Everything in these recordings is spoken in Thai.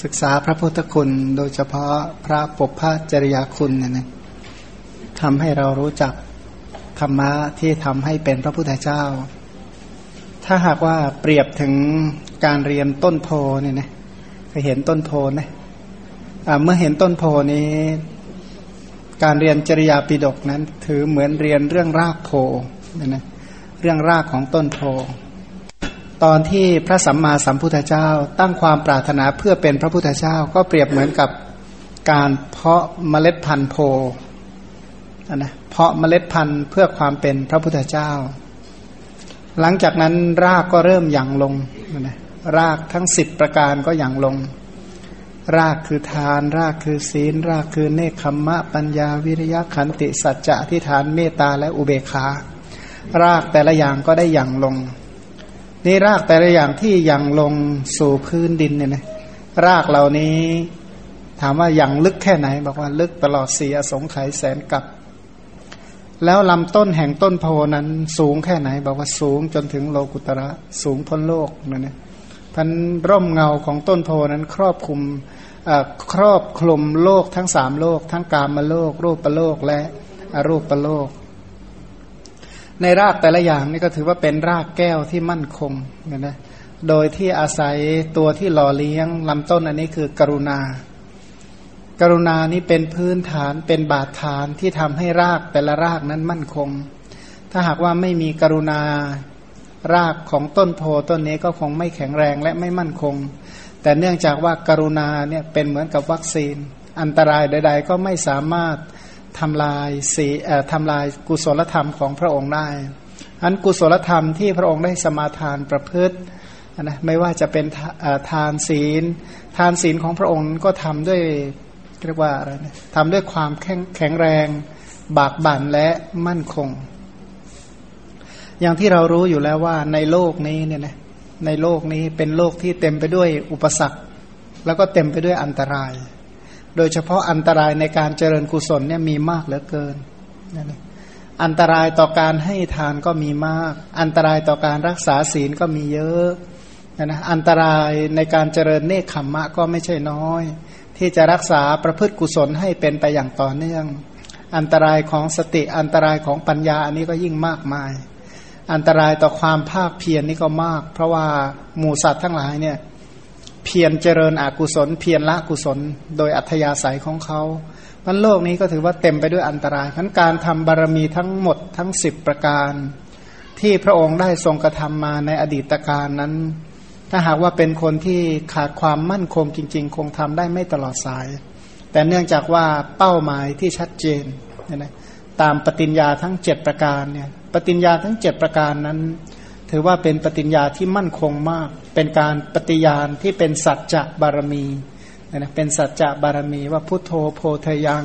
ศึกษาพระพุทธคุณโดยเฉพาะพระปภะจริยาคุณเนี่ยนะทำให้เรารู้จักธรรมะที่ทำให้เป็นพระพุทธเจ้า ถ้าหากว่าเปรียบถึงการเรียนต้นโพเนี่ยนะเคยเห็นต้นโพนะเมื่อเห็นต้นโพนี้ การเรียนจริยาปิดกนั้น ถือเหมือนเรียนเรื่องรากโพเนี่ยนะเรื่องรากของต้นโพ ตอนที่พระสัมมาสัมพุทธเจ้า ตั้งความปรารถนาเพื่อเป็นพระพุทธเจ้า ก็เปรียบเหมือนกับการเพาะเมล็ดพันธุ์โพนะเพาะเมล็ดพันธุ์เพื่อความเป็นพระพุทธเจ้า หลังจากนั้นรากก็เริ่มหยั่งลงนะรากทั้งสิบประการก็หยั่งลง รากคือทาน รากคือศีล รากคือเนคขมมะปัญญาวิริยะขันติสัจจะที่ฐานเมตตาและอุเบกขา รากแต่ละอย่างก็ได้หยั่งลง นี่รากแต่ละอย่างที่ยังลงสู่พื้นดินเนี่ยนะรากเหล่านี้ถามว่ายังลึกแค่ไหน บอกว่าลึกตลอดสีอสงไขยแสนกับแล้วลำต้นแห่งต้นโพนั้นสูงแค่ไหน บอกว่าสูงจนถึงโลกุตระสูงพ้นโลกนั่นนะพันร่มเงาของต้นโพนั้นครอบคลุมครอบคลุมโลกทั้งสามโลก ทั้งกามโลก รูปโลกและอรูปโลก ในรากแต่ละอย่างนี่ก็ถือว่าเป็นรากแก้วที่มั่นคงนะ โดยที่อาศัยตัวที่หล่อเลี้ยงลำต้นอันนี้คือกรุณา กรุณานี้เป็นพื้นฐานเป็นบาดฐานที่ทำให้รากแต่ละรากนั้นมั่นคง ถ้าหากว่าไม่มีกรุณารากของต้นโพต้นนี้ก็คงไม่แข็งแรงและไม่มั่นคง แต่เนื่องจากว่าการุณาเนี่ยเป็นเหมือนกับวัคซีน อันตรายใด ๆ ก็ไม่สามารถ ทำลายสีทำลายกุศลธรรมของพระองค์ได้ อันกุศลธรรมที่พระองค์ได้สมาทานประพฤตินะไม่ว่าจะเป็นทานศีล ทานศีลของพระองค์ก็ทำด้วยเรียกว่าอะไรนะทำด้วยความแข็งแข็งแรง บากบั่นและมั่นคง อย่างที่เรารู้อยู่แล้วว่าในโลกนี้เนี่ยนะในโลกนี้เป็นโลกที่เต็มไปด้วยอุปสรรค แล้วก็เต็มไปด้วยอันตราย โดยเฉพาะอันตรายในการเจริญกุศลเนี่ยมีมากเหลือเกินนั่นอันตรายต่อการให้ทานก็มีมาก อันตรายต่อการรักษาศีลก็มีเยอะนะอันตรายในการเจริญเนคขมมะก็ไม่ใช่น้อย ที่จะรักษาประพฤติกุศลให้เป็นไปอย่างต่อเนื่อง อันตรายของสติอันตรายของปัญญาอันนี้ก็ยิ่งมากมาย อันตรายต่อความภาคเพียรนนี่ก็มาก เพราะว่าหมูสัตว์ทั้งหลายเนี่ย เพียรเจริญอกุศล เพียรละกุศล โดยอัธยาศัยของเขาพันโลกนี้ก็ถือว่าเต็มไปด้วยอันตรายพันการทำบารมีทั้งหมดทั้งสิบประการ ที่พระองค์ได้ทรงกระทำมาในอดีตการนั้น ถ้าหากว่าเป็นคนที่ขาดความมั่นคงจริง ๆ คงทำได้ไม่ตลอดสาย แต่เนื่องจากว่าเป้าหมายที่ชัดเจนนะตามปฏิญญาทั้งเจ็ดประการเนี่ยปฏิญญาทั้งเจ็ดประการนั้น ถือว่าเป็นปฏิญญาที่มั่นคงมาก เป็นการปฏิญาณที่เป็นสัจจะบารมีนะเป็นสัจจะบารมีว่าพุทโธโพธยัง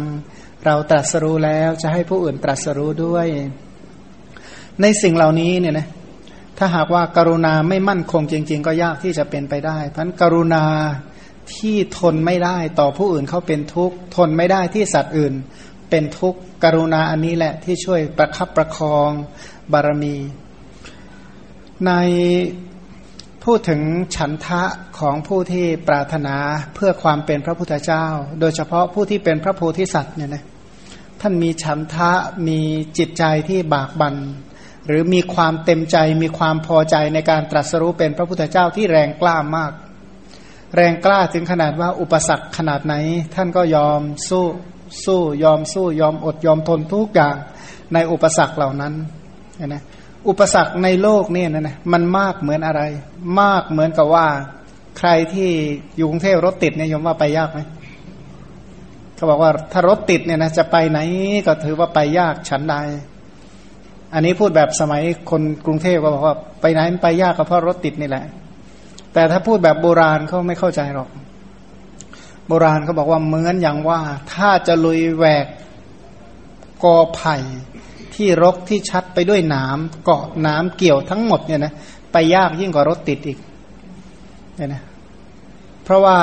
เราตรัสรู้แล้วจะให้ผู้อื่นตรัสรู้ด้วย ในสิ่งเหล่านี้เนี่ยนะถ้าหากว่าการุณาไม่มั่นคงจริง ๆ ก็ยากที่จะเป็นไปได้เพราะกรุณาที่ทนไม่ได้ต่อผู้อื่นเขาเป็นทุกข์ทนไม่ได้ที่สัตว์อื่น เป็นทุกข์กรุณาอันนี้แหละที่ช่วยประคับประคองบารมี ในพูดถึงฉันทะของผู้ที่ปรารถนาเพื่อความเป็นพระพุทธเจ้า โดยเฉพาะผู้ที่เป็นพระโพธิสัตว์เนี่ยนะท่านมีฉันทะมีจิตใจที่บากบัน่นหรือมีความเต็มใจมีความพอใจในการตรัสรู้เป็นพระพุทธเจ้าที่แรงกล้ามาก แรงกล้าถึงขนาดว่าอุปสรรคขนาดไหน ท่านก็ยอมสู้สู้ยอมสู้ยอมอดยอมทนทุกอย่างในอุปสรรคเหล่านั้นนะ อุปสรรคในโลกนี่นะนะมันมากเหมือนอะไร มากเหมือนกับว่า ใครที่อยู่กรุงเทพรถติดเนี่ยยมว่าไปยากไหมเขาบอกว่าถ้ารถติดเนี่ยนะจะไปไหนก็ถือว่าไปยากฉันใดอันนี้พูดแบบสมัยคนกรุงเทพก็บอกว่าไปไหนมันไปยากก็เพราะรถติดนี่แหละ แต่ถ้าพูดแบบโบราณเขาไม่เข้าใจหรอก โบราณเขาบอกว่าเหมือนอย่างว่า ถ้าจะลุยแหวกกอไผ่ ที่รกที่ชัดไปด้วยน้ำเกาะน้ำเกี่ยวทั้งหมดเนี่ยนะไปยากยิ่งกว่ารถติดอีกเนี่ยนะเพราะว่า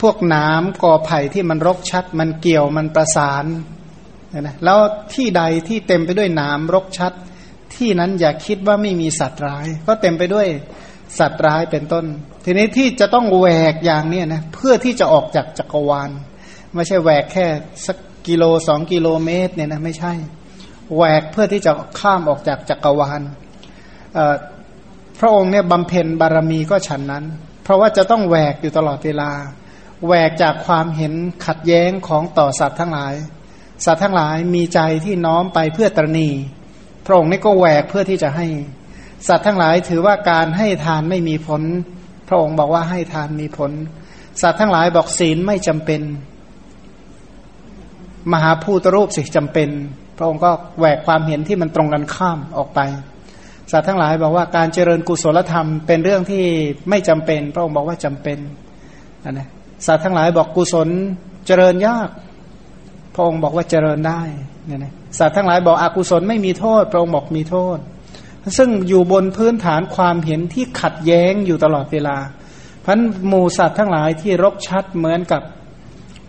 พวกน้ำกอไผ่ที่มันรกชัด มันเกี่ยวมันประสานเนี่ยนะแล้วที่ใดที่เต็มไปด้วยน้ำรกชัด ที่นั้นอย่าคิดว่าไม่มีสัตว์ร้าย ก็เต็มไปด้วยสัตว์ร้ายเป็นต้น ทีนี้ที่จะต้องแหวกอย่างนี้นะเพื่อที่จะออกจากจักรวาล ไม่ใช่แหวกแค่สักกิโลสองกิโลเมตรเนี่ยนะไม่ใช่ แหวกเพื่อที่จะข้ามออกจากจักรวาลพระองค์เนี่ยบำเพ็ญบารมีก็ฉันนั้น เพราะว่าจะต้องแหวกอยู่ตลอดเวลาแหวกจากความเห็นขัดแย้งของต่อสัตว์ทั้งหลาย สัตว์ทั้งหลายมีใจที่น้อมไปเพื่อตรณี พระองค์นี่ก็แหวกเพื่อที่จะให้ สัตว์ทั้งหลายถือว่าการให้ทานไม่มีผล พระองค์บอกว่าให้ทานมีผล สัตว์ทั้งหลายบอกศีลไม่จำเป็น มหาภูตรูปสิจำเป็น ระองค์ก็แหวกความเห็นที่มันตรงกันข้ามออกไปสัตว์ทั้งหลายบอกว่าการเจริญกุศลธรรมเป็นเรื่องที่ไม่จำเป็น พระองค์บอกว่าจำเป็นนะนะสัตว์ทั้งหลายบอกกุศลเจริญยาก พระองค์บอกว่าเจริญได้เนี่ยนะสัตว์ทั้งหลายบอกอกุศลไม่มีโทษ พระองค์บอกมีโทษ ซึ่งอยู่บนพื้นฐานความเห็นที่ขัดแย้งอยู่ตลอดเวลาเพราะหมูสัตว์ทั้งหลายที่รกชัดเหมือนกับ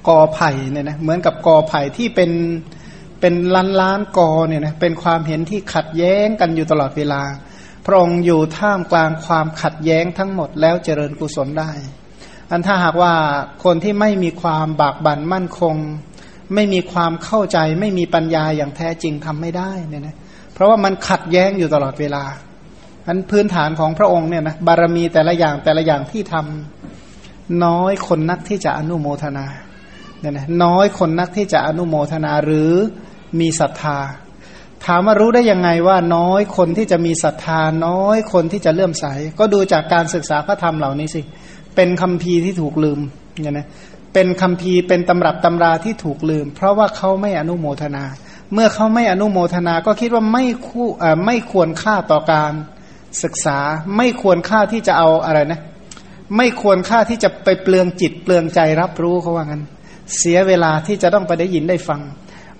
กอไผ่เนี่ยนะเหมือนกับกอไผ่ที่เป็น เป็นล้านล้านกอเนี่ยนะเป็นความเห็นที่ขัดแย้งกันอยู่ตลอดเวลา พระองค์อยู่ท่ามกลางความขัดแย้งทั้งหมดแล้วเจริญกุศลได้ อันถ้าหากว่าคนที่ไม่มีความบากบั่นมั่นคง ไม่มีความเข้าใจ ไม่มีปัญญาอย่างแท้จริงทำไม่ได้เนี่ยนะเพราะว่ามันขัดแย้งอยู่ตลอดเวลาอันพื้นฐานของพระองค์เนี่ยนะบารมีแต่ละอย่างแต่ละอย่างที่ทำน้อยคนนักที่จะอนุโมทนาเนี่ยนะน้อยคนนักที่จะอนุโมทนาหรือ มีศรัทธา ถามว่ารู้ได้ยังไงว่าน้อยคนที่จะมีศรัทธาน้อยคนที่จะเลื่อมใส ก็ดูจากการศึกษาพระธรรมเหล่านี้สิ เป็นคำพีที่ถูกลืมเนี่ยนะเป็นคำพีเป็นตำรับตำราที่ถูกลืม เพราะว่าเขาไม่อนุโมทนา เมื่อเขาไม่อนุโมทนาก็คิดว่าไม่คู่ไม่ควรค่าต่อการศึกษา ไม่ควรค่าที่จะเอาอะไรนะ ไม่ควรค่าที่จะไปเปลืองจิตเปลืองใจรับรู้เขาว่างั้น เสียเวลาที่จะต้องไปได้ยินได้ฟัง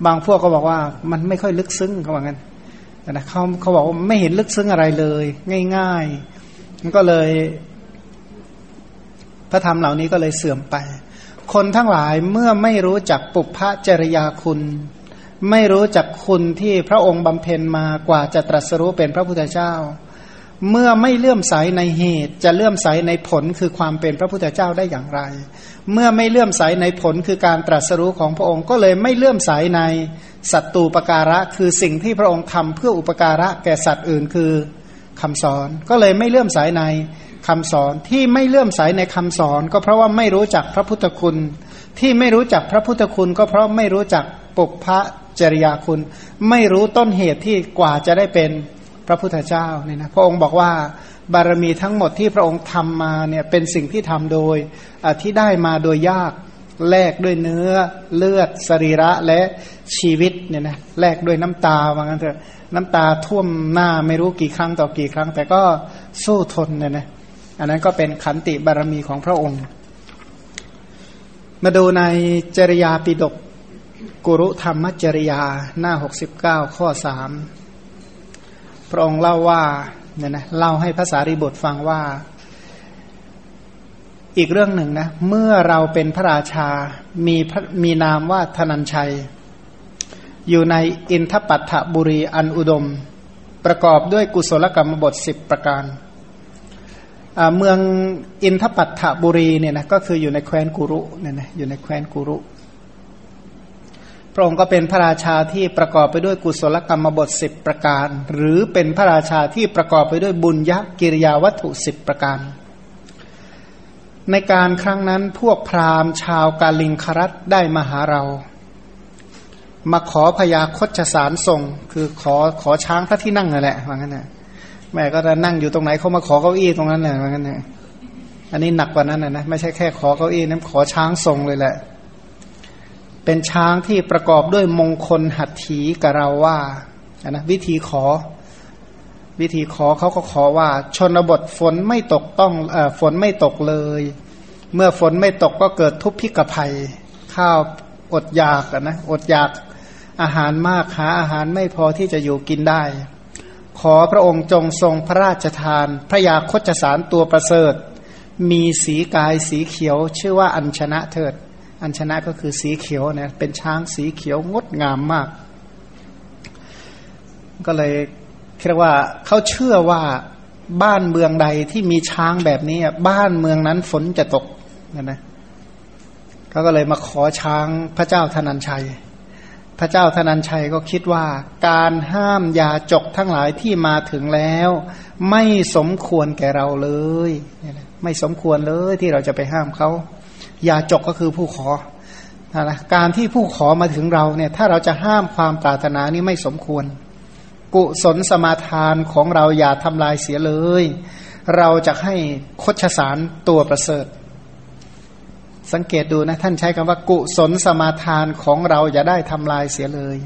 บางพวกก็บอกว่ามันไม่ค่อยลึกซึ้งเขาบอกงั้นนะเขาเขาบอกว่าไม่เห็นลึกซึ้งอะไรเลย ง่ายๆมันก็เลย พระธรรมเหล่านี้ก็เลยเสื่อมไป คนทั้งหลายเมื่อไม่รู้จักปุพพจริยาคุณ ไม่รู้จักคุณที่พระองค์บำเพ็ญมากว่าจะตรัสรู้เป็นพระพุทธเจ้า เมื่อไม่เลื่อมใสในเหตุ จะเลื่อมใสในผลคือความเป็นพระพุทธเจ้าได้อย่างไร เมื่อไม่เลื่อมใสในผลคือการตรัสรู้ของพระองค์ก็เลยไม่เลื่อมใสในสัตตูปการะ คือสิ่งที่พระองค์ทำเพื่ออุปการะแก่สัตว์อื่นคือคำสอน ก็เลยไม่เลื่อมใสในคำสอนที่ไม่เลื่อมใสในคำสอน ก็เพราะว่าไม่รู้จักพระพุทธคุณ ที่ไม่รู้จักพระพุทธคุณ ก็เพราะไม่รู้จักปุพพะจริยาคุณ ไม่รู้ต้นเหตุที่กว่าจะได้เป็นพระพุทธเจ้าเนี่ยนะพระองค์บอกว่า บารมีทั้งหมดที่พระองค์ทำมาเนี่ยเป็นสิ่งที่ทำโดยที่ได้มาโดยยากแลกด้วยเนื้อเลือดสรีระและชีวิตเนี่ยนะแลกด้วยน้ำตาว่างั้นเถอะน้ำตาท่วมหน้าไม่รู้กี่ครั้งต่อกี่ครั้ง แต่ก็สู้ทนเนี่ยนะอันนั้นก็เป็นขันติบารมีของพระองค์ มาดูในจริยาปิดกกุรุธรรมจริยาหน้าหกสิบเก้าข้อสามพระองค์เล่าว่า เนี่ยนะเล่าให้ภาษาริบทฟังว่า อีกเรื่องหนึ่งนะ เมื่อเราเป็นพระราชามีมีนามว่าธนัญชัย อยู่ในอินทปัตถบุรีอันอุดม ประกอบด้วยกุศลกรรมบทสิบประการเมืองอินทปัตถบุรีเนี่ยนะก็คืออยู่ในแคว้นกุรุเนี่ยนะอยู่ในแคว้นกุรุ พระองค์ก็เป็นพระราชาที่ประกอบไปด้วยกุศลกรรมบทสิบประการ หรือเป็นพระราชาที่ประกอบไปด้วยบุญยกิริยาวัตถุสิบประการ ในการครั้งนั้นพวกพราหมณ์ชาวกาลิงครัตได้มาหาเรา มาขอพยาคตสารส่งคือขอขอช้างพระที่นั่งนั่นแหละว่างั้นนะแม่ก็จะนั่งอยู่ตรงไหนเขามาขอเก้าอี้ตรงนั้นแหละว่างั้นนะอันนี้หนักกว่านั้นนะไม่ใช่แค่ขอเก้าอี้นั้นขอช้างส่งเลยแหละ เป็นช้างที่ประกอบด้วยมงคลหัตถีกับเราว่านะวิธีขอ วิธีขอเขาก็ขอว่า ชนบทฝนไม่ตกต้องอฝนไม่ตกเลย เมื่อฝนไม่ตกก็เกิดทุพพิกภัย ข้าวอดอยากนะอดอยากอาหารมากหาอาหารไม่พอที่จะอยู่กินได้ ขอพระองค์จงทรงพระราชทาน พระยาคตสารตัวประเสริฐ มีสีกายสีเขียวชื่อว่าอัญชนะเถิด อัญชนะก็คือสีเขียวนะเป็นช้างสีเขียวงดงามมาก ก็เลยเรียกว่าเขาเชื่อว่าบ้านเมืองใดที่มีช้างแบบนี้บ้านเมืองนั้นฝนจะตกนะนะเขาก็เลยมาขอช้างพระเจ้าธนัญชัย พระเจ้าธนัญชัยก็คิดว่า การห้ามยาจกทั้งหลายที่มาถึงแล้ว ไม่สมควรแก่เราเลย ไม่สมควรเลยที่เราจะไปห้ามเขา ยาจกก็คือผู้ขอนะการที่ผู้ขอมาถึงเราเนี่ยถ้าเราจะห้ามความปรารถนานี้ไม่สมควร กุศลสมาทานของเราอย่าทำลายเสียเลย เราจะให้คดชสารตัวประเสริฐ สังเกตดูนะท่านใช้คำว่า กุศลสมาทานของเราอย่าได้ทำลายเสียเลย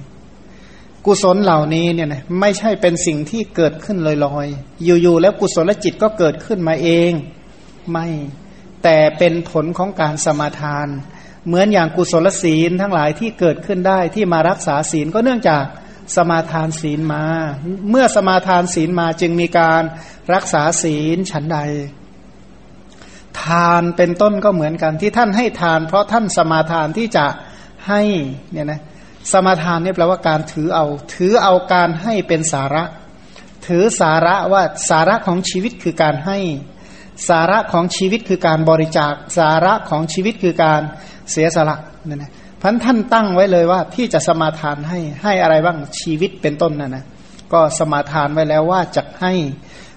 กุศลเหล่านี้เนี่ยนะไม่ใช่เป็นสิ่งที่เกิดขึ้นลอยๆ อยู่ๆแล้วกุศลจิตก็เกิดขึ้นมาเอง ไม่ แต่เป็นผลของการสมาทาน เหมือนอย่างกุศลศีลทั้งหลายที่เกิดขึ้นได้ที่มารักษาศีลก็เนื่องจากสมาทานศีลมา เมื่อสมาทานศีลมาจึงมีการรักษาศีลฉันใด ทานเป็นต้นก็เหมือนกันที่ท่านให้ทาน เพราะท่านสมาทานที่จะให้เนี่ยนะสมาทานนี่แปลว่าการถือเอา ถือเอาการให้เป็นสาระ ถือสาระว่าสาระของชีวิตคือการให้ สาระของชีวิตคือการบริจาคสาระของชีวิตคือการเสียสละเนี่ยนะพันท่านตั้งไว้เลยว่าที่จะสมาทานให้ให้อะไรบ้างชีวิตเป็นต้นนะนะก็สมาทานไว้แล้วว่าจะให้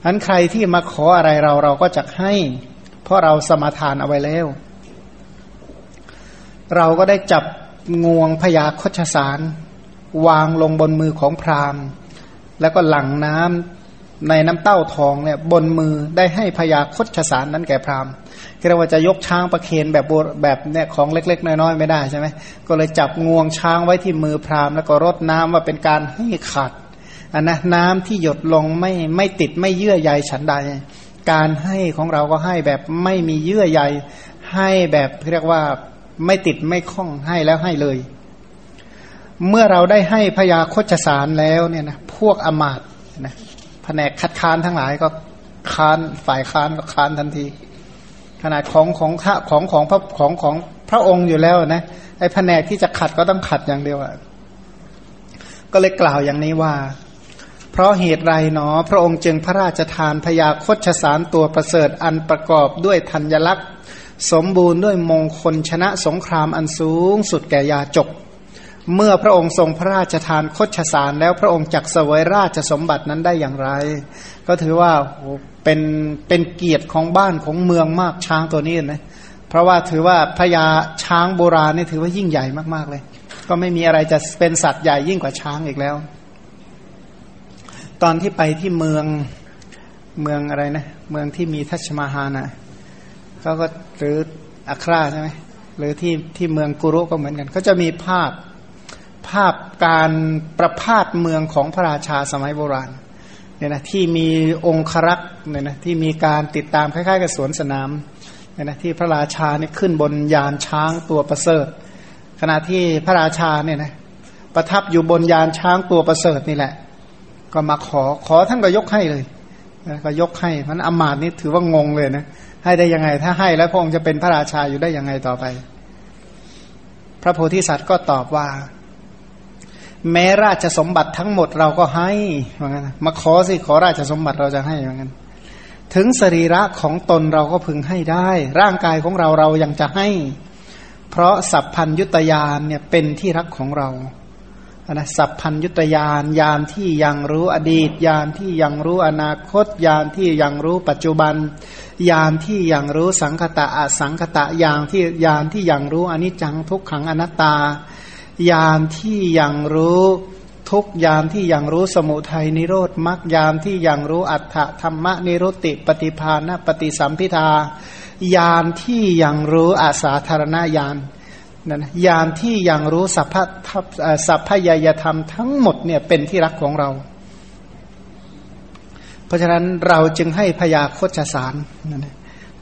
อันใครที่มาขออะไรเราเราก็จะให้ เพราะเราสมาทานเอาไว้แล้ว เราก็ได้จับงวงพยาคชสาร วางลงบนมือของพราหมณ์ แล้วก็หลั่งน้ำ ในน้ำเต้าทองเนี่ยบนมือได้ให้พยาคชสารนั้นแก่พราหมณ์เรียกว่าจะยกช้างประเคนแบบแบบเนี่ยของเล็ก ๆ น้อยๆไม่ได้ใช่ไหมก็เลยจับงวงช้างไว้ที่มือพราหมณ์แล้วก็รดน้ำว่าเป็นการให้ขัดอันนะน้ำที่หยดลงไม่ไม่ติดไม่เยื่อใยฉันใด การให้ของเราก็ให้แบบไม่มีเยื่อใยให้แบบเรียกว่าไม่ติดไม่คล้องให้แล้วให้เลย เมื่อเราได้ให้พยาคชสารแล้วเนี่ยนะพวกอมาตนะ ผนกคัดค้านทั้งหลายก็ค้านฝ่ายค้านก็ค้านทันที ขนาดของของข้าของของพระของของพระองค์อยู่แล้วนะไอ้แผนกที่จะขัดก็ต้องขัดอย่างเดียวอะก็เลยกล่าวอย่างนี้ว่า เพราะเหตุไรเนอ พระองค์จึงพระราชทานพยาคชสารตัวประเสริฐอันประกอบด้วยธัญลักษณ์ สมบูรณ์ด้วยมงคลชนะสงครามอันสูงสุดแก่ยาจก เมื่อพระองค์ทรงพระราชทานคชสารแล้วพระองค์จักเสวยราชสมบัตินั้นได้อย่างไร ก็ถือว่าเป็นเป็นเกียรติของบ้านของเมืองมากช้างตัวนี้นะเพราะว่าถือว่าพญาช้างโบราณนี่ถือว่ายิ่งใหญ่มากๆเลย ก็ไม่มีอะไรจะเป็นสัตว์ใหญ่ยิ่งกว่าช้างอีกแล้ว ตอนที่ไปที่เมืองเมืองอะไรนะ เมืองที่มีทัชมาฮานะเขาก็หรืออัคราใช่ไหมหรือที่ที่เมืองกุรุก็เหมือนกันเขาจะมีภาพ ภาพการประพาสเมืองของพระราชาสมัยโบราณเนี่ยนะที่มีองครักษ์เนี่ยนะที่มีการติดตามคล้ายๆกับสวนสนามเนี่ยนะที่พระราชาเนี่ยขึ้นบนยานช้างตัวประเสริฐ ขณะที่พระราชาเนี่ยนะประทับอยู่บนยานช้างตัวประเสริฐนี่แหละ ก็มาขอขอท่านก็ยกให้เลยก็ยกให้มันอมาตนี่ถือว่างงเลยนะให้ได้ยังไง ถ้าให้แล้วพระองค์จะเป็นพระราชาอยู่ได้ยังไงต่อไป พระโพธิสัตว์ก็ตอบว่า แม้ราชสมบัติทั้งหมดเราก็ให้เหมือนกันมาขอสิขอราชสมบัติเราจะให้เหมือนกันถึงสรีระของตนเราก็พึงให้ได้ ร่างกายของเราเรายังจะให้ เพราะสัพพัญยุตยานเนี่ยเป็นที่รักของเรานะสัพพัญยุตยานยานที่ยังรู้อดีตยานที่ยังรู้อนาคตยานที่ยังรู้ปัจจุบันยานที่ยังรู้สังคตะอสังคตะยานที่ยานที่ยังรู้อนิจจังทุกขังอนัตตา ยานที่ยังรู้ทุกยานที่ยังรู้สมุทัยนิโรธมรรคยานที่ยังรู้อัฏฐธรรมนิโรติปฏิภาณปฏิสัมพิทายานที่ยังรู้อาสาธารณญาณนั่นยานที่ยังรู้สัพพสัพพยยธรรมทั้งหมดเนี่ยเป็นที่รักของเรา เพราะฉะนั้นเราจึงให้พยาโคจสารนั่น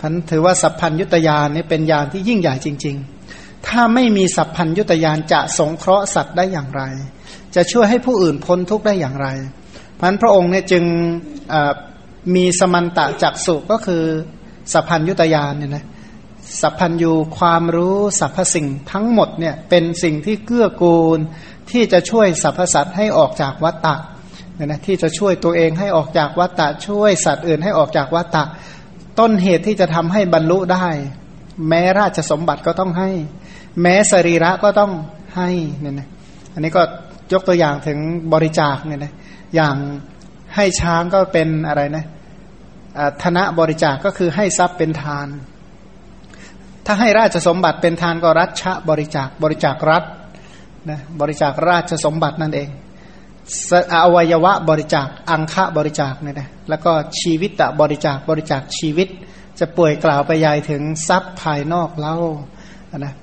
พันถือว่าสัพพัญยุตยานนี่เป็นยานที่ยิ่งใหญ่จริง ๆ ถ้าไม่มีสัพพัญยุตยานจะสงเคราะห์สัตว์ได้อย่างไร จะช่วยให้ผู้อื่นพ้นทุกข์ได้อย่างไรพันพระองค์เนี่ยจึงมีสมันตะจักสุก็คือสัพพัญยุตยานเนี่ยนะสัพพัญยูความรู้สรรพสิ่งทั้งหมดเนี่ยเป็นสิ่งที่เกื้อกูล ที่จะช่วยสรรพสัตว์ให้ออกจากวัฏฏะเนี่ยนะที่จะช่วยตัวเองให้ออกจากวัฏฏะช่วยสัตว์อื่นให้ออกจากวัฏฏะต้นเหตุที่จะทำให้บรรลุได้ แม้ราชสมบัติก็ต้องให้ แม้สรีระก็ต้องให้เนี่ยนะอันนี้ก็ยกตัวอย่างถึงบริจาคเนี่ยนะอย่างให้ช้างก็เป็นอะไรนะธนะบริจาคก็คือให้ทรัพย์เป็นทาน ถ้าให้ราชสมบัติเป็นทานก็รัชบริจาคบริจาครัฐนะบริจาคราชสมบัตินั่นเองอวัยวะบริจาค อังคะบริจาคเนี่ยนะแล้วก็ชีวิตตบริจาคบริจาคชีวิต จะป่วยกล่าวไปยายถึงทรัพย์ภายนอกเล่านะ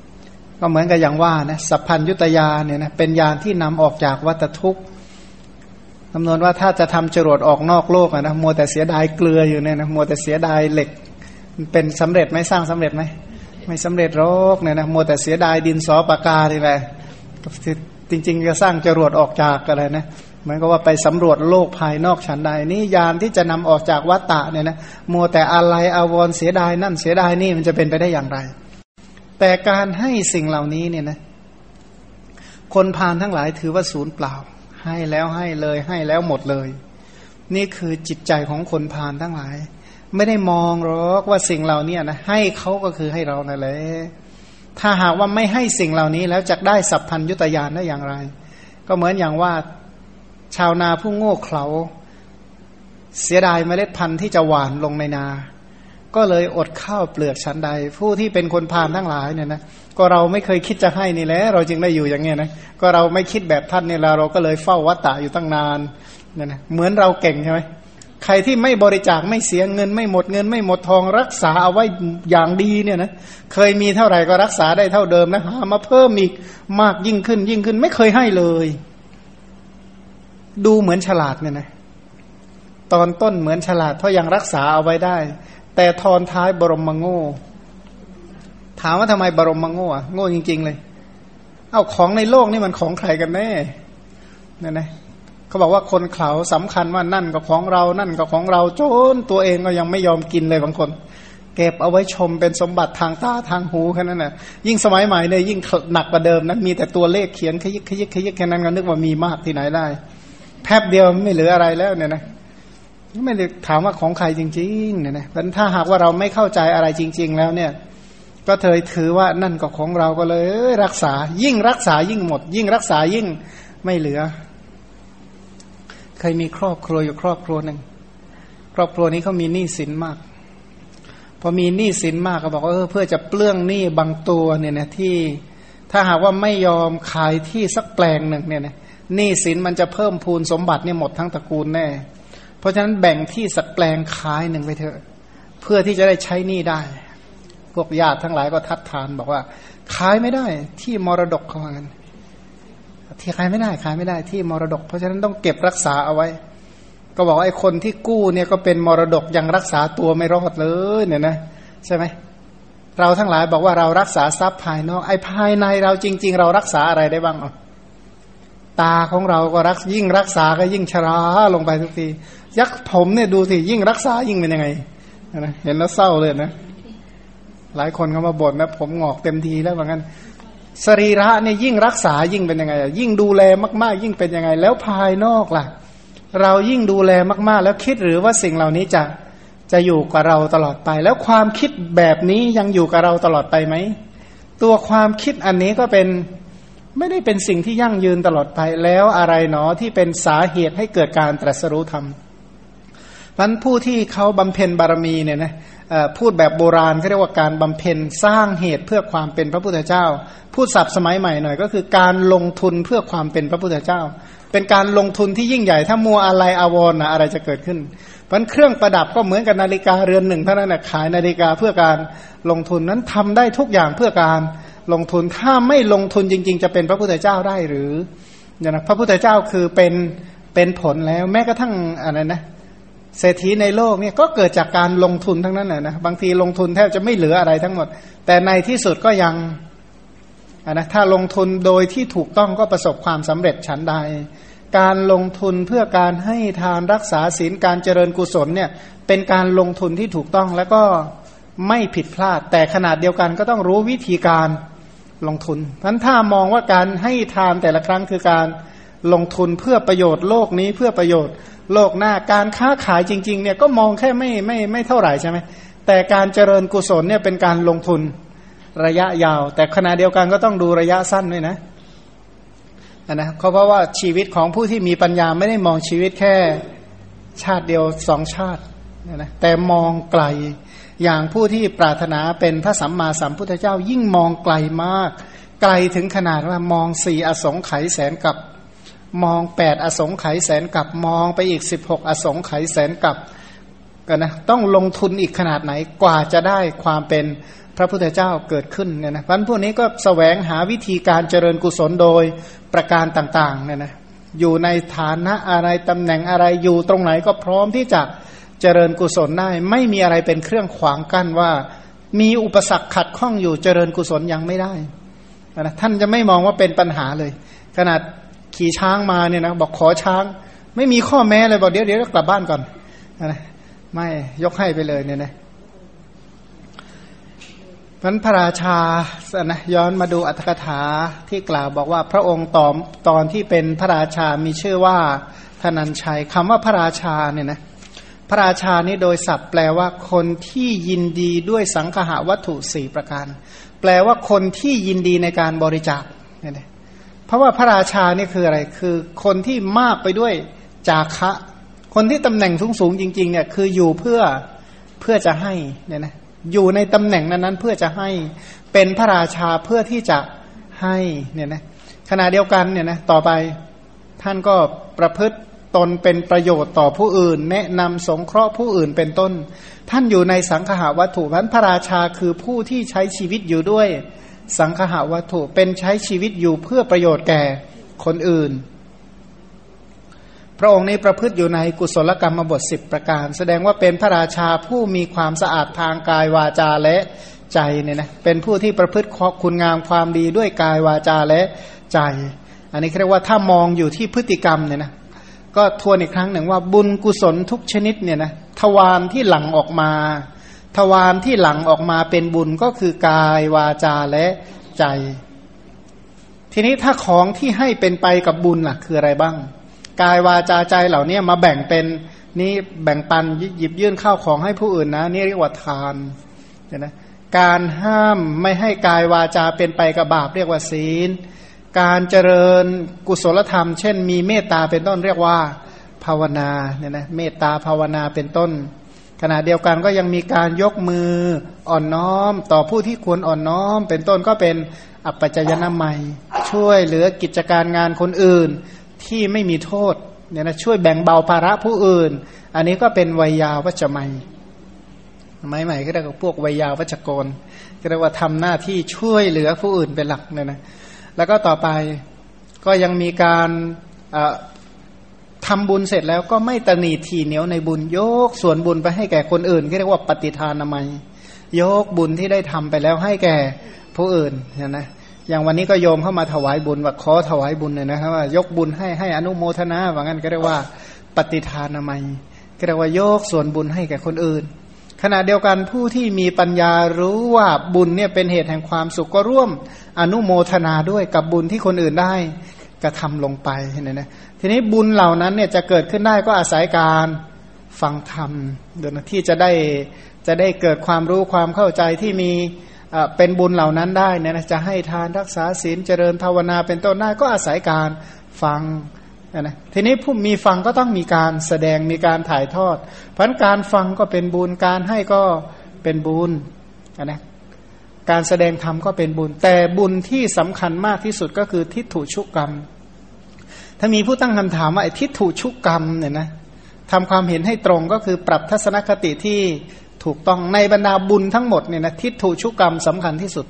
ก็เหมือนกับอย่างว่านะสัพพัญยุตยาเนี่ยนะเป็นยานที่นำออกจากวัฏทุกข์คำนวณว่าถ้าจะทำจรวดออกนอกโลกนะมัวแต่เสียดายเกลืออยู่เนี่ยนะมัวแต่เสียดายเหล็ก เป็นสำเร็จไหมสร้างสำเร็จไหมไม่สำเร็จโรคเนี่ยนะมัวแต่เสียดายดินสอปากกานี่แหละจริงๆจะสร้างจรวดออกจากอะไรนะเหมือนกับว่าไปสำรวจโลกภายนอกฉันใดนี่ยานที่จะนำออกจากวัฏฏะเนี่ยนะมัวแต่อะไรอาวรเสียดายนั่นเสียดายนี่มันจะเป็นไปได้อย่างไร แต่การให้สิ่งเหล่านี้เนี่ยนะคนพานทั้งหลายถือว่าศูนย์เปล่า ให้แล้วให้เลยให้แล้วหมดเลย นี่คือจิตใจของคนพานทั้งหลาย ไม่ได้มองหรอกว่าสิ่งเหล่านี้นะให้เขาก็คือให้เรานั่นแหละถ้าหากว่าไม่ให้สิ่งเหล่านี้แล้วจะได้สัพพัญยุตยานได้อย่างไร ก็เหมือนอย่างว่าชาวนาผู้โง่เขลาเสียดายเมล็ดพันธุ์ที่จะหวานลงในนา ก็เลยอดข้าวเปลือกชั้นใด ผู้ที่เป็นคนพานทั้งหลายเนี่ยนะก็เราไม่เคยคิดจะให้นี่แหละเราจึงได้อยู่อย่างเงี้ยนะก็เราไม่คิดแบบท่านเนี่ยเราเราก็เลยเฝ้าวัตตะอยู่ตั้งนานเนี่ยนะเหมือนเราเก่งใช่ไหมใครที่ไม่บริจาคไม่เสียเงิน ไม่หมดเงิน ไม่หมดทองรักษาเอาไว้อย่างดีเนี่ยนะเคยมีเท่าไหร่ก็รักษาได้เท่าเดิมนะหามาเพิ่มอีกมากยิ่งขึ้นยิ่งขึ้น ไม่เคยให้เลย ดูเหมือนฉลาดเนี่ยนะตอนต้นเหมือนฉลาดเพราะยังรักษาเอาไว้ได้ แต่ทอนท้ายบรมมโง่ ถามว่าทำไมบรมมาโง่อะโง่จริง ๆ เลย เอาของในโลกนี่มันของใครกันแน่นั่นนะเขาบอกว่าคนเขาสำคัญว่านั่นก็ของเรา นั่นก็ของเราจนตัวเองก็ยังไม่ยอมกินเลยบางคน เก็บเอาไว้ชมเป็นสมบัติทางตาทางหูแค่นั้นนะยิ่งสมัยใหม่เนี่ยยิ่งหนักกว่าเดิมนะมีแต่ตัวเลขเขียนขยิกขยิกขยิกแค่นั้นก็นึกว่ามีมากที่ไหนได้ แป๊บเดียวไม่เหลืออะไรแล้วเนี่ยนะ ไม่ได้ถามว่าของใครจริงๆเนี่ยนะถ้าหากว่าเราไม่เข้าใจอะไรจริง ๆ แล้วเนี่ย ก็เธอถือว่านั่นก็ของเราก็เลยรักษา ยิ่งรักษายิ่งหมด ยิ่งรักษายิ่งไม่เหลือ เคยมีครอบครัวอยู่ครอบครัวหนึ่งครอบครัวนี้เขามีหนี้สินมาก พอมีหนี้สินมากก็บอกว่าเออเพื่อจะเปลื้องหนี้บางตัวเนี่ยนะที่ ถ้าหากว่าไม่ยอมขายที่สักแปลงหนึ่งเนี่ยนะหนี้สินมันจะเพิ่มพูนสมบัติเนี่ยหมดทั้งตระกูลแน่ เพราะฉะนั้นแบ่งที่สักแปลงขายหนึ่งไปเถอะ เพื่อที่จะได้ใช้หนี้ได้ พวกญาติทั้งหลายก็ทัดทานบอกว่า ขายไม่ได้ที่มรดกเขาเงินที่ขายไม่ได้ขายไม่ได้ที่มรดก เพราะฉะนั้นต้องเก็บรักษาเอาไว้ ก็บอกว่าไอ้คนที่กู้เนี่ยก็เป็นมรดกยังรักษาตัวไม่รอดเลยเนี่ยนะใช่ไหมเราทั้งหลายบอกว่าเรารักษาทรัพย์ภายนอกไอ้ภายในเราจริง ๆ เรารักษาอะไรได้บ้างอะตาของเราก็รักยิ่งรักษาก็ยิ่งชราลงไปทุกที ยักษ์ผมเนี่ยดูสิยิ่งรักษายิ่งเป็นยังไงนะเห็นแล้วเศร้าเลยนะ หลายคนเขามาบ่นนะ ผมงอกเต็มทีแล้วเหมือนกันสรีระเนี่ยยิ่งรักษายิ่งเป็นยังไงยิ่งดูแลมากๆ ยิ่งเป็นยังไง แล้วภายนอกล่ะ เรายิ่งดูแลมากๆ แล้วคิดหรือว่าสิ่งเหล่านี้จะจะอยู่กับเราตลอดไป แล้วความคิดแบบนี้ยังอยู่กับเราตลอดไปไหมตัวความคิดอันนี้ก็เป็นไม่ได้เป็นสิ่งที่ยั่งยืนตลอดไปแล้วอะไรหนอที่เป็นสาเหตุให้เกิดการตรัสรู้ธรรม พันผู้ที่เขาบำเพ็ญบารมีเนี่ยนะพูดแบบโบราณเขาเรียกว่าการบำเพ็ญสร้างเหตุเพื่อความเป็นพระพุทธเจ้า พูดศัพท์สมัยใหม่หน่อย ก็คือการลงทุนเพื่อความเป็นพระพุทธเจ้า เป็นการลงทุนที่ยิ่งใหญ่ ถ้ามัวอะไรอาวรนะอะไรจะเกิดขึ้นพันเครื่องประดับก็เหมือนกับนาฬิกาเรือนหนึ่งเท่านั้นนะขายนาฬิกาเพื่อการลงทุนนั้นทำได้ทุกอย่างเพื่อการลงทุนถ้าไม่ลงทุนจริง ๆ จะเป็นพระพุทธเจ้าได้หรือเนี่ยนะพระพุทธเจ้าคือเป็นเป็นผลแล้วแม้กระทั่งอะไรนะ เศรษฐีในโลกเนี่ยก็เกิดจากการลงทุนทั้งนั้นแหละนะบางทีลงทุนแทบจะไม่เหลืออะไรทั้งหมด แต่ในที่สุดก็ยังนะถ้าลงทุนโดยที่ถูกต้องก็ประสบความสำเร็จฉันใด การลงทุนเพื่อการให้ทานรักษาศีลการเจริญกุศลเนี่ยเป็นการลงทุนที่ถูกต้องแล้วก็ไม่ผิดพลาด แต่ขนาดเดียวกันก็ต้องรู้วิธีการลงทุนเพราะถ้ามองว่าการให้ทานแต่ละครั้งคือการลงทุนเพื่อประโยชน์โลกนี้เพื่อประโยชน์ โลกหน้าการค้าขายจริง ๆ เนี่ยก็มองแค่ไม่ไม่ไม่เท่าไหร่ใช่ไหมแต่การเจริญกุศลเนี่ยเป็นการลงทุนระยะยาว แต่ขณะเดียวกันก็ต้องดูระยะสั้นด้วยนะนะเพราะว่าชีวิตของผู้ที่มีปัญญาไม่ได้มองชีวิตแค่ชาติเดียวสองชาตินะแต่มองไกลอย่างผู้ที่ปรารถนาเป็นพระสัมมาสัมพุทธเจ้ายิ่งมองไกลมาก ไกลถึงขนาดว่ามองสี่อสงไขยแสนกับ มองแปดอสงไขยแสนกับมองไปอีกสิบหกอสงไขยแสนกับกันนะต้องลงทุนอีกขนาดไหนกว่าจะได้ความเป็นพระพุทธเจ้าเกิดขึ้นเนี่ยนะพันพวกนี้ก็สแสวงหาวิธีการเจริญกุศลโดยประการต่างๆเนี่ยนะอยู่ในฐานะอะไรตำแหน่งอะไรอยู่ตรงไหนก็พร้อมที่จะเจริญกุศลได้ ไม่มีอะไรเป็นเครื่องขวางกั้นว่า มีอุปสรรคขัดข้องอยู่เจริญกุศลยังไม่ได้นะท่านจะไม่มองว่าเป็นปัญหาเลย ขนาด ขี่ช้างมาเนี่ยนะบอกขอช้าง ไม่มีข้อแม้เลยบอกเดี๋ยวเดี๋ยวกลับบ้านก่อนนะไม่ยกให้ไปเลยเนี่ยนะนั้นพระราชานะย้อนมาดูอัตถกถาที่กล่าวบอกว่าพระองค์ตอนตอนที่เป็นพระราชามีชื่อว่าธนัญชัยคำว่าพระราชาเนี่ยนะพระราชานี่โดยศัพท์แปลว่าคนที่ยินดีด้วยสังคหาวัตถุสี่ประการ แปลว่าคนที่ยินดีในการบริจาคเนี่ยนะ ราะว่าพระราชานี่คืออะไร คือคนที่มากไปด้วยจาคะ คนที่ตำแหน่งสูงสูงจริง ๆ เนี่ย คืออยู่เพื่อเพื่อจะให้เนี่ยนะอยู่ในตำแหน่งนั้นๆเพื่อจะให้เป็นพระราชาเพื่อที่จะให้เนี่ยนะขณะเดียวกันเนี่ยนะต่อไปท่านก็ประพฤติตนเป็นประโยชน์ต่อผู้อื่น แนะนำสงเคราะห์ผู้อื่นเป็นต้น ท่านอยู่ในสังขาวัตถุพันพระราชาคือผู้ที่ใช้ชีวิตอยู่ด้วย สังคหาวัตถุเป็นใช้ชีวิตอยู่เพื่อประโยชน์แก่คนอื่น พระองค์นี้ประพฤติอยู่ในกุศลกรรมบทสิบประการ แสดงว่าเป็นพระราชาผู้มีความสะอาดทางกายวาจาและใจเนี่ยนะเป็นผู้ที่ประพฤติคุณงามความดีด้วยกายวาจาและใจ อันนี้เรียกว่าถ้ามองอยู่ที่พฤติกรรมเนี่ยนะก็ทวนอีกครั้งหนึ่งว่าบุญกุศลทุกชนิดเนี่ยนะทวารที่หลั่งออกมา ทวารที่หลังออกมาเป็นบุญก็คือกายวาจาและใจ ทีนี้ถ้าของที่ให้เป็นไปกับบุญล่ะ คืออะไรบ้าง กายวาจาใจเหล่านี้มาแบ่งเป็นนี่แบ่งปันหยิบยื่นข้าวของให้ผู้อื่นนะ นี่เรียกว่าทานเห็นไหมการห้ามไม่ให้กายวาจาเป็นไปกับบาปเรียกว่าศีล การเจริญกุศลธรรม เช่น มีเมตตาเป็นต้นเรียกว่าภาวนาเนี่ยนะเมตตาภาวนาเป็นต้น ขณะเดียวกันก็ยังมีการยกมืออ่อนน้อม ต่อผู้ที่ควรอ่อนน้อม เป็นต้นก็เป็นอัปปัจจยนามัย ช่วยเหลือกิจการงานคนอื่นที่ไม่มีโทษเนี่ยนะช่วยแบ่งเบาภาระผู้อื่น อันนี้ก็เป็นวัยยาวัจมัยหมายใหม่ก็เรียกว่าพวกวัยยาวัจกรก็เรียกว่าทำหน้าที่ช่วยเหลือผู้อื่นเป็นหลักเนี่ยนะแล้วก็ต่อไปก็ยังมีการ ทำบุญเสร็จแล้วก็ไม่ตนีทีเหนียวในบุญยกส่วนบุญไปให้แก่คนอื่นก็เรียกว่าปฏิทานามัยยกบุญที่ได้ทำไปแล้วให้แก่ผู้อื่นเห็นไหมอย่างวันนี้ก็โยมเข้ามาถวายบุญว่าขอถวายบุญเนี่ยนะครับว่ายกบุญให้ให้อนุโมทนาว่างั้นก็เรียกว่าปฏิทานามัยก็เรียกว่ายกส่วนบุญให้แก่คนอื่น ขณะเดียวกันผู้ที่มีปัญญารู้ว่าบุญเนี่ยเป็นเหตุแห่งความสุขก็ร่วมอนุโมทนาด้วยกับบุญที่คนอื่นได้กระทำลงไปเห็นไหม ทีนี้บุญเหล่านั้นเนี่ยจะเกิดขึ้นได้ก็อาศัยการฟังธรรมเดี๋ยวที่จะได้จะได้เกิดความรู้ความเข้าใจที่มีเป็นบุญเหล่านั้นได้เนี่ยนะจะให้ทานรักษาศีลเจริญภาวนาเป็นต้นได้ก็อาศัยการฟังนะทีนี้ผู้มีฟังก็ต้องมีการแสดงมีการถ่ายทอด เพราะการฟังก็เป็นบุญการให้ก็เป็นบุญนะการแสดงธรรมก็เป็นบุญ แต่บุญที่สำคัญมากที่สุดก็คือทิฏฐุชุกกรรม ถ้ามีผู้ตั้งคำถามว่าไอ้ทิฏฐุชุกกรรมเนี่ยนะทำความเห็นให้ตรงก็คือปรับทัศนคติที่ถูกต้องในบรรดาบุญทั้งหมดเนี่ยนะทิฏฐุชุกรรมสำคัญที่สุด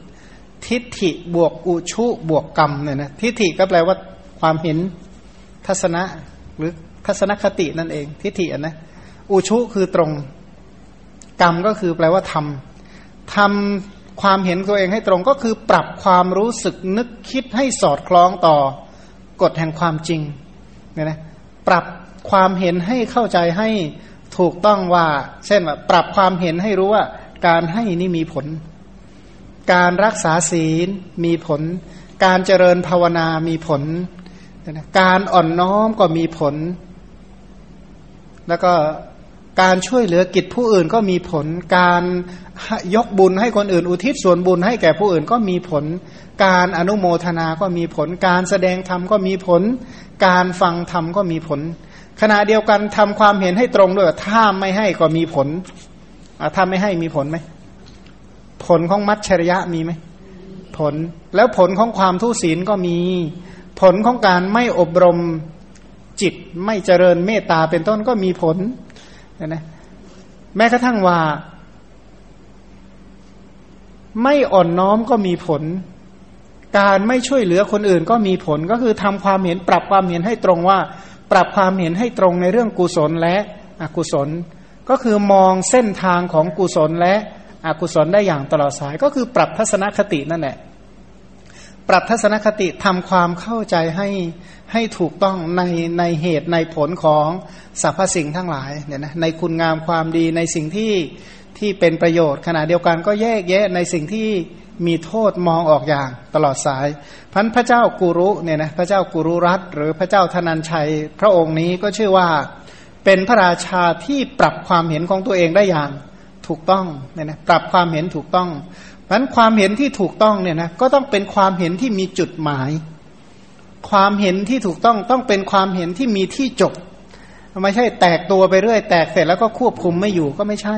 ทิฏฐิบวกอุชุบวกกรรมเนี่ยนะทิฏฐิก็แปลว่าความเห็นทัศนะหรือทัศนคตินั่นเอง ทิฏฐินะอุชุคือตรง กรรมก็คือแปลว่าทำทำความเห็นตัวเองให้ตรงก็คือปรับความรู้สึกนึกคิดให้สอดคล้องต่อ กฎแห่งความจริงเนี่ยนะปรับความเห็นให้เข้าใจให้ถูกต้องว่า เช่นว่าปรับความเห็นให้รู้ว่าการให้นี่มีผล การรักษาศีลมีผล การเจริญภาวนามีผล การอ่อนน้อมก็มีผล แล้วก็การช่วยเหลือกิจผู้อื่นก็มีผล การยกบุญให้คนอื่นอุทิศส่วนบุญให้แก่ผู้อื่นก็มีผล การอนุโมทนาก็มีผล การแสดงธรรมก็มีผล การฟังธรรมก็มีผล ขณะเดียวกันทำความเห็นให้ตรงด้วยถ้าไม่ให้ก็มีผลถ้าไม่ให้มีผลไหมผลของมัชชริยะมีไหมผลแล้วผลของความทุศีลก็มี ผลของการไม่อบรมจิตไม่เจริญเมตตาเป็นต้นก็มีผลนะแม้กระทั่งว่า ไม่อ่อนน้อมก็มีผล การไม่ช่วยเหลือคนอื่นก็มีผลก็คือทำความเห็นปรับความเห็นให้ตรงว่า ปรับความเห็นให้ตรงในเรื่องกุศลและอกุศล ก็คือมองเส้นทางของกุศลและอกุศลได้อย่างตลอดสาย ก็คือปรับทัศนคตินั่นแหละ ปรับทัศนคติทำความเข้าใจให้ให้ถูกต้องในในเหตุในผลของสรรพสิ่งทั้งหลายเนี่ยนะในคุณงามความดีในสิ่งที่ ที่เป็นประโยชน์ ขณะเดียวกันก็แยกแยะในสิ่งที่มีโทษมองออกอย่างตลอดสายพันพระเจ้ากุรุเนี่ยนะพระเจ้ากุรุรัตหรือพระเจ้าธนัญชัย พระองค์นี้ก็ชื่อว่าเป็นพระราชาที่ปรับความเห็นของตัวเองได้อย่างถูกต้องเนี่ยนะปรับความเห็นถูกต้องพันความเห็นที่ถูกต้องเนี่ยนะก็ต้องเป็นความเห็นที่มีจุดหมาย ความเห็นที่ถูกต้องต้องเป็นความเห็นที่มีที่จบไม่ใช่แตกตัวไปเรื่อย แตกเสร็จแล้วก็ควบคุมไม่อยู่ก็ไม่ใช่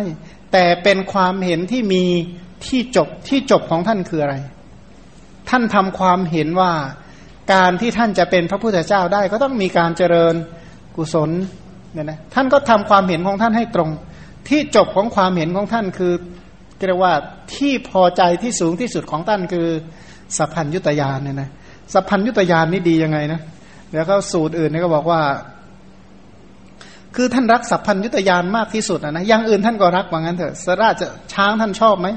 แต่เป็นความเห็นที่มีที่จบที่จบของท่านคืออะไร ท่านทำความเห็นว่าการที่ท่านจะเป็นพระพุทธเจ้าได้ ก็ต้องมีการเจริญกุศลเนี่ยนะท่านก็ทำความเห็นของท่านให้ตรง ที่จบของความเห็นของท่านคือเรียกว่าที่พอใจที่สูงที่สุดของท่านคือสัพพัญยุตยานเนี่ยนะสัพพัญยุตยานนี่ดียังไงนะเดี๋ยวเขาสูตรอื่นนี่ก็บอกว่า คือท่านรักสัพพัญยุตยานมากที่สุดนะอย่างอื่นท่านก็รักว่างั้นเถอะสราจะช้างท่านชอบไหม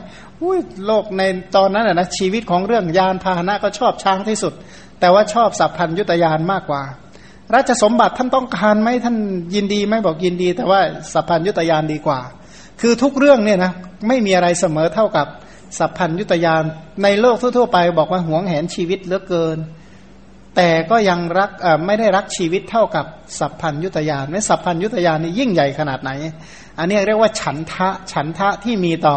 อุ้ยโลกในตอนนั้นนะชีวิตของเรื่องยานพาหนะก็ชอบช้างที่สุด แต่ว่าชอบสัพพัญยุตยานมากกว่า ราชสมบัติท่านต้องการไหมท่านยินดีไหมบอกยินดี แต่ว่าสัพพัญยุตยานดีกว่า คือทุกเรื่องเนี่ยนะไม่มีอะไรเสมอเท่ากับสัพพัญยุตยานในโลกทั่วๆไป บอกว่าหวงแหนชีวิตเหลือเกิน แต่ก็ยังรักไม่ได้รักชีวิตเท่ากับสัพพัญยุตยานไม่สัพพัญยุตยานนี่ยิ่งใหญ่ขนาดไหน อันนี้เรียกว่าฉันทะฉันทะที่มีต่อ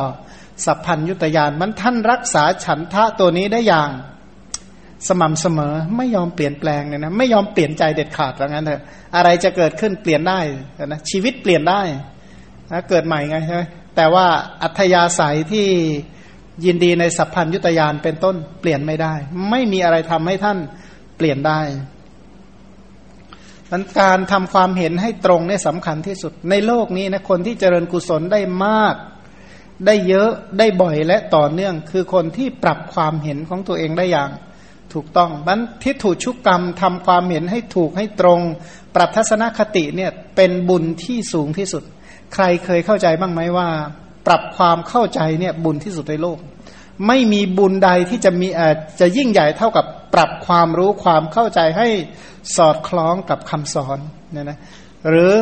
สัพพัญยุตยานมันท่านรักษาฉันทะตัวนี้ได้อย่างสม่ำเสมอไม่ยอมเปลี่ยนแปลงเนี่ยนะไม่ยอมเปลี่ยนใจเด็ดขาดว่างั้นเถอะอะไรจะเกิดขึ้นเปลี่ยนได้นะชีวิตเปลี่ยนได้นะเกิดใหม่ไงใช่ไหมแต่ว่าอัธยาศัยที่ยินดีในสัพพัญยุตยานเป็นต้นเปลี่ยนไม่ได้ ไม่มีอะไรทำให้ท่าน ปลี่ยนได้มันการทำความเห็นให้ตรงเนี่ยสำคัญที่สุด ในโลกนี้นะคนที่เจริญกุศลได้มาก ได้เยอะได้บ่อยและต่อเนื่อง คือคนที่ปรับความเห็นของตัวเองได้อย่าง ถูกต้องบันทิฏฐุชุกกรรมทำความเห็นให้ถูกให้ตรง ปรับทัศนคติเนี่ยเป็นบุญที่สูงที่สุด ใครเคยเข้าใจบ้างไหมว่า ปรับความเข้าใจเนี่ยบุญที่สุดในโลก ไม่มีบุญใดที่จะมีจะยิ่งใหญ่เท่ากับปรับความรู้ความเข้าใจให้สอดคล้องกับคำสอนเนี่ยนะหรือ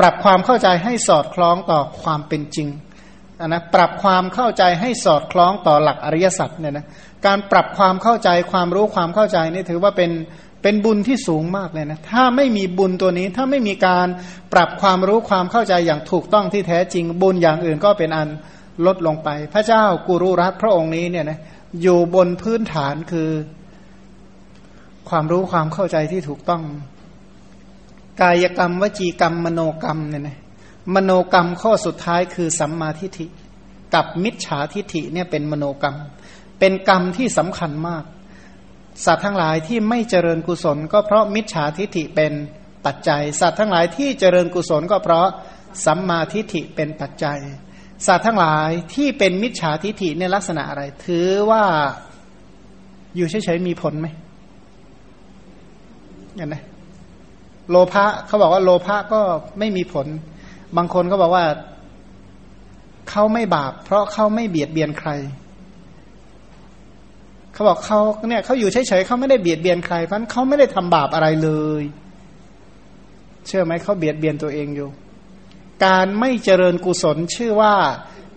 ปรับความเข้าใจให้สอดคล้องต่อความเป็นจริงนะปรับความเข้าใจให้สอดคล้องต่อหลักอริยสัจเนี่ยนะการปรับความเข้าใจความรู้ความเข้าใจนี่ถือว่าเป็นเป็นบุญที่สูงมากเลยนะถ้าไม่มีบุญตัวนี้ถ้าไม่มีการปรับความรู้ความเข้าใจอย่างถูกต้องที่แท้จริงบุญอย่างอื่นก็เป็นอัน ลดลงไป พระเจ้ากุรุรัตพระองค์นี้เนี่ยนะอยู่บนพื้นฐานคือ ความรู้ความเข้าใจที่ถูกต้อง กายกรรม วจีกรรม มโนกรรมเนี่ยนะมโนกรรมข้อสุดท้ายคือสัมมาทิฏฐิ กับมิจฉาทิฏฐิเนี่ยเป็นมโนกรรม เป็นกรรมที่สำคัญมาก สัตว์ทั้งหลายที่ไม่เจริญกุศล ก็เพราะมิจฉาทิฏฐิเป็นปัจจัย สัตว์ทั้งหลายที่เจริญกุศลก็เพราะสัมมาทิฏฐิเป็นปัจจัย สัตว์ทั้งหลายที่เป็นมิจฉาทิฏฐิในลักษณะอะไร ถือว่าอยู่เฉยๆมีผลไหมอย่างนะโลภะเขาบอกว่าโลภะก็ไม่มีผล บางคนก็บอกว่าเขาไม่บาป เพราะเขาไม่เบียดเบียนใคร เขาบอกเขาเนี่ยเขาอยู่เฉยๆเขาไม่ได้เบียดเบียนใครเพราะเขาไม่ได้ทำบาปอะไรเลย เชื่อไหมเขาเบียดเบียนตัวเองอยู่ การไม่เจริญกุศลชื่อว่า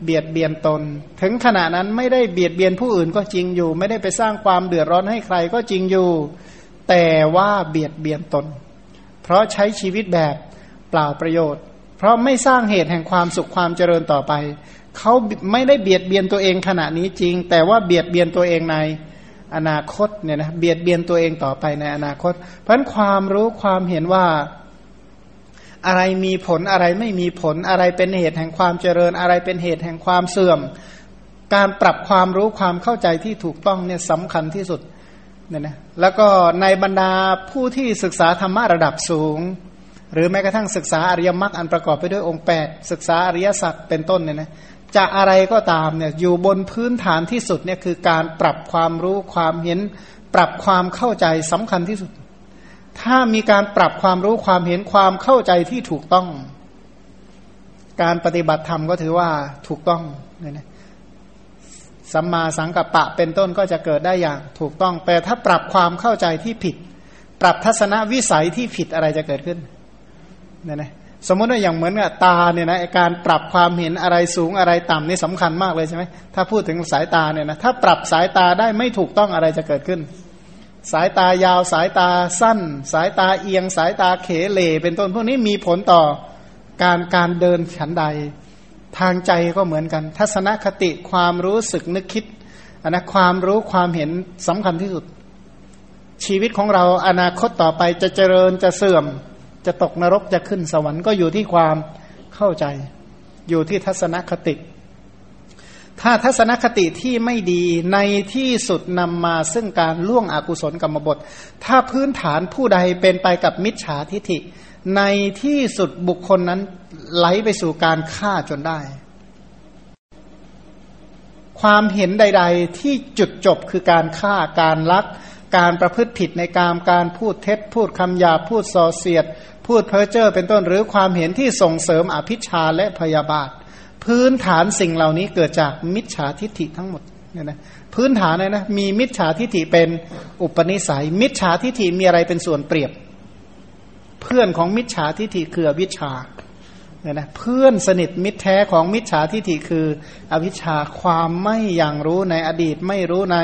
เบียดเบียนตน ถึงขณะนั้นไม่ได้เบียดเบียนผู้อื่นก็จริงอยู่ ไม่ได้ไปสร้างความเดือดร้อนให้ใครก็จริงอยู่ แต่ว่าเบียดเบียนตน เพราะใช้ชีวิตแบบเปล่าประโยชน์ เพราะไม่สร้างเหตุแห่งความสุขความเจริญต่อไป เขาไม่ได้เบียดเบียนตัวเองขณะนี้จริง แต่ว่าเบียดเบียนตัวเองในอนาคตเนี่ยนะเบียดเบียนตัวเองต่อไปในอนาคต เพราะความรู้ความเห็นว่า อะไรมีผลอะไรไม่มีผลอะไรเป็นเหตุแห่งความเจริญ อะไรเป็นเหตุแห่งความเสื่อม การปรับความรู้ความเข้าใจที่ถูกต้องเนี่ยสำคัญที่สุดเนี่ยนะแล้วก็ในบรรดาผู้ที่ศึกษาธรรมะระดับสูง หรือแม้กระทั่งศึกษาอริยมรรคอันประกอบไปด้วยองค์ 8 ศึกษาอริยสัจเป็นต้นเนี่ยนะจะอะไรก็ตามเนี่ยอยู่บนพื้นฐานที่สุดเนี่ยคือการปรับความรู้ความเห็น ปรับความเข้าใจสำคัญที่สุด ถ้ามีการปรับความรู้ความเห็นความเข้าใจที่ถูกต้อง การปฏิบัติธรรมก็ถือว่าถูกต้องเนี่ยนะสัมมาสังกัปปะเป็นต้นก็จะเกิดได้อย่างถูกต้อง แต่ถ้าปรับความเข้าใจที่ผิด ปรับทัศนวิสัยที่ผิดอะไรจะเกิดขึ้นเนี่ยนะสมมติว่าอย่างเหมือนกับตาเนี่ยนะการปรับความเห็นอะไรสูงอะไรต่ำนี่สำคัญมากเลยใช่ไหมถ้าพูดถึงสายตาเนี่ยนะถ้าปรับสายตาได้ไม่ถูกต้องอะไรจะเกิดขึ้น สายตายาวสายตาสั้น สายตาเอียงสายตาเขเลเป็นต้น พวกนี้มีผลต่อการการเดินฉันใด ทางใจก็เหมือนกัน ทัศนคติความรู้สึกนึกคิดอันนะความรู้ความเห็นสำคัญที่สุด ชีวิตของเราอนาคตต่อไปจะเจริญจะเสื่อม จะตกนรกจะขึ้นสวรรค์ก็อยู่ที่ความเข้าใจ อยู่ที่ทัศนคติ ถ้าทัศนคติที่ไม่ดีในที่สุดนำมาซึ่งการล่วงอกุศลกรรมบท ถ้าพื้นฐานผู้ใดเป็นไปกับมิจฉาทิฐิ ในที่สุดบุคคลนั้นไหลไปสู่การฆ่าจนได้ ความเห็นใด ๆ ที่จุดจบคือการฆ่าการลัก การประพฤติผิดในการการพูดเท็จ พูดคำหยาพูดส่อเสียด พูดเพ้อเจ้อเป็นต้นหรือความเห็นที่ส่งเสริมอภิชาและพยาบาท พื้นฐานสิ่งเหล่านี้เกิดจากมิจฉาทิฏฐิทั้งหมดเนี่ยนะพื้นฐานเลยนะมีมิจฉาทิฏฐิเป็นอุปนิสัย มิจฉาทิฏฐิมีอะไรเป็นส่วนเปรียบ เพื่อนของมิจฉาทิฏฐิคือวิชา เนี่ยนะเพื่อนสนิทมิตรแท้ของมิจฉาทิฏฐิคือ อวิชชาความไม่อย่างรู้ในอดีตไม่รู้ใน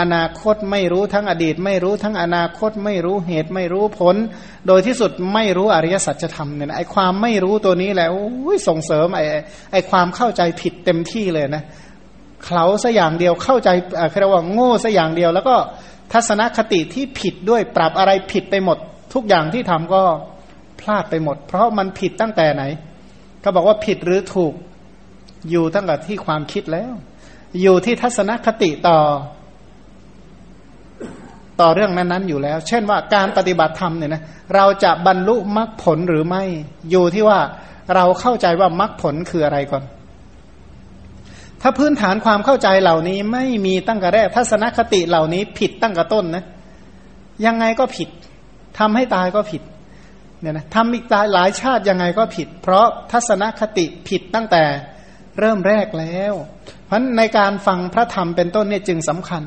อนาคตไม่รู้ทั้งอดีต ไม่รู้ทั้งอนาคตไม่รู้เหตุไม่รู้ผล โดยที่สุดไม่รู้อริยสัจธรรมเนี่ยนะไอความไม่รู้ตัวนี้แหละส่งเสริมไอไอความเข้าใจผิดเต็มที่เลยนะเขาสัอย่างเดียวเข้าใจเรียกว่าโง่สัอย่างเดียว แล้วก็ทัศนคติที่ผิดด้วยปรับอะไรผิดไปหมด ทุกอย่างที่ทำก็พลาดไปหมด เพราะมันผิดตั้งแต่ไหน เขาบอกว่าผิดหรือถูกอยู่ตั้งแต่ที่ความคิดแล้ว อยู่ที่ทัศนคติต่อ ต่อเรื่องนั้นๆอยู่แล้ว เช่นว่าการปฏิบัติธรรมเนี่ยนะเราจะบรรลุมรรคผลหรือไม่ อยู่ที่ว่าเราเข้าใจว่ามรรคผลคืออะไรก่อน ถ้าพื้นฐานความเข้าใจเหล่านี้ไม่มีตั้งแต่แรกทัศนคติเหล่านี้ผิดตั้งแต่ต้นนะยังไงก็ผิดทำให้ตายก็ผิด เนี่ยนะทำอีกหลายชาติยังไงก็ผิด เพราะทัศนคติผิดตั้งแต่เริ่มแรกแล้ว เพราะในการฟังพระธรรมเป็นต้นเนี่ยจึงสำคัญ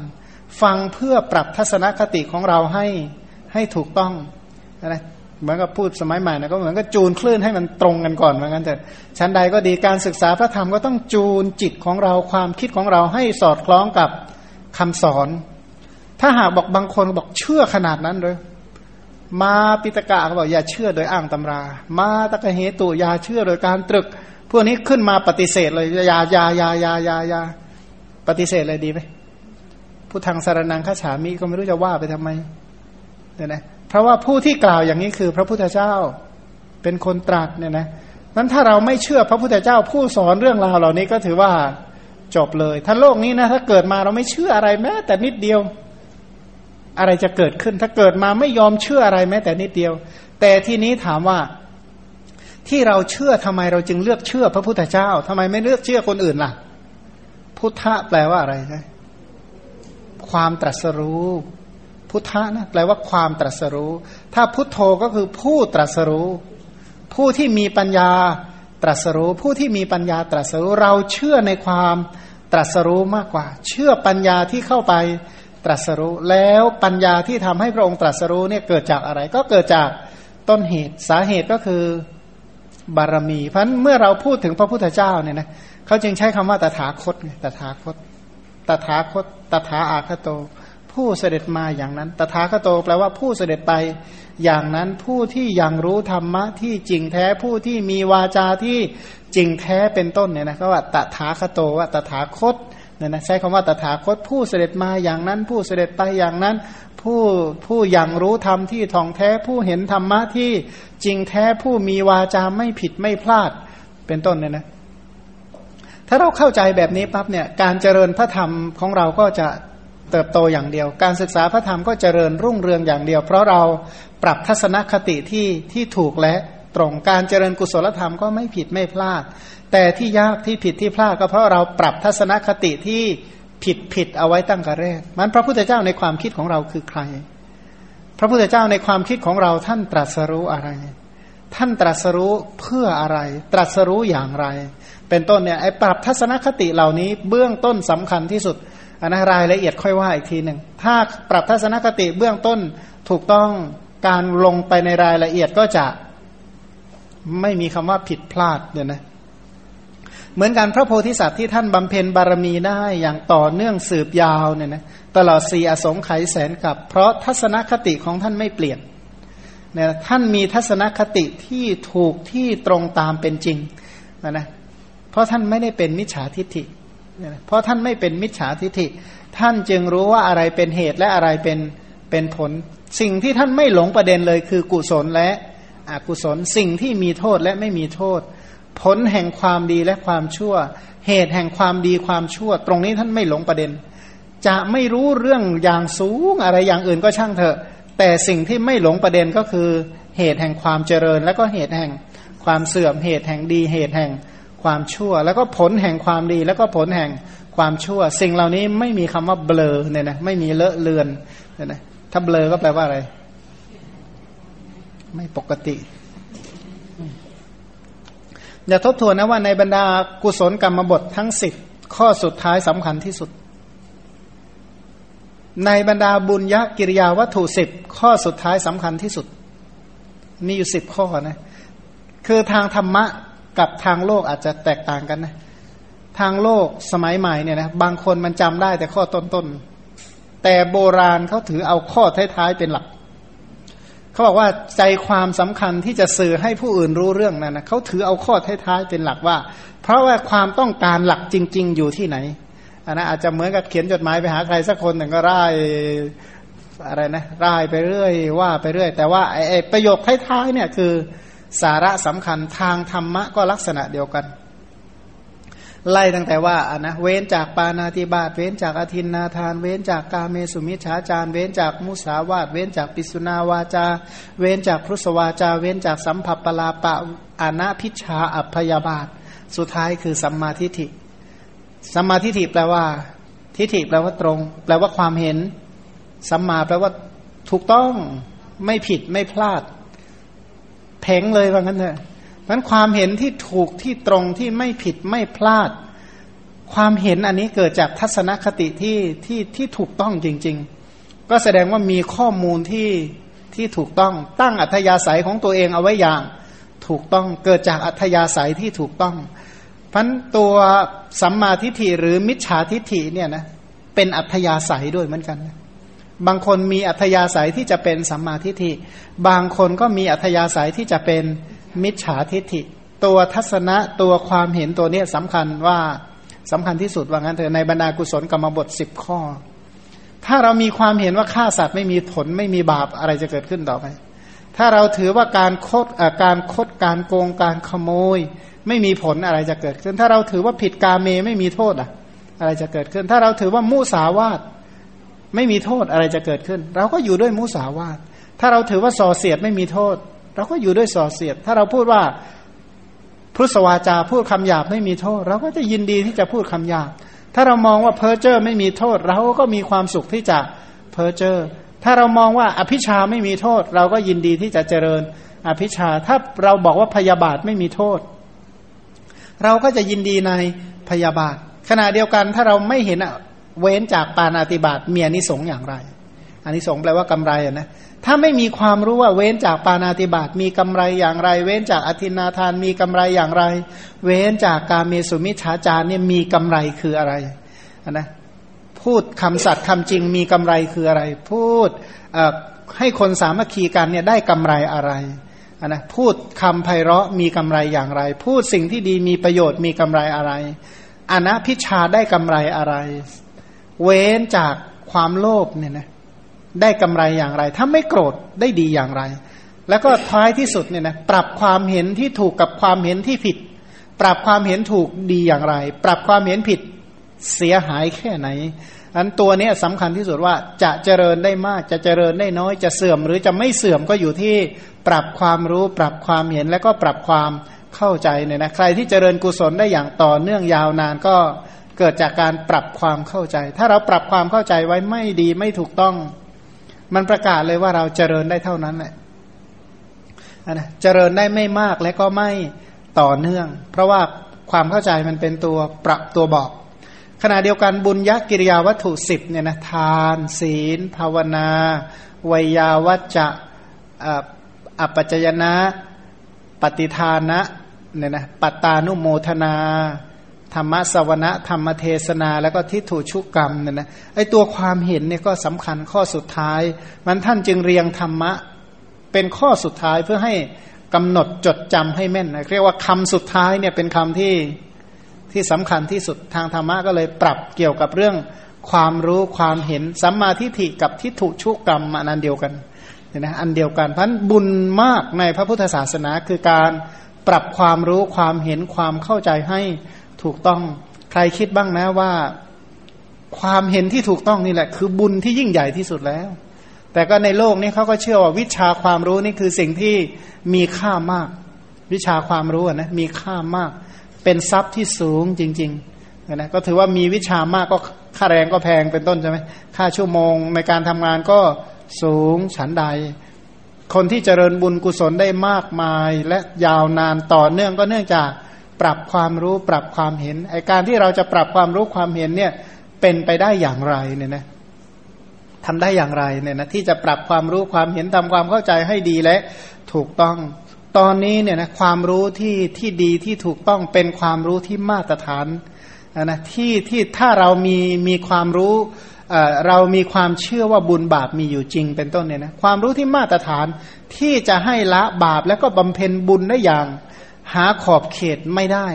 ฟังเพื่อปรับทัศนคติของเราให้ให้ถูกต้องนะเหมือนกับพูดสมัยใหม่นะก็เหมือนกับจูนคลื่นให้มันตรงกันก่อนเหมือนกันแต่ชั้นใดก็ดีการศึกษาพระธรรมก็ต้องจูนจิตของเราความคิดของเราให้สอดคล้องกับคำสอน ถ้าหากบอกบางคนบอกเชื่อขนาดนั้นเลย มาปิตกะเขาบอกอย่าเชื่อโดยอ้างตำรา มาตะกะเหตุอย่าเชื่อโดยการตรึก พวกนี้ขึ้นมาปฏิเสธเลยยายายายายายาปฏิเสธเลยดีไหมผู้ทางสารนังข้าฉามิก็ไม่รู้จะว่าไปทำไมเนี่ยนะเพราะว่าผู้ที่กล่าวอย่างนี้คือ พระพุทธเจ้าเป็นคนตรัสเนี่ยนะนั้นถ้าเราไม่เชื่อพระพุทธเจ้าผู้สอนเรื่องราวเหล่านี้ก็ถือว่าจบเลย ถ้าโลกนี้นะถ้าเกิดมาเราไม่เชื่ออะไรแม้แต่นิดเดียว อะไรจะเกิดขึ้น ถ้าเกิดมาไม่ยอมเชื่ออะไรแม้แต่นิดเดียว แต่ทีนี้ถามว่าที่เราเชื่อทำไมเราจึงเลือกเชื่อพระพุทธเจ้าทำไมไม่เลือกเชื่อคนอื่นล่ะ พุทธะแปลว่าอะไรใช่ความตรัสรู้ พุทธะนะแปลว่าความตรัสรู้ ถ้าพุทโธก็คือผู้ตรัสรู้ ผู้ที่มีปัญญาตรัสรู้ ผู้ที่มีปัญญาตรัสรู้ เราเชื่อในความตรัสรู้มากกว่า เชื่อปัญญาที่เข้าไป รัสรู้ แล้วปัญญาที่ทำให้พระองค์ตรัสรู้เนี่ยเกิดจากอะไรก็เกิดจากต้นเหตุสาเหตุก็คือบารมี เพราะเมื่อเราพูดถึงพระพุทธเจ้าเนี่ยนะเขาจึงใช้คำว่าตถาคตไงตถาคต ตถาคต ตถาอาคโต ผู้เสด็จมาอย่างนั้น ตถาคโตแปลว่าผู้เสด็จไปอย่างนั้นผู้ที่ยังรู้ธรรมะที่จริงแท้ผู้ที่มีวาจาที่จริงแท้เป็นต้นเนี่ยนะก็ว่าตถาคโตว่าตถาคต เนี่ยนะใช้คำว่าตถาคตผู้เสด็จมาอย่างนั้น ผู้เสด็จไปอย่างนั้น ผู้ผู้อยังรู้ธรรมที่ท่องแท้ผู้เห็นธรรมะที่จริงแท้ผู้มีวาจาไม่ผิดไม่พลาดเป็นต้นเนี่ยนะถ้าเราเข้าใจแบบนี้ปั๊บเนี่ยการเจริญพระธรรมของเราก็จะเติบโตอย่างเดียว การศึกษาพระธรรมก็เจริญรุ่งเรืองอย่างเดียว เพราะเราปรับทัศนคติที่ที่ถูกและ ตรงการเจริญกุศลธรรมก็ไม่ผิดไม่พลาด แต่ที่ยากที่ผิดที่พลาดก็เพราะเราปรับทัศนคติที่ผิดผิดเอาไว้ตั้งแต่แรก มันพระพุทธเจ้าในความคิดของเราคือใคร พระพุทธเจ้าในความคิดของเราท่านตรัสรู้อะไร ท่านตรัสรู้เพื่ออะไร ตรัสรู้อย่างไร เป็นต้นเนี่ยไอ้ปรับทัศนคติเหล่านี้เบื้องต้นสำคัญที่สุดอันนรายละเอียดค่อยว่าอีกทีหนึ่ง ถ้าปรับทัศนคติเบื้องต้นถูกต้องการลงไปในรายละเอียดก็จะ ไม่มีคำว่าผิดพลาดเนี่ยนะเหมือนกันพระโพธิสัตว์ที่ท่านบำเพ็ญบารมีได้อย่างต่อเนื่องสืบยาวเนี่ยนะตลอดสี่อสงไขยแสนกับ เพราะทัศนคติของท่านไม่เปลี่ยนเนี่ยท่านมีทัศนคติที่ถูกที่ตรงตามเป็นจริงนะนะเพราะท่านไม่ได้เป็นมิจฉาทิฏฐิเพราะท่านไม่เป็นมิจฉาทิฏฐิ ท่านจึงรู้ว่าอะไรเป็นเหตุและอะไรเป็นเป็นผล สิ่งที่ท่านไม่หลงประเด็นเลยคือกุศลและ อกุศล สิ่งที่มีโทษและไม่มีโทษ ผลแห่งความดีและความชั่ว เหตุแห่งความดีความชั่ว ตรงนี้ท่านไม่หลงประเด็น จะไม่รู้เรื่องอย่างสูงอะไรอย่างอื่นก็ช่างเถอะ แต่สิ่งที่ไม่หลงประเด็นก็คือ เหตุแห่งความเจริญ แล้วก็เหตุแห่งความเสื่อมเหตุแห่งดีเหตุแห่งความชั่ว แล้วก็ผลแห่งความดี แล้วก็ผลแห่งความชั่ว สิ่งเหล่านี้ไม่มีคำว่าเบลอเนี่ยนะไม่มีเลอะเลือนเนี่ยนะถ้าเบลอก็แปลว่าอะไร ไม่ปกติอย่าทบทวนนะว่าในบรรดากุศลกรรมบททั้งสิบข้อสุดท้ายสำคัญที่สุด ในบรรดาบุญยกิริยาวัตถุสิบข้อสุดท้ายสำคัญที่สุด มีอยู่สิบข้อนะ คือทางธรรมะกับทางโลกอาจจะแตกต่างกันนะ ทางโลกสมัยใหม่เนี่ยนะบางคนมันจำได้แต่ข้อต้นๆ แต่โบราณเขาถือเอาข้อท้ายๆเป็นหลัก เขาบอกว่าใจความสำคัญที่จะสื่อให้ผู้อื่นรู้เรื่องนั้นนะเขาถือเอาข้อท้ายๆเป็นหลักว่า เพราะว่าความต้องการหลักจริง ๆ อยู่ที่ไหนอันนั้นอาจจะเหมือนกับเขียนจดหมายไปหาใครสักคนหนึ่งก็ร่ายอะไรนะร่ายไปเรื่อยว่าไปเรื่อย แต่ว่าไอ้ประโยคท้ายๆเนี่ยคือสาระสำคัญทางธรรมะก็ลักษณะเดียวกัน ไล่ตั้งแต่ว่าอะนะเว้นจากปานาติบาตเว้นจากอธินนาทาน เว้นจากกาเมสุมิชฌาจารเว้นจากมุสาวาตเว้นจากปิสุนาวาจา เว้นจากพุทสวาจา เว้นจากสัมผัสปลาปะอานาพิชาอัพยาบาท สุดท้ายคือสัมมาทิฏฐิสัมมาทิฏฐิแปลว่า ทิฏฐิแปลว่าตรง แปลว่าความเห็น สัมมาแปลว่าถูกต้องไม่ผิดไม่พลาดเพ่งเลยว่างั้นเถอะ นั้นความเห็นที่ถูกที่ตรงที่ไม่ผิดไม่พลาด ความเห็นอันนี้เกิดจากทัศนคติที่ที่ที่ถูกต้องจริง ๆ ก็แสดงว่ามีข้อมูลที่ที่ถูกต้องตั้งอัธยาศัยของตัวเองเอาไว้อย่างถูกต้องเกิดจากอัธยาศัยที่ถูกต้องพันตัวสัมมาทิฏฐิหรือมิจฉาทิฏฐิเนี่ยนะเป็นอัธยาศัยด้วยเหมือนกัน บางคนมีอัธยาศัยที่จะเป็นสัมมาทิฏฐิ บางคนก็มีอัธยาศัยที่จะเป็นมิจฉาทิฏฐิ ตัวทัศนะตัวความเห็นตัวนี้สำคัญว่าสำคัญที่สุดว่างั้นเถอะในบรรดากุศลกรรมบทสิบข้อ ถ้าเรามีความเห็นว่าฆ่าสัตว์ไม่มีผลไม่มีบาปอะไรจะเกิดขึ้นต่อไป ถ้าเราถือว่าการคดการคดการโกงการขโมย ไม่มีผลอะไรจะเกิดขึ้น ถ้าเราถือว่าผิดกาเมไม่มีโทษอะ อะไรจะเกิดขึ้น ถ้าเราถือว่ามุสาวาต ไม่มีโทษอะไรจะเกิดขึ้น เราก็อยู่ด้วยมุสาวาตถ้าเราถือว่าส่อเสียดไม่มีโทษ เราก็อยู่ด้วยส่อเสียด ถ้าเราพูดว่าพุทธวาจาพูดคำหยาบไม่มีโทษ เราก็จะยินดีที่จะพูดคำหยาบ ถ้าเรามองว่าเพอเจอร์ไม่มีโทษ เราก็มีความสุขที่จะเพอเจอร์ถ้าเรามองว่าอภิชาไม่มีโทษ เราก็ยินดีที่จะเจริญ อภิชาถ้าเราบอกว่าพยาบาทไม่มีโทษ เราก็จะยินดีในพยาบาท ขณะเดียวกันถ้าเราไม่เห็น เว้นจากปานาติบาตมีอนิสงส์อย่างไรอันนี้สงแปลว่ากำไรนะ ถ้าไม่มีความรู้ว่าเว้นจากปานาติบาตมีกำไรอย่างไร เว้นจากอธินาทานมีกำไรอย่างไร เว้นจากการเมสุมิชฌาจารเนี่ยมีกำไรคืออะไรนะพูดคำสัตย์คำจริงมีกำไรคืออะไร พูดให้คนสามัคคีกันเนี่ยได้กำไรอะไรนะพูดคำไพเราะมีกำไรอย่างไร พูดสิ่งที่ดีมีประโยชน์มีกำไรอะไรอนัพิชาได้กำไรอะไร เว้นจากความโลภเนี่ยนะได้กำไรอย่างไร ถ้าไม่โกรธได้ดีอย่างไร แล้วก็ท้ายที่สุดเนี่ยนะปรับความเห็นที่ถูกกับความเห็นที่ผิด ปรับความเห็นถูกดีอย่างไร ปรับความเห็นผิดเสียหายแค่ไหนอันตัวนี้สำคัญที่สุดว่าจะเจริญได้มากจะเจริญได้น้อยจะเสื่อมหรือจะไม่เสื่อมก็อยู่ที่ปรับความรู้ ปรับความเห็นและก็ปรับความเข้าใจเนี่ยนะใครที่เจริญกุศลได้อย่างต่อเนื่องยาวนานก็ เกิดจากการปรับความเข้าใจ ถ้าเราปรับความเข้าใจไว้ไม่ดีไม่ถูกต้อง มันประกาศเลยว่าเราเจริญได้เท่านั้นแหละนะเจริญได้ไม่มากและก็ไม่ต่อเนื่อง เพราะว่าความเข้าใจมันเป็นตัวปรับตัวบอก ขณะเดียวกันบุญยักกิริยาวัตถุสิบเนี่ยนะทาน ศีล ภาวนาวยาวัจจะอัปจยนะ ปฏิทานะเนี่ยนะปัตตานุโมทนา ธรรมะสวนะธรรมเทศนา แล้วก็ทิฏฐุชุกกรรมเนี่ยนะไอตัวความเห็นเนี่ยก็สำคัญข้อสุดท้าย มันท่านจึงเรียงธรรมะเป็นข้อสุดท้ายเพื่อให้กำหนดจดจำให้แม่นเรียกว่าคำสุดท้ายเนี่ยเป็นคำที่ที่สำคัญที่สุดทางธรรมะก็เลยปรับเกี่ยวกับเรื่องความรู้ความเห็นสัมมาทิฏฐิกับทิฏฐุชุกกรรมอันเดียวกันเนี่ยนะอันเดียวกันพราะบุญมากในพระพุทธศาสนาคือการปรับความรู้ความเห็นความเข้าใจให้ ถูกต้องใครคิดบ้างนะว่า ความเห็นที่ถูกต้องนี่แหละ คือบุญที่ยิ่งใหญ่ที่สุดแล้ว แต่ก็ในโลกนี้เขาก็เชื่อว่าวิชาความรู้นี่คือสิ่งที่มีค่ามาก วิชาความรู้นะมีค่ามาก เป็นทรัพย์ที่สูงจริงๆนะก็ถือว่ามีวิชามากก็ค่าแรงก็แพงเป็นต้นใช่ไหมค่าชั่วโมงในการทำงานก็สูงฉันใด คนที่เจริญบุญกุศลได้มากมาย และยาวนานต่อเนื่องก็เนื่องจาก ปรับความรู้ปรับความเห็นไอการที่เราจะปรับความรู้ความเห็นเนี่ยเป็นไปได้อย่างไรเนี่ยนะทำได้อย่างไรเนี่ยนะที่จะปรับความรู้ความเห็นทำความเข้าใจให้ดีและถูกต้อง ตอนนี้เนี่ยนะความรู้ที่ที่ดีที่ถูกต้องเป็นความรู้ที่มาตรฐานนะที่ที่ถ้าเรามีมีความรู้เรามีความเชื่อว่าบุญบาปมีอยู่จริงเป็นต้นเนี่ยนะความรู้ที่มาตรฐานที่จะให้ละบาปแล้วก็บำเพ็ญบุญได้อย่าง หาขอบเขตไม่ได้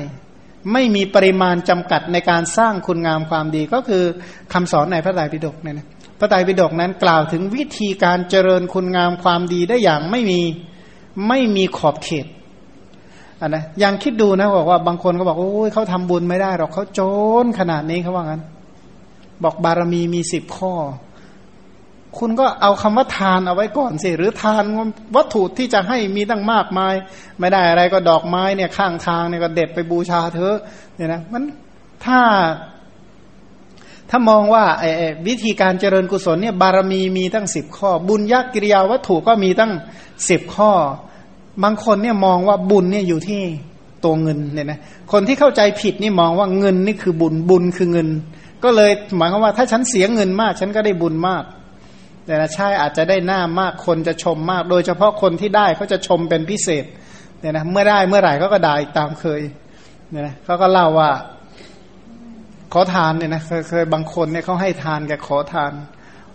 ไม่มีปริมาณจำกัดในการสร้างคุณงามความดีก็คือคำสอนในพระไตรปิฎกเนี่ยนะพระไตรปิฎกนั้นกล่าวถึงวิธีการเจริญคุณงามความดีได้อย่างไม่มีไม่มีขอบเขตอันนะยังคิดดูนะบอกว่าบางคนก็บอกโอ้ยเขาทำบุญไม่ได้หรอกเขาโจนขนาดนี้เขาว่างั้น บอกบารมีมีสิบข้อ คุณก็เอาคำว่าทานเอาไว้ก่อนสิ หรือทานวัตถุที่จะให้มีตั้งมากมาย ไม่ได้อะไรก็ดอกไม้เนี่ยข้างทางเนี่ยก็เด็ดไปบูชาเถอะเนี่ยนะมันถ้า ถ้ามองว่าไอ้วิธีการเจริญกุศลเนี่ยบารมีมีตั้งสิบข้อ บุญยักกิริยาวัตถุก็มีตั้งสิบข้อ บางคนเนี่ยมองว่าบุญเนี่ยอยู่ที่ตัวเงินเนี่ยนะคนที่เข้าใจผิดนี่มองว่าเงินนี่คือบุญบุญคือเงิน ก็เลยหมายความว่าถ้าฉันเสียเงินมาก ฉันก็ได้บุญมาก แต่นะใช่อาจจะได้หน้ามากคนจะชมมาก โดยเฉพาะคนที่ได้เขาจะชมเป็นพิเศษเนี่ยนะเมื่อได้เมื่อไหร่เขาก็ด่าอีกตามเคยเนี่ยนะเขาก็เล่าว่า ขอทานเนี่ยนะเคยเคยบางคนเนี่ยเขาให้ทานแกขอทาน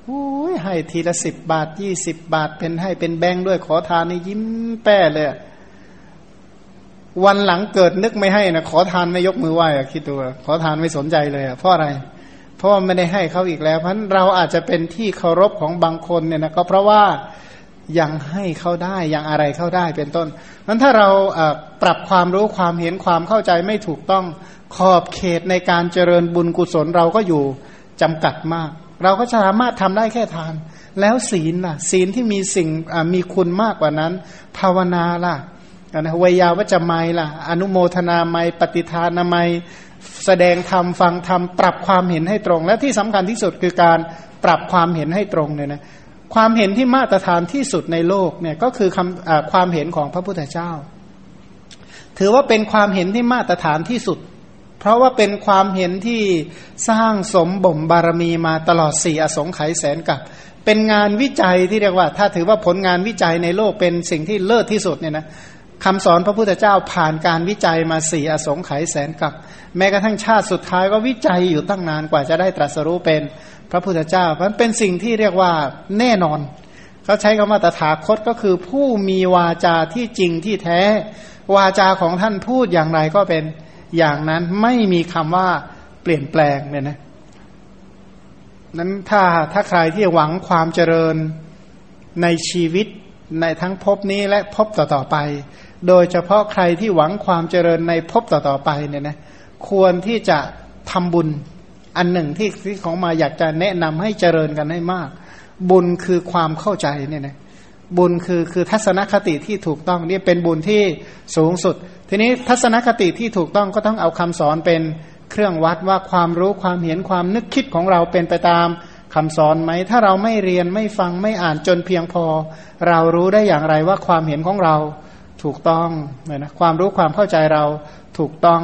โอ้ยให้ทีละสิบบาทยี่สิบบาทเป็นให้เป็นแบงค์ด้วยขอทานนี่ยิ้มแป้เลย วันหลังเกิดนึกไม่ให้นะขอทานไม่ยกมือไหว้คิดดูขอทานไม่สนใจเลยเพราะอะไรเพราะว่าไม่ได้ให้เขาอีกแล้ว เพราะเราอาจจะเป็นที่เคารพของบางคนเนี่ยนะก็เพราะว่ายังให้เขาได้ยังอะไรเข้าได้เป็นต้นนั้นถ้าเราปรับความรู้ความเห็นความเข้าใจไม่ถูกต้องขอบเขตในการเจริญบุญกุศลเราก็อยู่จำกัดมาก เราก็สามารถทำได้แค่ทาน แล้วศีลล่ะ ศีลที่มีสิ่งมีคุณมากกว่านั้น ภาวนาล่ะนะวยาวัจไมล่ะ อนุโมทนาไมปฏิทานาไม แสดงธรรมฟังธรรมปรับความเห็นให้ตรง และที่สำคัญที่สุดคือการปรับความเห็นให้ตรงเนี่ยนะความเห็นที่มาตรฐานที่สุดในโลกเนี่ยก็คือคำความเห็นของพระพุทธเจ้า ถือว่าเป็นความเห็นที่มาตรฐานที่สุด เพราะว่าเป็นความเห็นที่สร้างสมบ่มบารมีมาตลอดสี่อสงไขยแสนกับเป็นงานวิจัยที่เรียกว่า ถ้าถือว่าผลงานวิจัยในโลกเป็นสิ่งที่เลิศที่สุดเนี่ยนะ คำสอนพระพุทธเจ้าผ่านการวิจัยมาสี่อสงไขยแสนกับ แม้กระทั่งชาติสุดท้ายก็วิจัยอยู่ตั้งนานกว่าจะได้ตรัสรู้เป็นพระพุทธเจ้ามันเป็นสิ่งที่เรียกว่าแน่นอนเขาใช้คำว่าตถาคตก็คือผู้มีวาจาที่จริงที่แท้ วาจาของท่านพูดอย่างไรก็เป็นอย่างนั้นไม่มีคำว่าเปลี่ยนแปลงเนี่ยนะนั้นถ้าถ้าใครที่หวังความเจริญในชีวิตในทั้งภพนี้และภพต่อๆไป โดยเฉพาะใครที่หวังความเจริญในภพต่อๆไปเนี่ยนะควรที่จะทำบุญอันหนึ่งที่ที่ของมาอยากจะแนะนำให้เจริญกันให้มาก บุญคือความเข้าใจเนี่ยนะบุญคือคือทัศนคติที่ถูกต้องนี่เป็นบุญที่สูงสุด ทีนี้ทัศนคติที่ถูกต้องก็ต้องเอาคำสอนเป็นเครื่องวัดว่าความรู้ความเห็นความนึกคิดของเราเป็นไปตามคำสอนไหม ถ้าเราไม่เรียนไม่ฟังไม่อ่านจนเพียงพอ เรารู้ได้อย่างไรว่าความเห็นของเรา ถูกต้องเนะความรู้ความเข้าใจเราถูกต้อง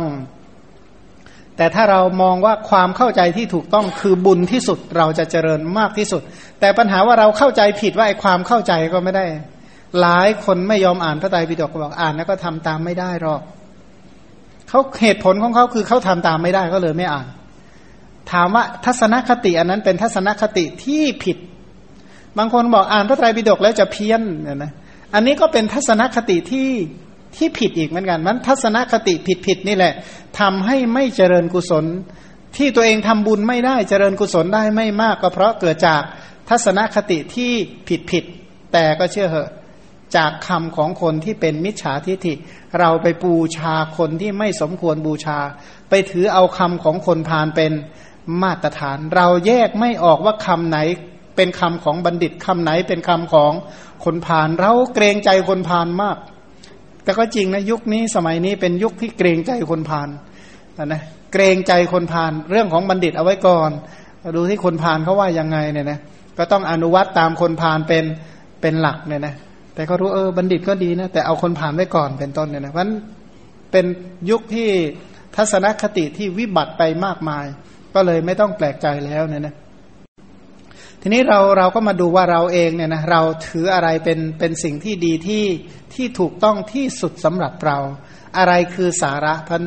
แต่ถ้าเรามองว่าความเข้าใจที่ถูกต้องคือบุญที่สุดเราจะเจริญมากที่สุด แต่ปัญหาว่าเราเข้าใจผิดว่าไอ้ความเข้าใจก็ไม่ได้ หลายคนไม่ยอมอ่านพระไตรปิฎกบอกอ่านแล้วก็ทำตามไม่ได้หรอกเขาเหตุผลของเขาคือเขาทำตามไม่ได้ก็เลยไม่อ่าน ถามว่าทัศนคติอันนั้นเป็นทัศนคติที่ผิด บางคนบอกอ่านพระไตรปิฎกแล้วจะเพี้ยนเนี่ยนะ อันนี้ก็เป็นทัศนคติที่ที่ผิดอีกเหมือนกันมันทัศนคติผิดผิดนี่แหละทำให้ไม่เจริญกุศล ที่ตัวเองทำบุญไม่ได้เจริญกุศลได้ไม่มากก็เพราะเกิดจากทัศนคติที่ผิดผิดแต่ก็เชื่อเหอะจากคำของคนที่เป็นมิจฉาทิฏฐิ เราไปบูชาคนที่ไม่สมควรบูชา ไปถือเอาคำของคนพาลเป็นมาตรฐาน เราแยกไม่ออกว่าคำไหนเป็นคำของบัณฑิตคำไหนเป็นคำของ คนพาลเราเกรงใจคนพาลมาก แต่ก็จริงนะยุคนี้สมัยนี้เป็นยุคที่เกรงใจคนพาลนะเกรงใจคนพาลเรื่องของบัณฑิตเอาไว้ก่อน ดูที่คนพาลเขาว่ายังไงเนี่ยนะก็ต้องอนุวัตตามคนพาลเป็นเป็นหลักเนี่ยนะแต่ก็รู้เออบัณฑิตก็ดีนะแต่เอาคนผ่านไว้ก่อนเป็นต้นเนี่ยนะเพราะนั้นเป็นยุคที่ทัศนคติที่วิบัติไปมากมาย ก็เลยไม่ต้องแปลกใจแล้วเนี่ยนะ ทีนี้เราเราก็มาดูว่าเราเองเนี่ยนะเราถืออะไรเป็นเป็นสิ่งที่ดีที่ที่ถูกต้องที่สุดสำหรับเรา อะไรคือสาระพัน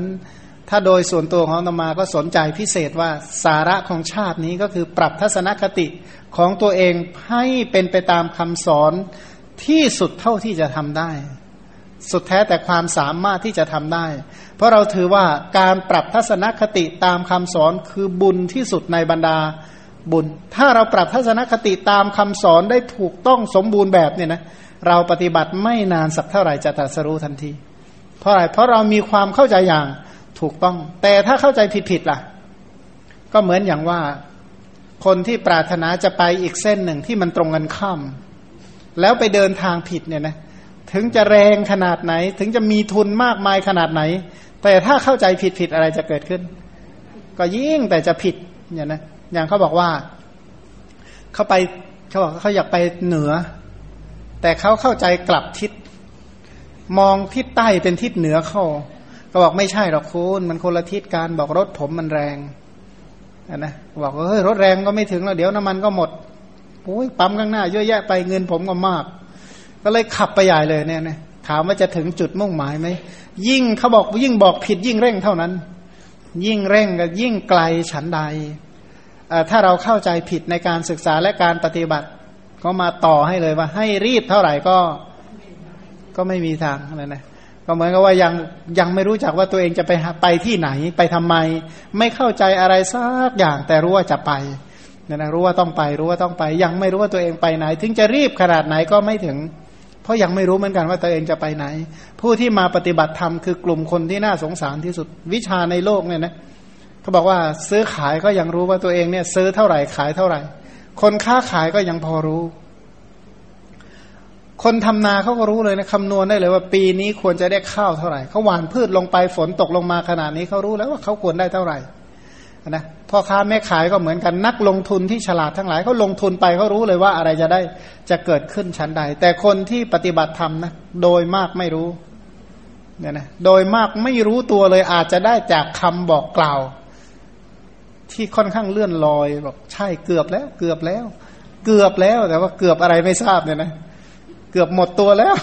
ถ้าโดยส่วนตัวของธรรมาก็สนใจพิเศษว่าสาระของชาตินี้ก็คือปรับทัศนคติของตัวเองให้เป็นไปตามคำสอนที่สุดเท่าที่จะทำได้ สุดแท้แต่ความสามารถที่จะทำได้ เพราะเราถือว่าการปรับทัศนคติตามคำสอนคือบุญที่สุดในบรรดา บุญ ถ้าเราปรับทัศนคติตามคำสอนได้ถูกต้องสมบูรณ์แบบเนี่ยนะเราปฏิบัติไม่นานสักเท่าไหร่จะตรัสรู้ทันที เพราะอะไรเพราะเรามีความเข้าใจอย่างถูกต้อง แต่ถ้าเข้าใจผิดๆล่ะ ก็เหมือนอย่างว่าคนที่ปรารถนาจะไปอีกเส้นหนึ่งที่มันตรงกันข้ามแล้วไปเดินทางผิดเนี่ยนะถึงจะแรงขนาดไหน ถึงจะมีทุนมากมายขนาดไหน แต่ถ้าเข้าใจผิดๆอะไรจะเกิดขึ้น ก็ยิ่งแต่จะผิดเนี่ยนะ อย่างเขาบอกว่าเขาไปเขาบอกเขาอยากไปเหนือ แต่เขาเข้าใจกลับทิศ มองทิศใต้เป็นทิศเหนือเข้าก็บอกไม่ใช่หรอกคุณมันคนละทิศการบอกรถผมมันแรงนะบอกเฮ้ยรถแรงก็ไม่ถึงแล้วเดี๋ยวน้ำมันก็หมดโอ้ยปั๊มข้างหน้าเยอะแยะไปเงินผมก็มาก ก็เลยขับไปใหญ่เลยเนี่ยนะถามว่าจะถึงจุดมุ่งหมายไหมยิ่งเขาบอกยิ่งบอกผิดยิ่งเร่งเท่านั้น ยิ่งเร่งก็ยิ่งไกลฉันใด ถ้าเราเข้าใจผิดในการศึกษาและการปฏิบัติ ก็มาต่อให้เลยว่า ให้รีบเท่าไหร่ก็ก็ไม่มีทางอะไรนะก็เหมือนกับว่ายังยังไม่รู้จักว่าตัวเองจะไปไปที่ไหนไปทำไม ไม่เข้าใจอะไรสักอย่าง แต่รู้ว่าจะไปนี่ยนะรู้ว่าต้องไปรู้ว่าต้องไป ยังไม่รู้ว่าตัวเองไปไหน ถึงจะรีบขนาดไหนก็ไม่ถึง เพราะยังไม่รู้เหมือนกันว่าตัวเองจะไปไหน ผู้ที่มาปฏิบัติธรรมคือกลุ่มคนที่น่าสงสารที่สุด วิชาในโลกเนี่ยนะเขาบอกว่าซื้อขายก็ยังรู้ว่าตัวเองเนี่ย ซื้อเท่าไหร่ขายเท่าไหร่ คนค้าขายก็ยังพอรู้ คนทำนาเขาก็รู้เลยนะคำนวณได้เลยว่าปีนี้ควรจะได้ข้าวเท่าไหร่เขาหว่านพืชลงไปฝนตกลงมาขนาดนี้เขารู้แล้วว่าเขาควรได้เท่าไหร่นะพ่อค้าแม่ขายก็เหมือนกันนักลงทุนที่ฉลาดทั้งหลายเขาลงทุนไปเขารู้เลยว่าอะไรจะได้จะเกิดขึ้นชั้นใด แต่คนที่ปฏิบัติธรรมนะโดยมากไม่รู้เนี่ยนะโดยมากไม่รู้ตัวเลยอาจจะได้จากคำบอกกล่าว ที่ค่อนข้างเลื่อนลอยบอกใช่เกือบแล้ว เกือบแล้ว เกือบแล้วแต่ว่าเกือบอะไรไม่ทราบเนี่ยนะ เกือบหมดตัวแล้ว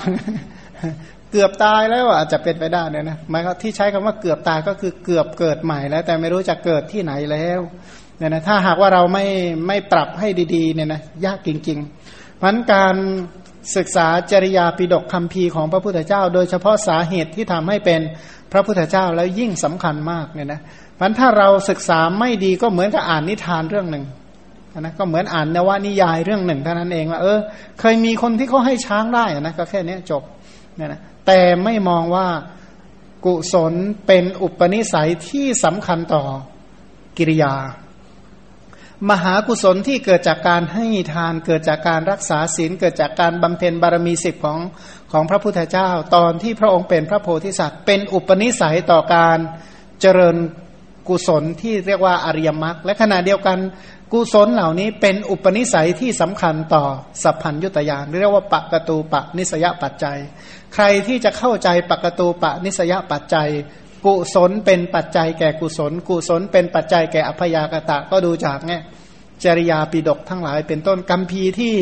เกือบตายแล้วอาจจะเป็นไปได้เนี่ยนะหมายที่ใช้คำว่าเกือบตายก็คือเกือบเกิดใหม่แล้ว แต่ไม่รู้จะเกิดที่ไหนแล้วเนี่ยนะถ้าหากว่าเราไม่ไม่ปรับให้ดีๆเนี่ยนะยากจริงๆเพราะการศึกษาจริยาปิดกคำพีของพระพุทธเจ้า โดยเฉพาะสาเหตุที่ทำให้เป็นพระพุทธเจ้าแล้วยิ่งสำคัญมากเนี่ยนะ เพราะถ้าเราศึกษาไม่ดีก็เหมือนกับอ่านนิทานเรื่องหนึ่งนะก็เหมือนอ่านนวนิยายเรื่องหนึ่งเท่านั้นเองว่าเออ เคยมีคนที่เขาให้ช้างได้นะก็แค่นี้จบเนี่ยนะแต่ไม่มองว่ากุศลเป็นอุปนิสัยที่สำคัญต่อกิริยา มหากุศลที่เกิดจากการให้ทาน เกิดจากการรักษาศีล เกิดจากการบำเพ็ญบารมีสิบของของพระพุทธเจ้า ตอนที่พระองค์เป็นพระโพธิสัตว์ เป็นอุปนิสัยต่อการเจริญ กุศลที่เรียกว่าอริยมรรคและขณะเดียวกันกุศลเหล่านี้เป็นอุปนิสัยที่สำคัญต่อสัพพัญยุตยานเรียกว่าปะกตูปะนิสยปัจจัย ใครที่จะเข้าใจปะกตูปะนิสยปัจจัย กุศลเป็นปัจจัยแก่กุศล กุศลเป็นปัจจัยแก่อภยากตะก็ดูจากเนี่ยจริยาปิดกทั้งหลายเป็นต้นกัมพีที่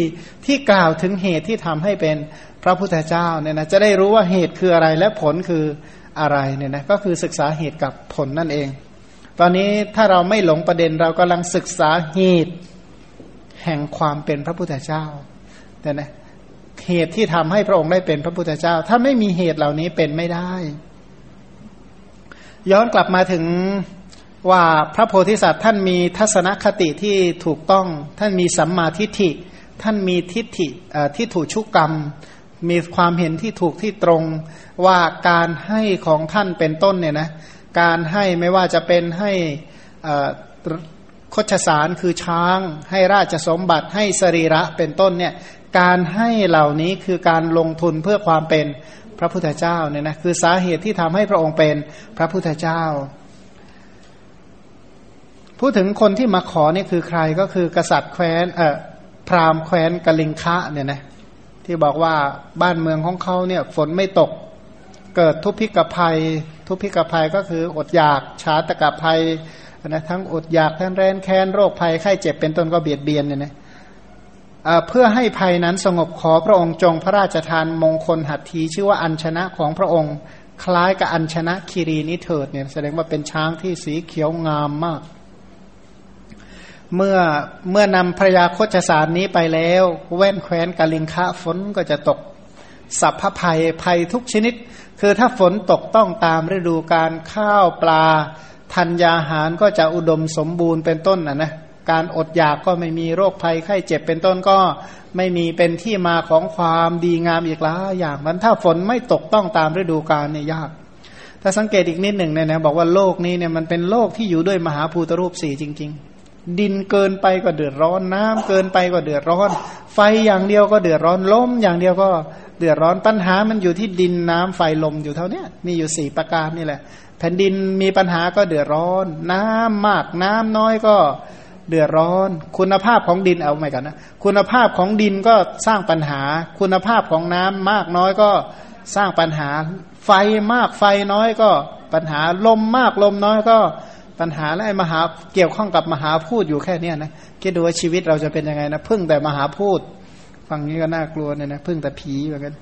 ที่กล่าวถึงเหตุที่ทำให้เป็นพระพุทธเจ้าเนี่ยนะจะได้รู้ว่าเหตุคืออะไรและผลคืออะไรเนี่ยนะก็คือศึกษาเหตุกับผลนั่นเอง ตอนนี้ถ้าเราไม่หลงประเด็นเรากำลังศึกษาเหตุแห่งความเป็นพระพุทธเจ้าแต่นะเหตุที่ทำให้พระองค์ได้เป็นพระพุทธเจ้า ถ้าไม่มีเหตุเหล่านี้เป็นไม่ได้ ย้อนกลับมาถึงว่าพระโพธิสัตว์ท่านมีทัศนคติที่ถูกต้อง ท่านมีสัมมาทิฏฐิ ท่านมีทิฏฐิที่ถูกชุกกรรม มีความเห็นที่ถูกที่ตรงว่าการให้ของท่านเป็นต้นเนี่ยนะ การให้ไม่ว่าจะเป็นให้คชสารคือช้าง ให้ราชสมบัติให้สรีระเป็นต้นเนี่ยการให้เหล่านี้คือการลงทุนเพื่อความเป็นพระพุทธเจ้าเนี่ยนะคือสาเหตุที่ทำให้พระองค์เป็นพระพุทธเจ้า พูดถึงคนที่มาขอนี่คือใครก็คือกษัตริย์แคว้นเอ่อพราหมณ์แคว้นกลิงคะเนี่ยนะที่บอกว่าบ้านเมืองของเขาเนี่ยฝนไม่ตก เกิดทุพพิกภัย ทุพพิกภัยก็คืออดอยากชาตกภัยนะทั้งอดอยากทั้งแรนแค้นโรคภัยไข้เจ็บเป็นต้นก็เบียดเบียนเนี่ยนะเพื่อให้ภัยนั้นสงบขอพระองค์จงพระราชทานมงคลหัตถีชื่อว่าอัญชนะของพระองค์ คล้ายกับอัญชนะคีรีนิเถิดเนี่ยแสดงว่าเป็นช้างที่สีเขียวงามมาก เมื่อเมื่อนำพระยาโคจสารนี้ไปแล้ว แว่นแคว้นกาลิงคะฝนก็จะตกสัพพภัยภัยทุกชนิด คือถ้าฝนตกต้องตามฤดูการข้าวปลาธัญญาหารก็จะอุดมสมบูรณ์เป็นต้นนะนะการอดอยากก็ไม่มีโรคภัยไข้เจ็บเป็นต้นก็ไม่มีเป็นที่มาของความดีงามอีกหลายอย่างมันถ้าฝนไม่ตกต้องตามฤดูกาลเนี่ยยาก ถ้าสังเกตอีกนิดหนึ่งเนี่ยนะบอกว่าโลกนี้เนี่ยมันเป็นโลกที่อยู่ด้วยมหาภูตรูปสี่จริง ๆ ดินเกินไปก็เดือดร้อนน้ำเกินไปก็เดือดร้อน ไฟอย่างเดียวก็เดือดร้อนลมอย่างเดียวก็เดือดร้อนปัญหามันอยู่ที่ดินน้ำไฟลมอยู่เท่านี้มีอยู่สี่ประการนี่แหละ แผ่นดินมีปัญหาก็เดือดร้อน น้ำมากน้ำน้อยก็เดือดร้อน คุณภาพของดินเอาไม่กันนะคุณภาพของดินก็สร้างปัญหา คุณภาพของน้ำมากน้อยก็สร้างปัญหา ไฟมากไฟน้อยก็ปัญหาลมมากลมน้อยก็ ปัญหาและมหาเกี่ยวข้องกับมหาพูดอยู่แค่เนี้นะคิดดูว่าชีวิตเราจะเป็นยังไงนะพึ่งแต่มหาพูดฟังนี้ก็น่ากลัวเนี่ยนะพึ่งแต่ผีเหมือนกัน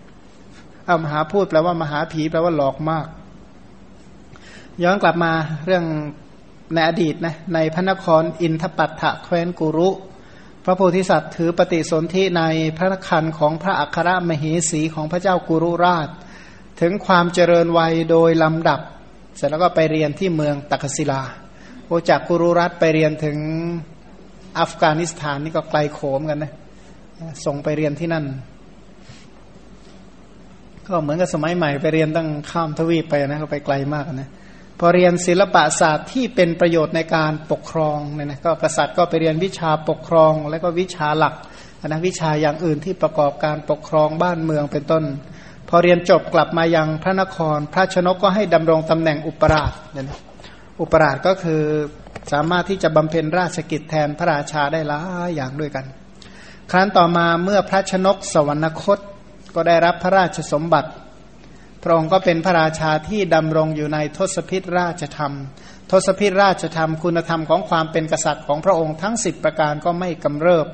เอามหาพูดแปลว่ามหาผีแปลว่าหลอกมาก ย้อนกลับมาเรื่องในอดีตนะในพระนครอินทปัตถะแคว้นกุรุ พระโพธิสัตว์ถือปฏิสนธิในพระนครของพระอัครมเหสีของพระเจ้ากุรุราช ถึงความเจริญวัยโดยลำดับ เสร็จแล้วก็ไปเรียนที่เมืองตักศิลาโอจากกุรุรัตไปเรียนถึงอัฟกานิสถานนี่ก็ไกลโขมกันนะส่งไปเรียนที่นั่น ก็เหมือนกับสมัยใหม่ไปเรียนตั้งข้ามทวีปไปนะก็ไปไกลมากนะพอเรียนศิลปศาสตร์ที่เป็นประโยชน์ในการปกครองเนี่ยนะก็กษัตริย์ก็ไปเรียนวิชาปกครอง แล้วก็วิชาหลักนะวิชาอย่างอื่นที่ประกอบการปกครองบ้านเมืองเป็นต้น พอเรียนจบกลับมายังพระนคร พระชนกก็ให้ดำรงตำแหน่งอุปราชเนี่ยนะอุปราชก็คือสามารถที่จะบำเพ็ญราชกิจแทนพระราชาได้หลายอย่างด้วยกัน ครั้นต่อมาเมื่อพระชนกสวรรคตก็ได้รับพระราชสมบัติ พระองค์ก็เป็นพระราชาที่ดำรงอยู่ในทศพิธราชธรรม ทศพิธราชธรรม คุณธรรมของความเป็นกษัตริย์ของพระองค์ทั้งสิบประการก็ไม่กำเริบ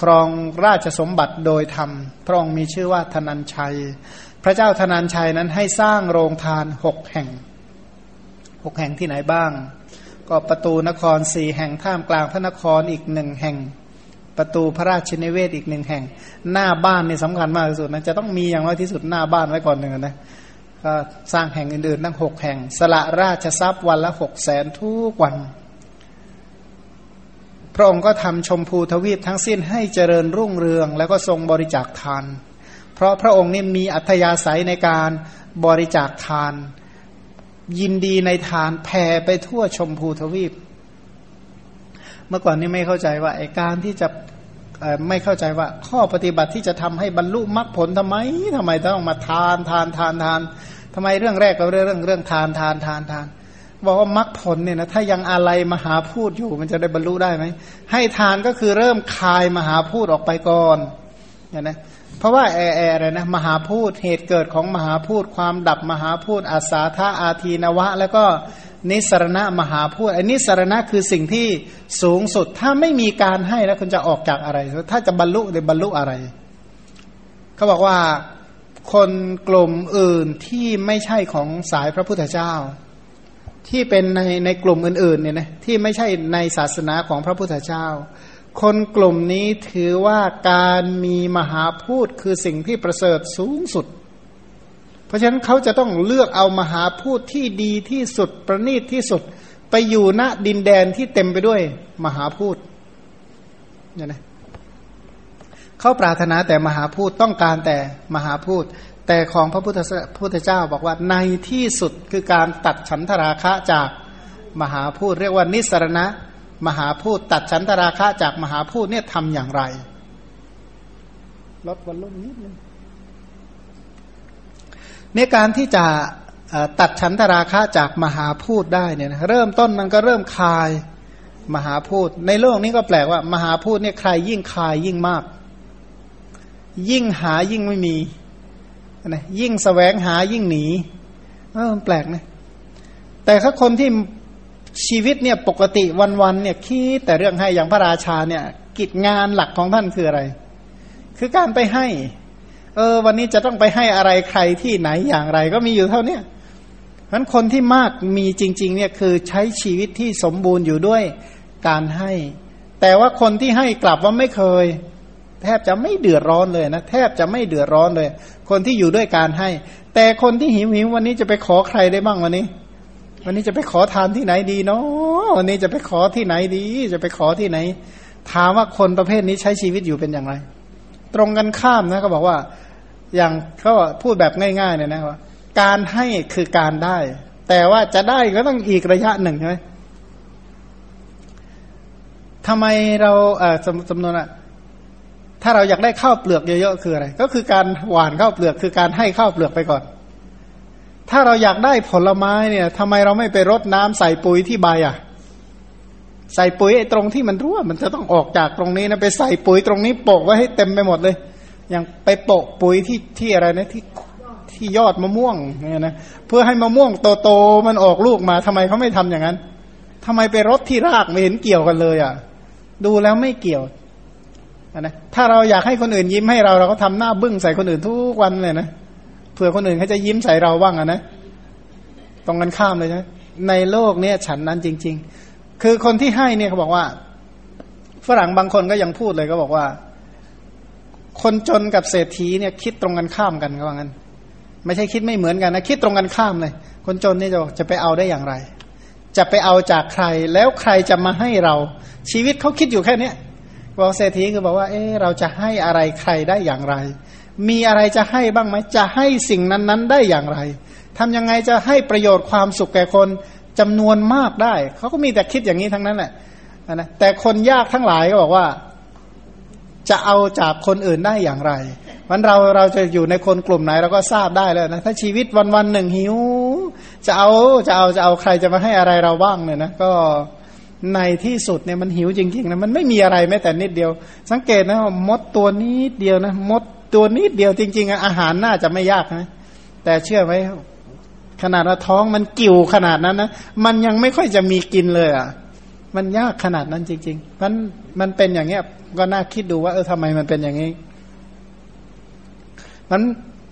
ครองราชสมบัติโดยธรรม พระองค์มีชื่อว่าธนัญชัย พระเจ้าธนัญชัยนั้นให้สร้างโรงทานหกแห่งหกแห่งที่ไหนบ้าง ก็ประตูนครสี่แห่งท่ามกลางพระนครอีกหนึ่งแห่ง ประตูพระราชนิเวศอีกหนึ่งแห่ง หน้าบ้านนี่สำคัญมากที่สุดนะจะต้องมีอย่างน้อยที่สุดหน้าบ้านไว้ก่อนหนึ่งนะก็สร้างแห่งอื่นๆตั้งหกแห่ง สละราชทรัพย์วันละหกแสนทุกวัน พระองค์ก็ทำชมพูทวีปทั้งสิ้นให้เจริญรุ่งเรือง แล้วก็ทรงบริจาคทาน เพราะพระองค์นี่มีอัธยาศัยในการบริจาคทาน ยินดีในทานแผ่ไปทั่วชมพูทวีป เมื่อก่อนนี่ไม่เข้าใจว่าไอการที่จะไม่เข้าใจว่าข้อปฏิบัติที่จะทำให้บรรลุมรรคผลทำไมทำไมต้องมาทานทานทานทานทำไมเรื่องแรกเราเรื่องเรื่องทานทานทานทาน บอกว่ามรรคผลเนี่ยนะถ้ายังอะไรมหาพูดอยู่มันจะได้บรรลุได้ไหมให้ทานก็คือเริ่มคายมหาพูดออกไปก่อนเนี่ยนะเพราะว่าแอแออะไรนะมหาพูดเหตุเกิดของมหาพูดความดับมหาพูดอาสาธาอาทีนวะ แล้วก็นิสรณะมหาพูดอันนิสรณะคือสิ่งที่สูงสุดถ้าไม่มีการให้แล้วคุณจะออกจากอะไร ถ้าจะบรรลุหรือบรรลุอะไรเขาบอกว่าคนกลุ่มอื่นที่ไม่ใช่ของสายพระพุทธเจ้า ที่เป็นในในกลุ่มอื่นๆเนี่ยนะที่ไม่ใช่ในศาสนาของพระพุทธเจ้า คนกลุ่มนี้ถือว่าการมีมหาพูดคือสิ่งที่ประเสริฐสูงสุด เพราะฉะนั้นเขาจะต้องเลือกเอามหาพูดที่ดีที่สุดประณีตที่สุด ไปอยู่ณดินแดนที่เต็มไปด้วยมหาพูดเนี่ยนะเขาปรารถนาแต่มหาพูดต้องการแต่มหาพูด แต่ของพระพุทธพุทธเจ้าบอกว่าในที่สุดคือการตัดฉันทราคะจากมหาพูดเรียกว่านิสรณะ มหาพูดตัดฉันทราคะจากมหาพูดเนี่ยทำอย่างไรลดวันลุ่มนิดนึงในการที่จะตัดฉันทราคะจากมหาพูดได้เนี่ยเริ่มต้นมันก็เริ่มคลายมหาพูด ในโลกนี้ก็แปลกว่า มหาพูดเนี่ยใครยิ่งคลายยิ่งมาก ยิ่งหายิ่งไม่มี นะยิ่งสแสวงหายิ่งหนีเออแปลกนะแต่ถ้าคนที่ชีวิตเนี่ยปกติวันๆเนี่ยคิดแต่เรื่องให้อย่างพระราชาเนี่ย กิจงานหลักของท่านคืออะไร คือการไปให้ เออ วันนี้จะต้องไปให้อะไรใครที่ไหนอย่างไร ก็มีอยู่เท่านี้เพราะคนที่มากมีจริง ๆ เนี่ยคือใช้ชีวิตที่สมบูรณ์อยู่ด้วยการให้ แต่ว่าคนที่ให้กลับว่าไม่เคย แทบจะไม่เดือดร้อนเลยนะแทบจะไม่เดือดร้อนเลย คนที่อยู่ด้วยการให้ แต่คนที่หิวหิววันนี้จะไปขอใครได้บ้างวันนี้ วันนี้จะไปขอทานที่ไหนดีเนาะวันนี้จะไปขอที่ไหนดี จะไปขอที่ไหน ถามว่าคนประเภทนี้ใช้ชีวิตอยู่เป็นอย่างไร ตรงกันข้ามนะก็บอกว่า อย่างเขาพูดแบบง่ายๆเนี่ยนะว่าการให้คือการได้ แต่ว่าจะได้ก็ต้องอีกระยะหนึ่งใช่ไหมทำไมเราเอ่อจำนวนอะ ถ้าเราอยากได้ข้าวเปลือกเยอะๆคืออะไร ก็คือการหว่านข้าวเปลือกคือการให้ข้าวเปลือกไปก่อน ถ้าเราอยากได้ผลไม้เนี่ยทำไมเราไม่ไปรดน้ำใส่ปุ๋ยที่ใบอะ ใส่ปุ๋ยไอ้ตรงที่มันรั่วมันจะต้องออกจากตรงนี้นะไปใส่ปุ๋ยตรงนี้โปะไว้ให้เต็มไปหมดเลย อย่างไปโปะปุ๋ยที่ที่อะไรนะที่ที่ยอดมะม่วงเนี่ยนะเพื่อให้มะม่วงโตๆมันออกลูกมาทำไมเขาไม่ทำอย่างนั้นทำไมไปรดที่รากไม่เห็นเกี่ยวกันเลยอะ ดูแล้วไม่เกี่ยว นะถ้าเราอยากให้คนอื่นยิ้มให้เราเราก็ทำหน้าบึ้งใส่คนอื่นทุกวันเลยนะเผื่อคนอื่นเขาจะยิ้มใส่เราบ้างอะนะตรงกันข้ามเลยใช่ในโลกเนี้ยฉันนั้นจริง ๆ คือคนที่ให้เนี่ยเขาบอกว่า ฝรั่งบางคนก็ยังพูดเลยก็บอกว่า คนจนกับเศรษฐีเนี่ย คิดตรงกันข้ามกันก็ว่างั้น ไม่ใช่คิดไม่เหมือนกันนะคิดตรงกันข้ามเลย คนจนนี่จะจะไปเอาได้อย่างไร จะไปเอาจากใครแล้วใครจะมาให้เรา ชีวิตเขาคิดอยู่แค่เนี้ย บอกเศรษฐีคือบอกว่า เออเราจะให้อะไรใครได้อย่างไร มีอะไรจะให้บ้างไหมจะให้สิ่งนั้นๆได้อย่างไรทำยังไงจะให้ประโยชน์ความสุขแก่คนจำนวนมากได้ เขาก็มีแต่คิดอย่างนี้ทั้งนั้นแหละนะแต่คนยากทั้งหลายก็บอกว่า จะเอาจากคนอื่นได้อย่างไรมันเราเราจะอยู่ในคนกลุ่มไหนเราก็ทราบได้แล้วนะถ้าชีวิตวันวันหนึ่งหิว จะเอาจะเอาจะเอาใครจะมาให้อะไรเราบ้างเนี่ยนะก็ ในที่สุดเนี่ยมันหิวจริงๆนะมันไม่มีอะไรแม้แต่นิดเดียว สังเกตนะมดตัวนิดเดียวนะมดตัวนิดเดียวจริง ๆ อาหารน่าจะไม่ยากนะ แต่เชื่อไหมขนาดว่าท้องมันกิ่วขนาดนั้นนะมันยังไม่ค่อยจะมีกินเลยอะมันยากขนาดนั้นจริงๆมันมันเป็นอย่างเงี้ย ก็น่าคิดดูว่าเออทำไมมันเป็นอย่างนี้มัน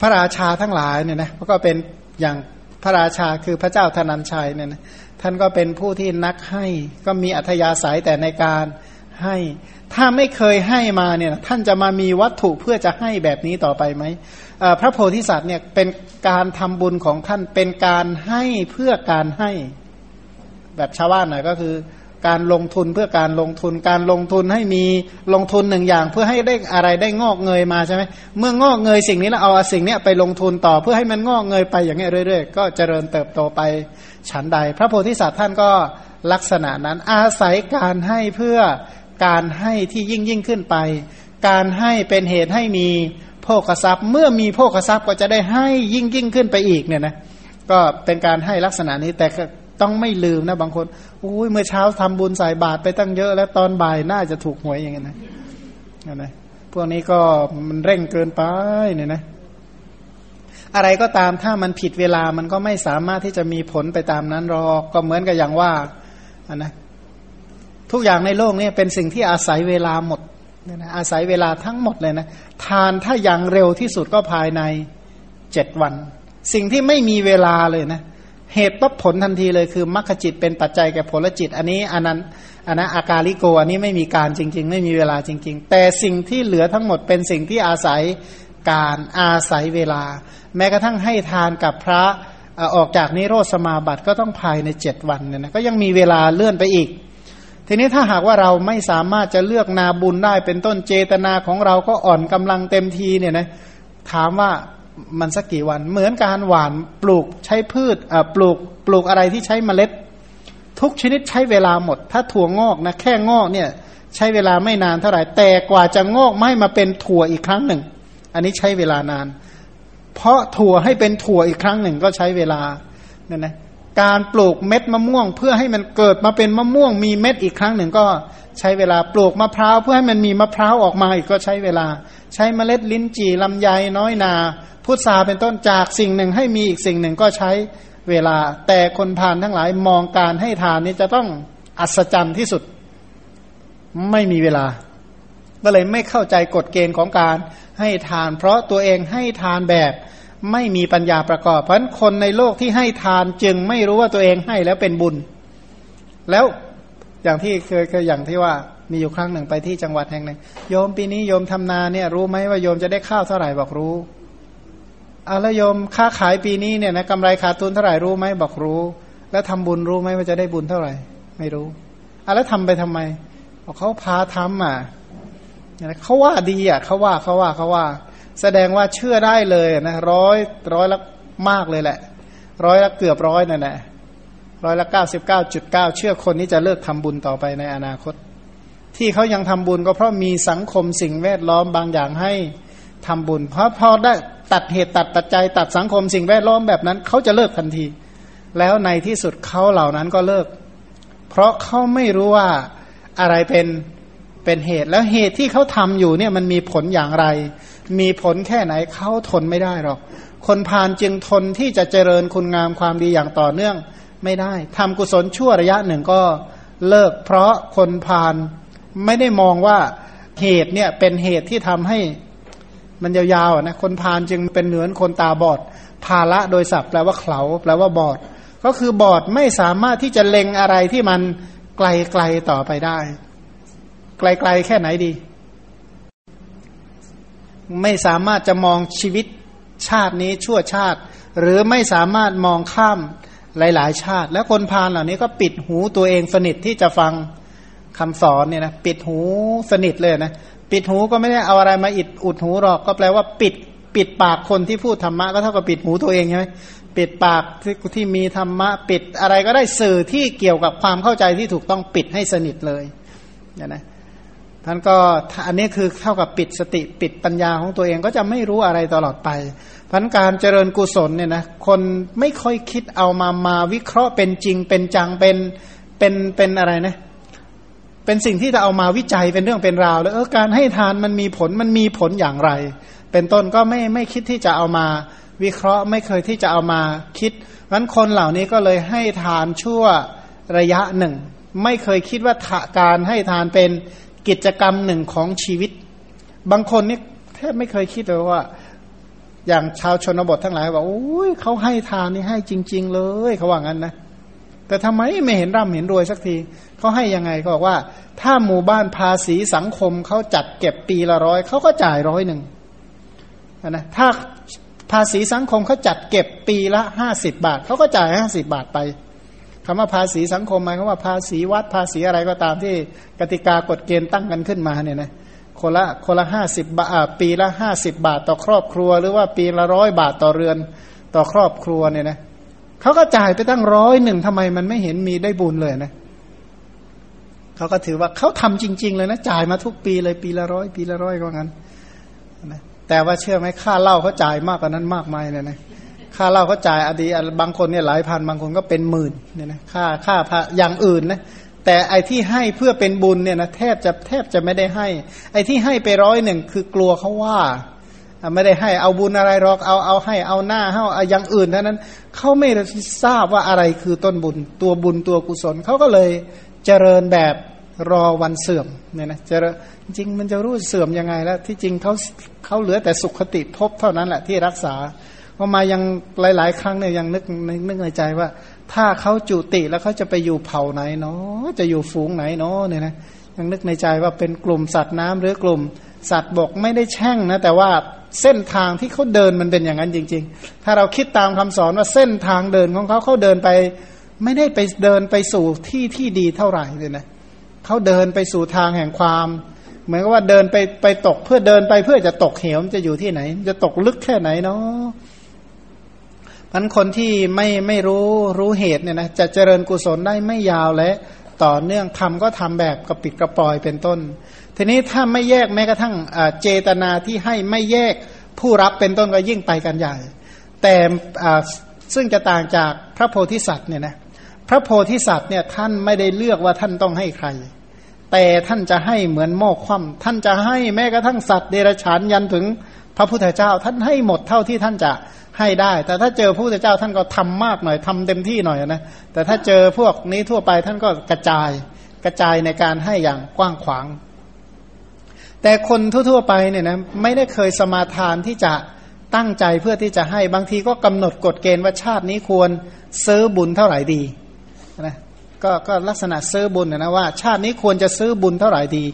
พระราชาทั้งหลายเนี่ยนะก็เป็นอย่างพระราชาคือพระเจ้าธนัญชัยเนี่ยนะ ท่านก็เป็นผู้ที่นักให้ก็มีอัธยาศัยแต่ในการให้ ถ้าไม่เคยให้มาเนี่ยท่านจะมามีวัตถุเพื่อจะให้แบบนี้ต่อไปไหมพระโพธิสัตว์เนี่ยเป็นการทำบุญของท่านเป็นการให้เพื่อการให้ แบบชาวบ้านหน่อยก็คือ การลงทุนเพื่อการลงทุนการลงทุนให้มีลงทุนหนึ่งอย่าง เพื่อให้ได้อะไรได้งอกเงยมาใช่ไหมเมื่องอกเงยสิ่งนี้แล้วเอาสิ่งนี้ไปลงทุนต่อเพื่อให้มันงอกเงยไปอย่างเงี้ยเรื่อยๆ ก็เจริญเติบโตไปฉันใด พระโพธิสัตว์ท่านก็ลักษณะนั้นอาศัยการให้เพื่อการให้ที่ยิ่งยิ่งขึ้นไป การให้เป็นเหตุให้มีโภคทรัพย์ เมื่อมีโภคทรัพย์ก็จะได้ให้ยิ่งยิ่งขึ้นไปอีกเนี่ยนะก็เป็นการให้ลักษณะนี้แต่ ต้องไม่ลืมนะบางคนอุ้ยเมื่อเช้าทำบุญใส่บาตรไปตั้งเยอะ แล้วตอนบ่ายน่าจะถูกหวยอย่างเงี้ยนะนะพวกนี้ก็มันเร่งเกินไปเนี่ยนะ อะไรก็ตามถ้ามันผิดเวลามันก็ไม่สามารถที่จะมีผลไปตามนั้นหรอกก็เหมือนกับอย่างว่าอันนะทุกอย่างในโลกนี้เป็นสิ่งที่อาศัยเวลาหมดเนี่ยนะอาศัยเวลาทั้งหมดเลยนะทานถ้าอย่างเร็วที่สุดก็ภายในเจ็ดวัน สิ่งที่ไม่มีเวลาเลยนะ เหตุปั๊บผลทันทีเลยคือมรรคจิตเป็นปัจจัยแก่ผลจิต อันนี้อันนั้นอันนั้นอาการลิโกอันนี้ไม่มีการจริง ๆ ไม่มีเวลาจริง ๆ แต่สิ่งที่เหลือทั้งหมดเป็นสิ่งที่อาศัยการอาศัยเวลา แม้กระทั่งให้ทานกับพระออกจากนิโรธสมาบัติก็ต้องภายในเจ็ดวันเนี่ยนะก็ยังมีเวลาเลื่อนไปอีก ทีนี้ถ้าหากว่าเราไม่สามารถจะเลือกนาบุญได้เป็นต้นเจตนาของเราก็อ่อนกำลังเต็มทีเนี่ยนะถามว่า มันสักกี่วัน เหมือนการหว่านปลูกใช้พืชปลูกปลูกอะไรที่ใช้เมล็ด ทุกชนิดใช้เวลาหมด ถ้าถั่วงอกนะแค่งอกเนี่ย ใช้เวลาไม่นานเท่าไหร่ แต่กว่าจะงอกไม่มาเป็นถั่วอีกครั้งหนึ่ง อันนี้ใช้เวลานาน เพราะถั่วให้เป็นถั่วอีกครั้งหนึ่งก็ใช้เวลาเนี่ยนะการปลูกเม็ดมะม่วง เพื่อให้มันเกิดมาเป็นมะม่วงมีเม็ดอีกครั้งหนึ่งก็ใช้เวลาปลูกมะพร้าวเพื่อให้มันมีมะพร้าวออกมาอีกก็ใช้เวลา ใช้เมล็ดลิ้นจี่ลำไยน้อยนาพุทธาเป็นต้นจากสิ่งหนึ่งให้มีอีกสิ่งหนึ่งก็ใช้เวลา แต่คนพานทั้งหลายมองการให้ทานนี้จะต้องอัศจรรย์ที่สุด ไม่มีเวลา ก็เลยไม่เข้าใจกฎเกณฑ์ของการให้ทาน เพราะตัวเองให้ทานแบบไม่มีปัญญาประกอบ เพราะะนั้นคนในโลกที่ให้ทานจึงไม่รู้ว่าตัวเองให้แล้วเป็นบุญ แล้วอย่างที่เคยเคยอย่างที่ว่า มีอยู่ครั้งหนึ่งไปที่จังหวัดแห่งหนึ่งโยมปีนี้โยมทำนาเนี่ย รู้ไหมว่าโยมจะได้ข้าวเท่าไหร่บอกรู้อาแล้วโยมค้าขายปีนี้เนี่ยนะกำไรขาดทุนเท่าไหร่รู้ไหมบอกรู้ แล้วทำบุญรู้ไหมว่าจะได้บุญเท่าไหร่ ไม่รู้อะแล้วทำไปทำไมบอกเขาพาทำอะเขาว่าดีอะเขาว่าเขาว่าเขาว่า แสดงว่าเชื่อได้เลยนะร้อยร้อยละมากเลยแหละ ร้อยละเกือบร้อยนั่นแหละร้อยละเก้าสิบเก้าจุดเก้าเชื่อคนนี้จะเลิกทำบุญต่อไปในอนาคต ที่เขายังทำบุญก็เพราะมีสังคมสิ่งแวดล้อมบางอย่างให้ทำบุญ เพราะพอได้ตัดเหตุตัดปัจจัยตัดสังคมสิ่งแวดล้อมแบบนั้นเขาจะเลิกทันที แล้วในที่สุดเขาเหล่านั้นก็เลิก เพราะเขาไม่รู้ว่าอะไรเป็นเป็นเหตุแล้วเหตุที่เขาทำอยู่เนี่ยมันมีผลอย่างไร มีผลแค่ไหนเขาทนไม่ได้หรอก คนพาลจึงทนที่จะเจริญคุณงามความดีอย่างต่อเนื่องไม่ได้ทำกุศลชั่วระยะหนึ่งก็เลิกเพราะคนพาล ไม่ได้มองว่าเหตุเนี่ยเป็นเหตุที่ทำให้มันยาวๆนะคนพาลจึงเป็นเหนือนคนตาบอด ภาละโดยศัพท์แปลว่าเขาแปลว่าบอด ก็คือบอดไม่สามารถที่จะเล็งอะไรที่มันไกลๆต่อไปได้ ไกลๆแค่ไหนดี ไม่สามารถจะมองชีวิตชาตินี้ชั่วชาติ หรือไม่สามารถมองข้ามหลาย ๆ ชาติ แล้วคนพาลเหล่านี้ก็ปิดหูตัวเองสนิทที่จะฟัง คำสอนเนี่ยนะปิดหูสนิทเลยนะปิดหูก็ไม่ได้เอาอะไรมาอิดอุดหูหรอกก็แปลว่าปิดปิดปากคนที่พูดธรรมะก็เท่ากับปิดหูตัวเองใช่ไหมปิดปากที่ที่มีธรรมะปิดอะไรก็ได้สื่อที่เกี่ยวกับความเข้าใจที่ถูกต้องปิดให้สนิทเลยเนี่ยนะท่านก็อันนี้คือเท่ากับปิดสติปิดปัญญาของตัวเองก็จะไม่รู้อะไรตลอดไปพันการเจริญกุศลเนี่ยนะคนไม่ค่อยคิดเอามามาวิเคราะห์เป็นจริงเป็นจังเป็นเป็นเป็นอะไรนะเเป็นสิ่งที่จะเอามาวิจัยเป็นเรื่องเป็นราว แล้วเออการให้ทานมันมีผลมันมีผลอย่างไร เป็นต้นก็ไม่ไม่คิดที่จะเอามาวิเคราะห์ไม่เคยที่จะเอามาคิดนั้นคนเหล่านี้ก็เลยให้ทานชั่วระยะหนึ่ง ไม่เคยคิดว่าการให้ทานเป็นกิจกรรมหนึ่งของชีวิต บางคนนี่แทบไม่เคยคิดเลยว่า อย่างชาวชนบททั้งหลายบอกโอ้ยเขาให้ทานนี่ให้จริง ๆ เลยเขาว่างั้นนะ แต่ทำไมไม่เห็นร่ำเห็นรวยสักทีเขาให้ยังไงเขาบอกว่า ถ้าหมู่บ้านภาษีสังคมเขาจัดเก็บปีละร้อยเขาก็จ่ายร้อยหนึ่งนะถ้าภาษีสังคมเขาจัดเก็บปีละห้าสิบบาทเขาก็จ่ายห้าสิบาทไปคำว่าภาษีสังคมหมายความว่าภาษีวัดภาษีอะไรก็ตามที่กติกากฎเกณฑ์ตั้งกันขึ้นมาเนี่ยนะคนละคนละห้าสิบบาทปีละห้าสิบบาทต่อครอบครัว หรือว่าปีละร้อยบาทต่อเรือนต่อครอบครัวเนี่ยนะ เขาก็จ่ายไปตั้งร้อยหนึ่งทำไมมันไม่เห็นมีได้บุญเลยนะเขาก็ถือว่าเขาทำจริง ๆ เลยนะจ่ายมาทุกปีเลยปีละร้อยปีละร้อยก็งั้นนะแต่ว่าเชื่อไหมค่าเหล้าเขาจ่ายมากกว่านั้นมากมายเลยนะค่าเหล้าเขาจ่ายอดีบางคนเนี่ยหลายพันบางคนก็เป็นหมื่นเนี่ยนะค่าค่าพระอย่างอื่นนะแต่ไอ้ที่ให้เพื่อเป็นบุญเนี่ยนะแทบจะแทบจะไม่ได้ให้ ไอ้ที่ให้ไปร้อยหนึ่งคือกลัวเขาว่า ไม่ได้ให้เอาบุญอะไรหรอกเอาเอาให้เอาหน้าเอาเอาอย่างอื่นเท่านั้นเขาไม่ทราบว่าอะไรคือต้นบุญ ตัวบุญตัวกุศลเขาก็เลยเจริญแบบรอวันเสื่อมเนี่ยนะจะจริงมันจะรู้เสื่อมยังไงแล้ว ที่จริงเขาเขาเหลือแต่สุขติภพเท่านั้นแหละที่รักษาพอมายังหลาย ๆ ครั้งเนี่ยยังนึกนึกในใจว่า ถ้าเขาจุติแล้วเขาจะไปอยู่เผ่าไหนเนาะจะอยู่ฝูงไหนเนาะเนี่ยนะยังนึกในใจว่าเป็นกลุ่มสัตว์น้ำหรือกลุ่ม สัตว์บกไม่ได้แช่งนะ แต่ว่าเส้นทางที่เขาเดินมันเป็นอย่างนั้นจริง ๆ ถ้าเราคิดตามคำสอนว่าเส้นทางเดินของเขาเขาเดินไป ไม่ได้ไปเดินไปสู่ที่ที่ดีเท่าไหร่เลยนะเขาเดินไปสู่ทางแห่งความ เหมือนกับว่าเดินไปไปตกเพื่อเดินไปเพื่อจะตกเหวจะอยู่ที่ไหน จะตกลึกแค่ไหนเนาะพันคนที่ไม่ไม่รู้รู้เหตุเนี่ยนะจะเจริญกุศลได้ไม่ยาวและต่อเนื่องทำก็ทำแบบกระปิดกระปอยเป็นต้น ทีนี้ถ้าไม่แยกแม้กระทั่งเจตนาที่ให้ไม่แยกผู้รับเป็นต้นก็ยิ่งไปกันใหญ่ แต่ซึ่งจะต่างจากพระโพธิสัตว์เนี่ยนะพระโพธิสัตว์เนี่ยท่านไม่ได้เลือกว่าท่านต้องให้ใคร แต่ท่านจะให้เหมือนหม้อคว่ำท่านจะให้แม้กระทั่งสัตว์เดรัจฉานยันถึงพระพุทธเจ้า ท่านให้หมดเท่าที่ท่านจะให้ได้ แต่ถ้าเจอพระพุทธเจ้าท่านก็ทำมากหน่อยทำเต็มที่หน่อยนะแต่ถ้าเจอพวกนี้ทั่วไปท่านก็กระจายกระจายในการให้อย่างกว้างขวาง แต่คนทั่วๆไปเนี่ยนะไม่ได้เคยสมาทานที่จะตั้งใจเพื่อที่จะให้บางทีก็กำหนดกฎเกณฑ์ว่าชาตินี้ควรซื้อบุญเท่าไหร่ดีนะก็ก็ลักษณะซื้อบุญนะว่า ชาตินี้ควรจะซื้อบุญเท่าไหร่ดี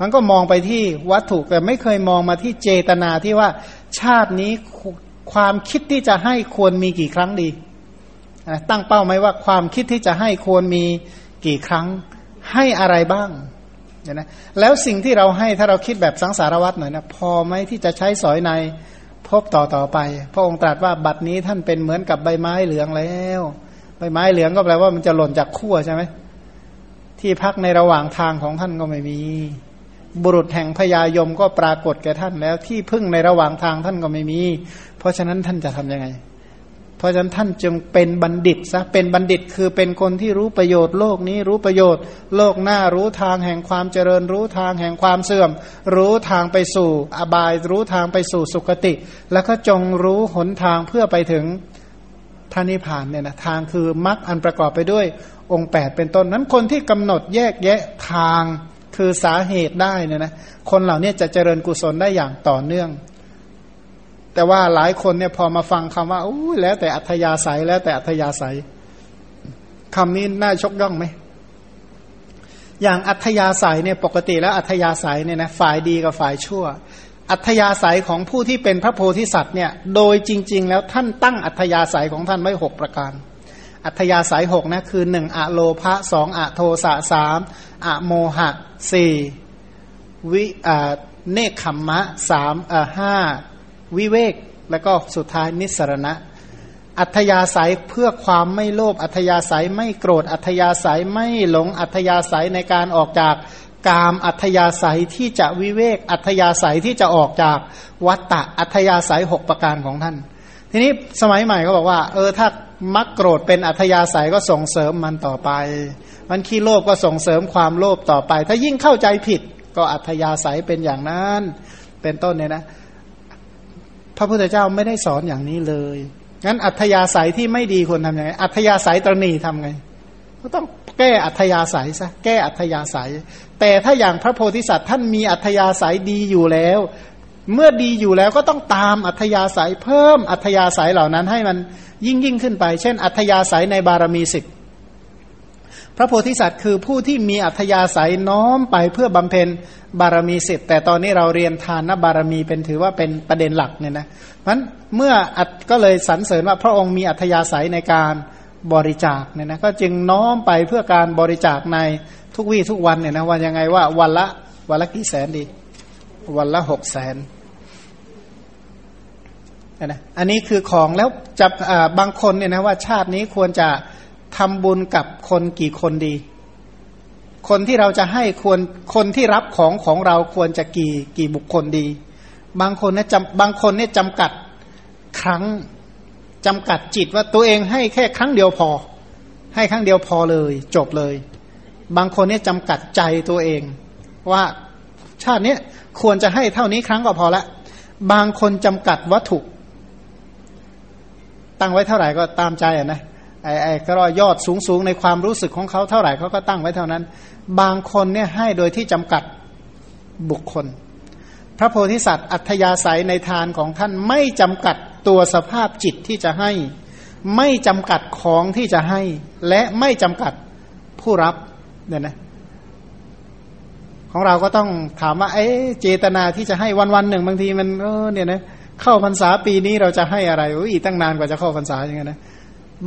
มันก็มองไปที่วัตถุแต่ไม่เคยมองมาที่เจตนาที่ว่าชาตินี้ความคิดที่จะให้ควรมีกี่ครั้งดีตั้งเป้าไหมว่าความคิดที่จะให้ควรมีกี่ครั้งให้อะไรบ้าง เนี่ยนะแล้วสิ่งที่เราให้ถ้าเราคิดแบบสังสารวัตรหน่อยนะพอไหมที่จะใช้สอยในพบต่อต่อไป พระองค์ตรัสว่าบัดนี้ท่านเป็นเหมือนกับใบไม้เหลืองแล้ว ใบไม้เหลืองก็แปลว่ามันจะหล่นจากขั้วใช่ไหมที่พักในระหว่างทางของท่านก็ไม่มี บุรุษแห่งพญายมก็ปรากฏแก่ท่านแล้ว ที่พึ่งในระหว่างทางท่านก็ไม่มี เพราะฉะนั้นท่านจะทํำยังไง เพราะฉะนั้นท่านจึงเป็นบัณฑิตซะเป็นบัณฑิตคือเป็นคนที่รู้ประโยชน์โลกนี้รู้ประโยชน์ โลกหน้ารู้ทางแห่งความเจริญ รู้ทางแห่งความเสื่อม รู้ทางไปสู่อบาย รู้ทางไปสู่สุคติ แล้วก็จงรู้หนทางเพื่อไปถึงพระนิพพานเนี่ยนะทางคือมรรคอันประกอบไปด้วยองค์ 8 เป็นต้นนั้นคนที่กำหนดแยกแยะทางคือสาเหตุได้เนี่ยนะคนเหล่านี้จะเจริญกุศลได้อย่างต่อเนื่อง แต่ว่าหลายคนเนี่ยพอมาฟังคำว่าอู้แล้วแต่อัธยาศัยแล้วแต่อัธยาศัยคำนี้น่าชกย่องไหมอย่างอัธยาศัยเนี่ยปกติแล้วอัธยาศัยเนี่ยนะฝ่ายดีกับฝ่ายชั่ว อัธยาศัยของผู้ที่เป็นพระโพธิสัตว์เนี่ยโดยจริง ๆ แล้วท่านตั้งอัธยาศัยของท่านไว้หกประการ อัธยาศัยหกนะคือหนึ่งอะโลภะสองอะโทสะสามอะโมหะสี่วิเนคขมมะสามห้า วิเวก แล้วก็สุดท้ายนิสรณะ อัธยาศัยเพื่อความไม่โลภอัธยาศัยไม่โกรธอัธยาศัยไม่หลงอัธยาศัยในการออกจากกามอัธยาศัยที่จะวิเวก อัธยาศัยที่จะออกจากวัตตะอัธยาศัยหกประการของท่าน ทีนี้สมัยใหม่ก็บอกว่า เออถ้ามักโกรธเป็นอัธยาศัยก็ส่งเสริมมันต่อไป มันขี้โลภก็ส่งเสริมความโลภต่อไป ถ้ายิ่งเข้าใจผิดก็อัธยาศัยเป็นอย่างนั้น เป็นต้นเนี่ยนะ พระพุทธเจ้าไม่ได้สอนอย่างนี้เลยงั้นอัธยาศัยที่ไม่ดีควรทำยังไง อัธยาศัยตรณีทำไง ก็ต้องแก้อัธยาศัยซะ แก้อัธยาศัย แต่ถ้าอย่างพระโพธิสัตว์ท่านมีอัธยาศัยดีอยู่แล้ว เมื่อดีอยู่แล้วก็ต้องตามอัธยาศัยเพิ่มอัธยาศัยเหล่านั้นให้มันยิ่งยิ่งขึ้นไป เช่น อัธยาศัยในบารมีสิบ พระโพธิสัตว์คือผู้ที่มีอัธยาศัยน้อมไปเพื่อบำเพ็ญบารมีสิบแต่ตอนนี้เราเรียนทานบารมีเป็นถือว่าเป็นประเด็นหลักเนี่ยนะมันเมื่ออัดก็เลยสรรเสริญว่าพระองค์มีอัธยาศัยในการบริจาคเนี่ยนะก็จึงน้อมไปเพื่อการบริจาคในทุกวี่ทุกวันเนี่ยนะว่ายังไงว่าวันละวันละกี่แสนดี วันละหกแสนนะอันนี้คือของแล้วจะบางคนเนี่ยนะว่าชาตินี้ควรจะ ทำบุญกับคนกี่คนดี คนที่เราจะให้ควรคนที่รับของของเราควรจะกี่กี่บุคคลดี บางคนเนี่ยจำบางคนเนี่ยจำกัดครั้งจำกัดจิตว่าตัวเองให้แค่ครั้งเดียวพอ ให้ครั้งเดียวพอเลย จบเลย บางคนเนี่ยจำกัดใจตัวเอง ว่าชาตินี้ควรจะให้เท่านี้ครั้งก็พอละ บางคนจำกัดวัตถุ ตั้งไว้เท่าไหร่ก็ตามใจอะนะ ไอ้ไอ้ก็ยอดสูงสูงในความรู้สึกของเขาเท่าไหร่เขาก็ตั้งไว้เท่านั้น บางคนเนี่ยให้โดยที่จำกัดบุคคล พระโพธิสัตว์อัธยาศัยในทานของท่านไม่จำกัดตัวสภาพจิตที่จะให้ ไม่จำกัดของที่จะให้ และไม่จำกัดผู้รับเนี่ยนะของเราก็ต้องถามว่า เอ๊เจตนาที่จะให้วันวันหนึ่งบางทีมันเออเนี่ยนะเข้าพรรษาปีนี้เราจะให้อะไรอีกตั้งนานกว่าจะเข้าพรรษาอย่างเงี้ยนะ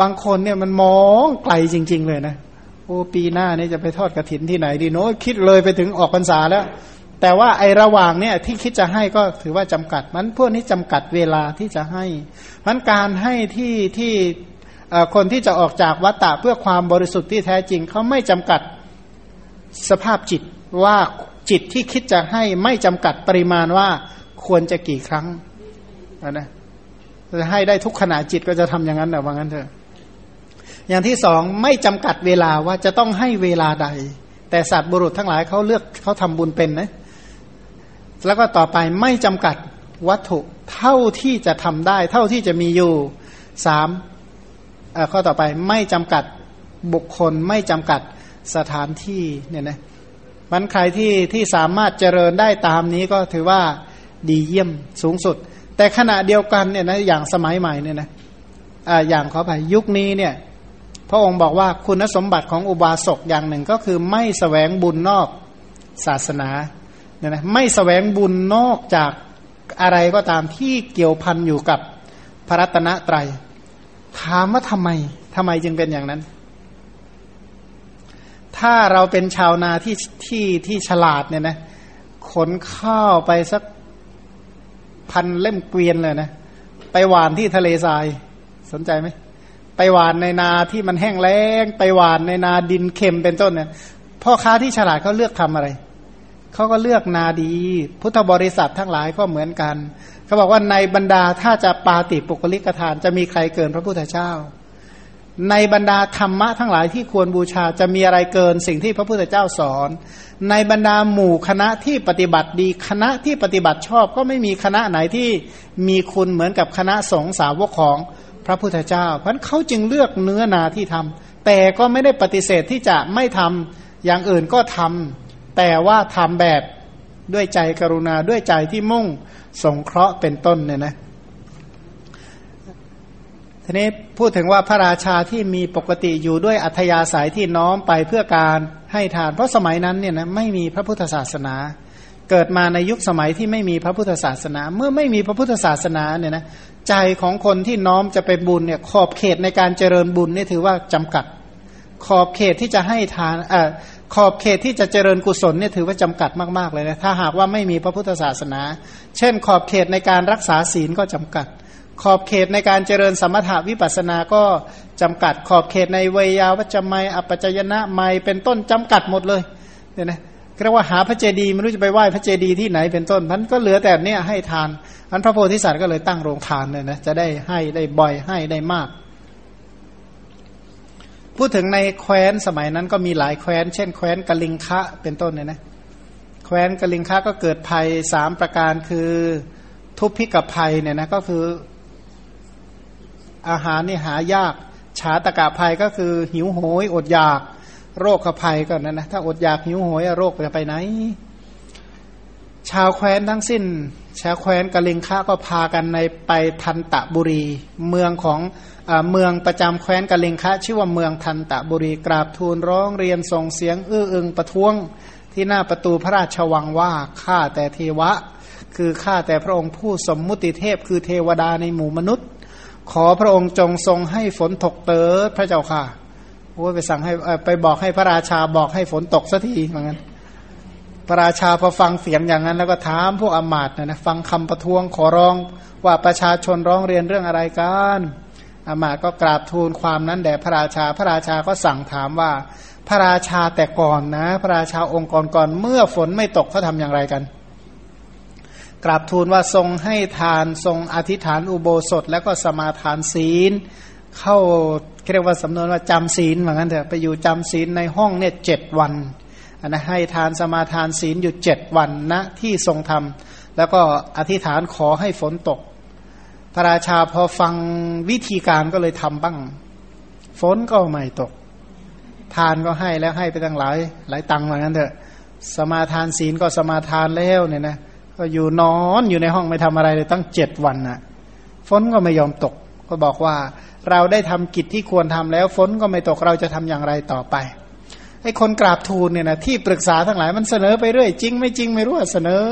บางคนเนี่ยมันมองไกลจริง ๆ เลยนะโอ้ปีหน้านี่จะไปทอดกระถินที่ไหนดีโน้คิดเลยไปถึงออกพรรษาแล้ว แต่ว่าไอระหว่างเนี่ยที่คิดจะให้ก็ถือว่าจำกัด มันพวกนี้จำกัดเวลาที่จะให้มันการให้ที่ที่คนที่จะออกจากวัตตะเพื่อความบริสุทธิ์ที่แท้จริงเขาไม่จำกัดสภาพจิตว่าจิตที่คิดจะให้ไม่จำกัดปริมาณว่าควรจะกี่ครั้งนะจะให้ได้ทุกขณะจิตก็จะทำอย่างนั้นแต่ว่างั้นเถอะ อย่างที่สองไม่จำกัดเวลาว่าจะต้องให้เวลาใด แต่สัตว์บุรุษทั้งหลายเขาเลือกเขาทำบุญเป็นนะแล้วก็ต่อไปไม่จำกัดวัตถุเท่าที่จะทำได้ เท่าที่จะมีอยู่สามข้อต่อไปไม่จำกัดบุคคลไม่จำกัดสถานที่เนี่ยนะมันใครที่ที่สามารถเจริญได้ตามนี้ก็ถือว่าดีเยี่ยมสูงสุด แต่ขณะเดียวกันเนี่ยนะอย่างสมัยใหม่เนี่ยนะอ่าอย่างขอไปยุคนี้เนี่ย พระองค์บอกว่าคุณสมบัติของอุบาสกอย่างหนึ่งก็คือไม่สแสวงบุญนอกศาสนาเนี่ยนะไม่สแสวงบุญนอกจากอะไรก็ตามที่เกี่ยวพันอยู่กับพระรัตนตรัย ถามว่าทำไมทำไมจึงเป็นอย่างนั้น ถ้าเราเป็นชาวนาที่ที่ที่ฉลาดเนี่ยนะขนข้าวไปสักพันเล่มเกวียนเลยนะ ไปหวานที่ทะเลทรายสนใจไหม ไปหวานในนาที่มันแห้งแล้ง ไปหวานในนาดินเค็มเป็นต้นเนี่ยพ่อค้าที่ฉลาดเขาเลือกทำอะไรเขาก็เลือกนาดี พุทธบริษัททั้งหลายก็เหมือนกันเขาบอกว่าในบรรดาถ้าจะปาติปุกลิกทานจะมีใครเกินพระพุทธเจ้า ในบรรดาธรรมะทั้งหลายที่ควรบูชาจะมีอะไรเกินสิ่งที่พระพุทธเจ้าสอน ในบรรดาหมู่คณะที่ปฏิบัติดีคณะที่ปฏิบัติชอบก็ไม่มีคณะไหนที่มีคุณเหมือนกับคณะสงฆ์สาวกของ พระพุทธเจ้า เพราะเขาจึงเลือกเนื้อนาที่ทำแต่ก็ไม่ได้ปฏิเสธที่จะไม่ทำอย่างอื่นก็ทำแต่ว่าทำแบบด้วยใจกรุณาด้วยใจที่มุ่งสงเคราะห์เป็นต้นเนี่ยนะทีนี้พูดถึงว่าพระราชาที่มีปกติอยู่ด้วยอัธยาศัยที่น้อมไปเพื่อการให้ทาน เพราะสมัยนั้นเนี่ยนะไม่มีพระพุทธศาสนา เกิดมาในยุคสมัยที่ไม่มีพระพุทธศาสนา เมื่อไม่มีพระพุทธศาสนาเนี่ยนะ ใจของคนที่น้อมจะไปบุญเนี่ยขอบเขตในการเจริญบุญนี่ถือว่าจำกัด ขอบเขตที่จะให้ทานเอ่อขอบเขตที่จะเจริญกุศลเนี่ยถือว่าจำกัดมากๆเลยนะถ้าหากว่าไม่มีพระพุทธศาสนา เช่น ขอบเขตในการรักษาศีลก็จำกัด ขอบเขตในการเจริญสมถาวิปัสสนาก็จำกัด ขอบเขตในเวยาวัจไมอัปจยนะไมเป็นต้นจำกัดหมดเลยเนี่ยนะ เรียกว่าหาพระเจดีย์ไม่รู้จะไปไหว้พระเจดีย์ที่ไหนเป็นต้นมันก็เหลือแต่เนี้ยให้ทานอันพระโพธิสัตว์ก็เลยตั้งโรงทานเลยนะจะได้ให้ได้บ่อยให้ได้มาก พูดถึงในแคว้นสมัยนั้นก็มีหลายแคว้น เช่นแคว้นกลิงคะเป็นต้นเนี่ยนะแคว้นกลิงคะก็เกิดภัยสามประการคือทุพพิกภัยเนี่ยนะก็คืออาหารนี่หายาก ฉาตะกะภัยก็คือหิวโหยอดอยาก โรคภัยก็นั่นนะถ้าอดอยากหิวโหยโรคจะไปไหน ชาวแคว้นทั้งสิ้น ชาวแคว้นกะลิงค้าก็พากันในไปทันตะบุรี เมืองของอเมืองประจำแคว้นกะลิงค้าชื่อว่าเมืองทันตะบุรีกราบทูลร้องเรียนส่งเสียง อื้ออึงประท้วงที่หน้าประตูพระราชวังว่าข้าแต่เทวะ คือข้าแต่พระองค์ผู้สมมุติเทพคือเทวดาในหมู่มนุษย์ ขอพระองค์จงทรงให้ฝนตกเติดพระเจ้าค่ะ โอ้ไปสั่งให้ไปบอกให้พระราชาบอกให้ฝนตกสักทีเหมือนกันพระราชาพอฟังเสียงอย่างนั้น แล้วก็ถามพวกอมาตนะนะฟังคำประท้วงขอร้องว่าประชาชนร้องเรียนเรื่องอะไรกันอมาตก็กราบทูลความนั้นแด่พระราชาพระราชาก็สั่งถามว่า พระราชาแต่ก่อนนะ พระราชาองค์ก่อนก่อนเมื่อฝนไม่ตกเขาทำอย่างไรกัน กราบทูลว่าทรงให้ทานทรงอธิษฐานอุโบสถ แล้วก็สมาทานศีล เข้าเรียกว่าสำนวนว่าจำศีลเหมือนกันเถอะไปอยู่จำศีลในห้องเนี่ยเจ็ดวันนะให้ทานสมาทานศีลอยู่เจ็ดวันณนะที่ทรงธรรม แล้วก็อธิษฐานขอให้ฝนตก พระราชาพอฟังวิธีการก็เลยทำบ้าง ฝนก็ไม่ตก ทานก็ให้แล้วให้ไปตั้งหลายหลายตังค์เหมือนกันเถอะสมาทานศีลก็สมาทานแล้วเนี่ยนะก็อยู่นอนอยู่ในห้องไม่ทำอะไรเลยตั้งเจ็ดวันนะ่ะ ฝนก็ไม่ยอมตก ก็บอกว่า เราได้ทำกิจที่ควรทำแล้วฝนก็ไม่ตกเราจะทำอย่างไรต่อไปไอ้คนกราบทูลเนี่ยนะที่ปรึกษาทั้งหลายมันเสนอไปเรื่อยจริง ไม่จริงไม่รู้เสนอ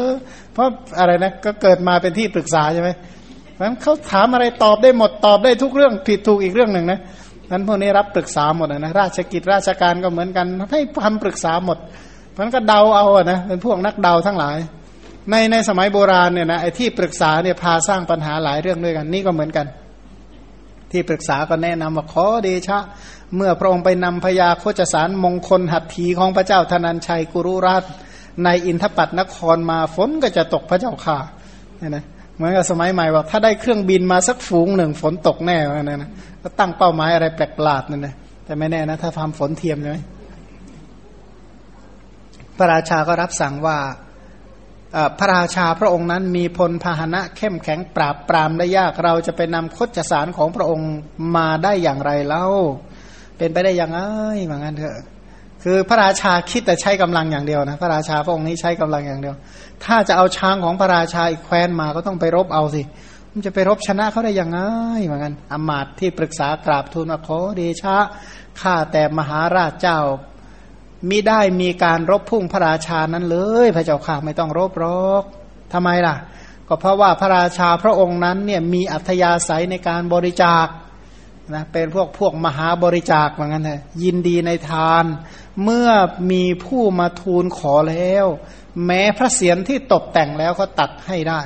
เพราะอะไรนะก็เกิดมาเป็นที่ปรึกษาใช่ไหมนั้นเขาถามอะไรตอบได้หมดตอบได้ทุกเรื่องผิดถูกอีกเรื่องหนึ่งนะนั้นพวกนี้รับปรึกษาหมดนะราชกิจราชการก็เหมือนกันให้คำปรึกษาหมดมันก็เดาเอาอะนะเป็นพวกนักเดาทั้งหลาย ในในสมัยโบราณเนี่ยนะไอ้ที่ปรึกษาเนี่ยพาสร้างปัญหาหลายเรื่องด้วยกัน นี่ก็เหมือนกัน ที่ปรึกษาก็แนะนำว่าขอเดชะ เมื่อพระองค์ไปนำพยาโคจสารมงคลหัตถีของพระเจ้าธนัญชัยกุรุราช ในอินทปัตนครมาฝนก็จะตกพระเจ้าค่ะเนี่ยนะเหมือนกับสมัยใหม่ว่าถ้าได้เครื่องบินมาสักฝูงหนึ่งฝนตกแน่ว่านะนะก็ตั้งเป้าหมายอะไรแปลกประหลาดนั่นนะแต่ไม่แน่นะถ้าทำฝนเทียมใช่ไหมพระราชาก็รับสั่งว่า พระราชาพระองค์นั้นมีพลพาหนะเข้มแข็งปราบปรามได้ยากเราจะไปนำคดจสารของพระองค์มาได้อย่างไรเล่า เป็นไปได้อยังไงเหมือนกันเถอะคือพระราชาคิดแต่ใช้กำลังอย่างเดียวนะพระราชาพระองค์นี้ใช้กำลังอย่างเดียว ถ้าจะเอาช้างของพระราชาอีกแคว้นมาก็ต้องไปรบเอาสิ มันจะไปรบชนะเขาได้ยังไงเหมือนกันอมาตที่ปรึกษากราบทูลว่าขอเดชะข้าแต่มหาราชเจ้า มิได้มีการรบพุ่งพระราชานั้นเลย พระเจ้าค่ะไม่ต้องรบรอกทำไมล่ะ ก็เพราะว่าพระราชาพระองค์นั้นเนี่ยมีอัธยาศัยในการบริจาคนะเป็นพวกพวกมหาบริจาคเหมือนกันเลยยินดีในทาน เมื่อมีผู้มาทูลขอแล้ว แม้พระเศียรที่ตกแต่งแล้วก็ตัดให้ได้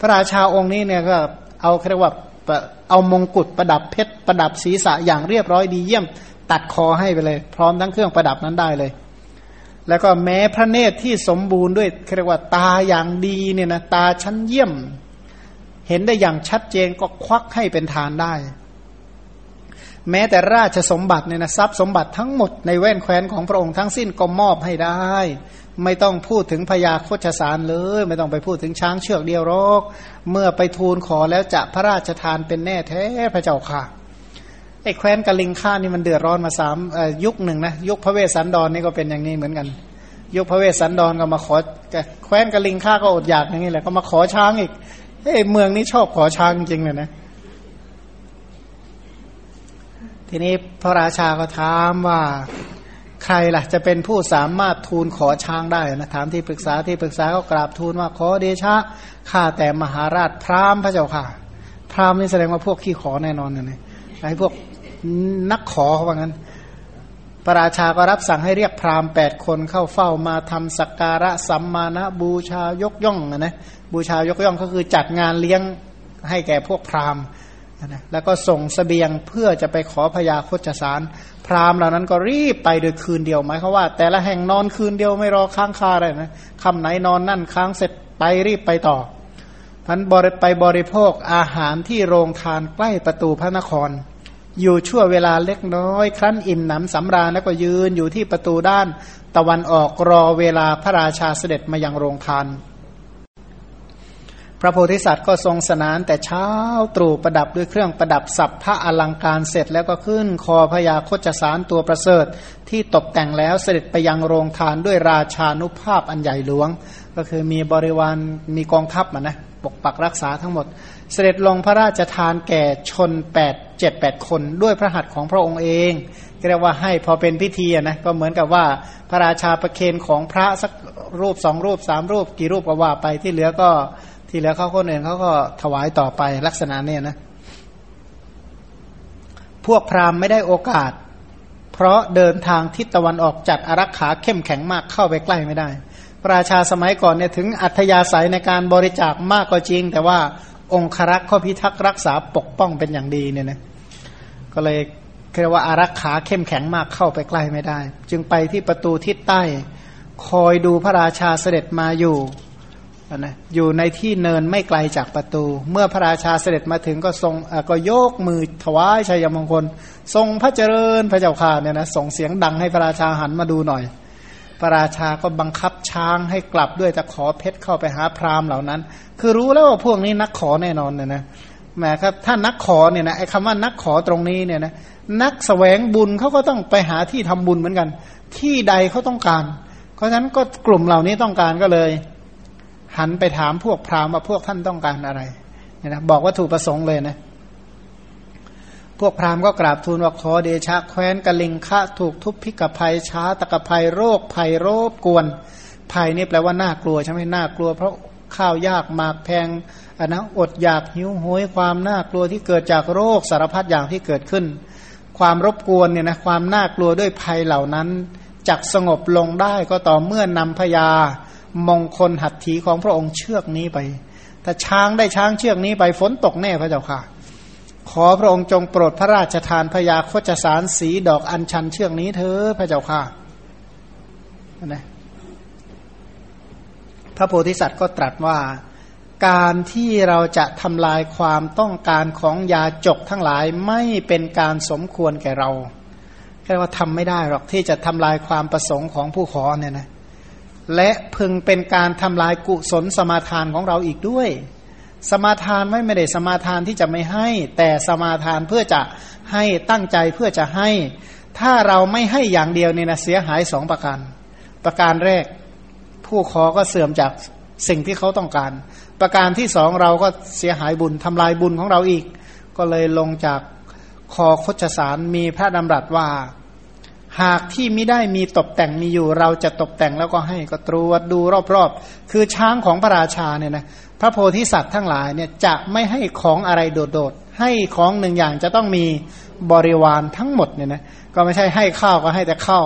พระราชาองค์นี้เนี่ยก็เอาเรียกว่าเอามงกุฎประดับเพชรประดับศีรษะอย่างเรียบร้อยดีเยี่ยม ตัดคอให้ไปเลย พร้อมทั้งเครื่องประดับนั้นได้เลย แล้วก็แม้พระเนตรที่สมบูรณ์ด้วยเรียกว่าตาอย่างดีเนี่ยนะตาชั้นเยี่ยม เห็นได้อย่างชัดเจนก็ควักให้เป็นทานได้ แม้แต่ราชสมบัติเนี่ยนะทรัพย์สมบัติทั้งหมดในแว่นแคว้นของพระองค์ทั้งสิ้นก็มอบให้ได้ ไม่ต้องพูดถึงพญาโคชสารเลย ไม่ต้องไปพูดถึงช้างเชือกเดียวรอก เมื่อไปทูลขอแล้วจะพระราชทานเป็นแน่แท้พระเจ้าค่ะ ไอ้แคว้นกะลิงค่านี่มันเดือดร้อนมาสามยุคหนึ่งนะยุคพระเวสสันดรนนี่ก็เป็นอย่างนี้เหมือนกันยุคพระเวสสันดรก็มาขอแคว้นกะลิงค่าก็อดอยากอย่างนี้แหละก็มาขอช้างอีกเฮ้เมืองนี้ชอบขอช้างจริงเลยนะ ทีนี้พระราชาก็ถามว่าใครล่ะ จะเป็นผู้สามารถทูลขอช้างได้นะถามที่ปรึกษาที่ปรึกษาก็กราบทูลว่าขอเดชะข้าแต่มหาราชพราหมณ์พระเจ้าค่ะ พราหมณ์นี่แสดงว่าพวกขี้ขอแน่นอนนะไอ้พวก นักขอเขาว่างั้น พระราชาก็รับสั่งให้เรียกพราหมณ์แปดคนเข้าเฝ้ามาทำสักการะสัมมาณบูชายกย่องนะ บูชายกย่องก็คือจัดงานเลี้ยงให้แก่พวกพราหมณ์นะแล้วก็ส่งสเสบียงเพื่อจะไปขอพยาโคจสาร พราหมณ์เหล่านั้นก็รีบไปโดยคืนเดียวหมายความว่า แต่ละแห่งนอนคืนเดียวไม่รอค้างคาเลยนะคำไหนนอนนั่นค้างเสร็จไปรีบไปต่อพันบริไปบริโภคอาหารที่โรงทานใกล้ประตูพระนคร อยู่ชั่วเวลาเล็กน้อย ครั้นอิ่มหนำสำราญแล้วก็ยืนอยู่ที่ประตูด้านตะวันออกรอเวลาพระราชาเสด็จมายังโรงทาน พระโพธิสัตว์ก็ทรงสนานแต่เช้าตรู่ประดับด้วยเครื่องประดับสับพระอลังการเสร็จแล้วก็ขึ้นคอพญาโคจสารตัวประเสริฐ ที่ตกแต่งแล้วเสด็จไปยังโรงทานด้วยราชานุภาพอันใหญ่หลวง ก็คือมีบริวารมีกองทัพมานะปกปักรักษาทั้งหมด เสด็จลงพระราชทานแก่ชนแปดเจ็ดแปดคนด้วยพระหัตถ์ของพระองค์เองเรียกว่าให้พอเป็นพิธีนะก็เหมือนกับว่าพระราชาประเคนของพระสักรูปสองรูปสามรูปกี่รูปก็ว่าไปที่เหลือก็ที่เหลือเขาคนอื่นเขาก็ถวายต่อไปลักษณะเนี่ยนะพวกพราหมณ์ไม่ได้โอกาส เพราะเดินทางทิศตะวันออกจัดอารักขาเข้มแข็งมากเข้าไปใกล้ไม่ได้พระราชาสมัยก่อนเนี่ยถึงอัธยาศัยในการบริจาคมากก็จริง แต่ว่า องครักษ์ข้อพิทักษ์รักษาปกป้องเป็นอย่างดีเนี่ยนะก็เลยเรียกว่าอารักขาเข้มแข็งมากเข้าไปใกล้ไม่ได้ จึงไปที่ประตูทิศใต้ คอยดูพระราชาเสด็จมาอยู่นะอยู่ในที่เนินไม่ไกลจากประตู เมื่อพระราชาเสด็จมาถึงก็ทรงก็โยกมือถวายชัยมงคล ทรงพระเจริญพระเจ้าข่าเนี่ยนะส่งเสียงดังให้พระราชาหันมาดูหน่อย ระราชาก็บังคับช้างให้กลับด้วยตะขอเพชรเข้าไปหาพราหมณ์เหล่านั้น คือรู้แล้วว่าพวกนี้นักขอแน่นอนเนี่ยนะแหมครับถ้านักขอเนี่ยนะไอ้คำว่านักขอตรงนี้เนี่ยนะนักสแสวงบุญเขาก็ต้องไปหาที่ทำบุญเหมือนกัน ที่ใดเขาต้องการ เพราะฉะนั้นก็กลุ่มเหล่านี้ต้องการก็เลย หันไปถามพวกพราหมณ์ว่าพวกท่านต้องการอะไรเนี่ยนะบอกว่าถูกประสงค์เลยนะ พวกพราหมณ์ก็กราบทูลว่าขอเดชะแคว้นกะลิงคะถูกทุบพิกภัยช้าตะกภัยโรคภัยโรบกวนภัยนี่แปลว่าน่ากลัวใช่ไหมน่ากลัว เพราะข้าวยากหมากแพงอันนะอดอยากหิวโหยความน่ากลัวที่เกิดจากโรคสารพัดอย่างที่เกิดขึ้น ความรบกวนเนี่ยนะความน่ากลัวด้วยภัยเหล่านั้นจักสงบลงได้ก็ต่อเมื่อนำพยามงคลหัตถีของพระองค์เชือกนี้ไป ถ้าช้างได้ช้างเชือกนี้ไปฝนตกแน่พระเจ้าค่ะ ขอพระองค์จงโปรดพระราชทานพยาโคจสารสีดอกอัญชันเชือกนี้เถอพระเจ้าค่ะนะพระโพธิสัตว์ก็ตรัสว่า การที่เราจะทำลายความต้องการของยาจกทั้งหลายไม่เป็นการสมควรแก่เราแค่ว่าทำไม่ได้หรอกที่จะทำลายความประสงค์ของผู้ขอเนี่ยนะและพึงเป็นการทำลายกุศลสมาทานของเราอีกด้วย สมาทานไม่ไม่ได้สมาทานที่จะไม่ให้ แต่สมาทานเพื่อจะให้ตั้งใจเพื่อจะให้ ถ้าเราไม่ให้อย่างเดียวเนี่ยนะเสียหายสองประการ ประการแรก ผู้ขอก็เสื่อมจากสิ่งที่เขาต้องการ ประการที่สองเราก็เสียหายบุญทำลายบุญของเราอีก ก็เลยลงจากคอคชสารมีพระดำรัสว่า หากที่ไม่ได้มีตกแต่งมีอยู่ เราจะตกแต่งแล้วก็ให้ก็ตรวจดูรอบๆ คือช้างของพระราชาเนี่ยนะพระโพธิสัตว์ทั้งหลายเนี่ยจะไม่ให้ของอะไรโดดๆ ให้ของหนึ่งอย่างจะต้องมีบริวารทั้งหมดเนี่ยนะก็ไม่ใช่ให้ข้าวก็ให้แต่ข้าว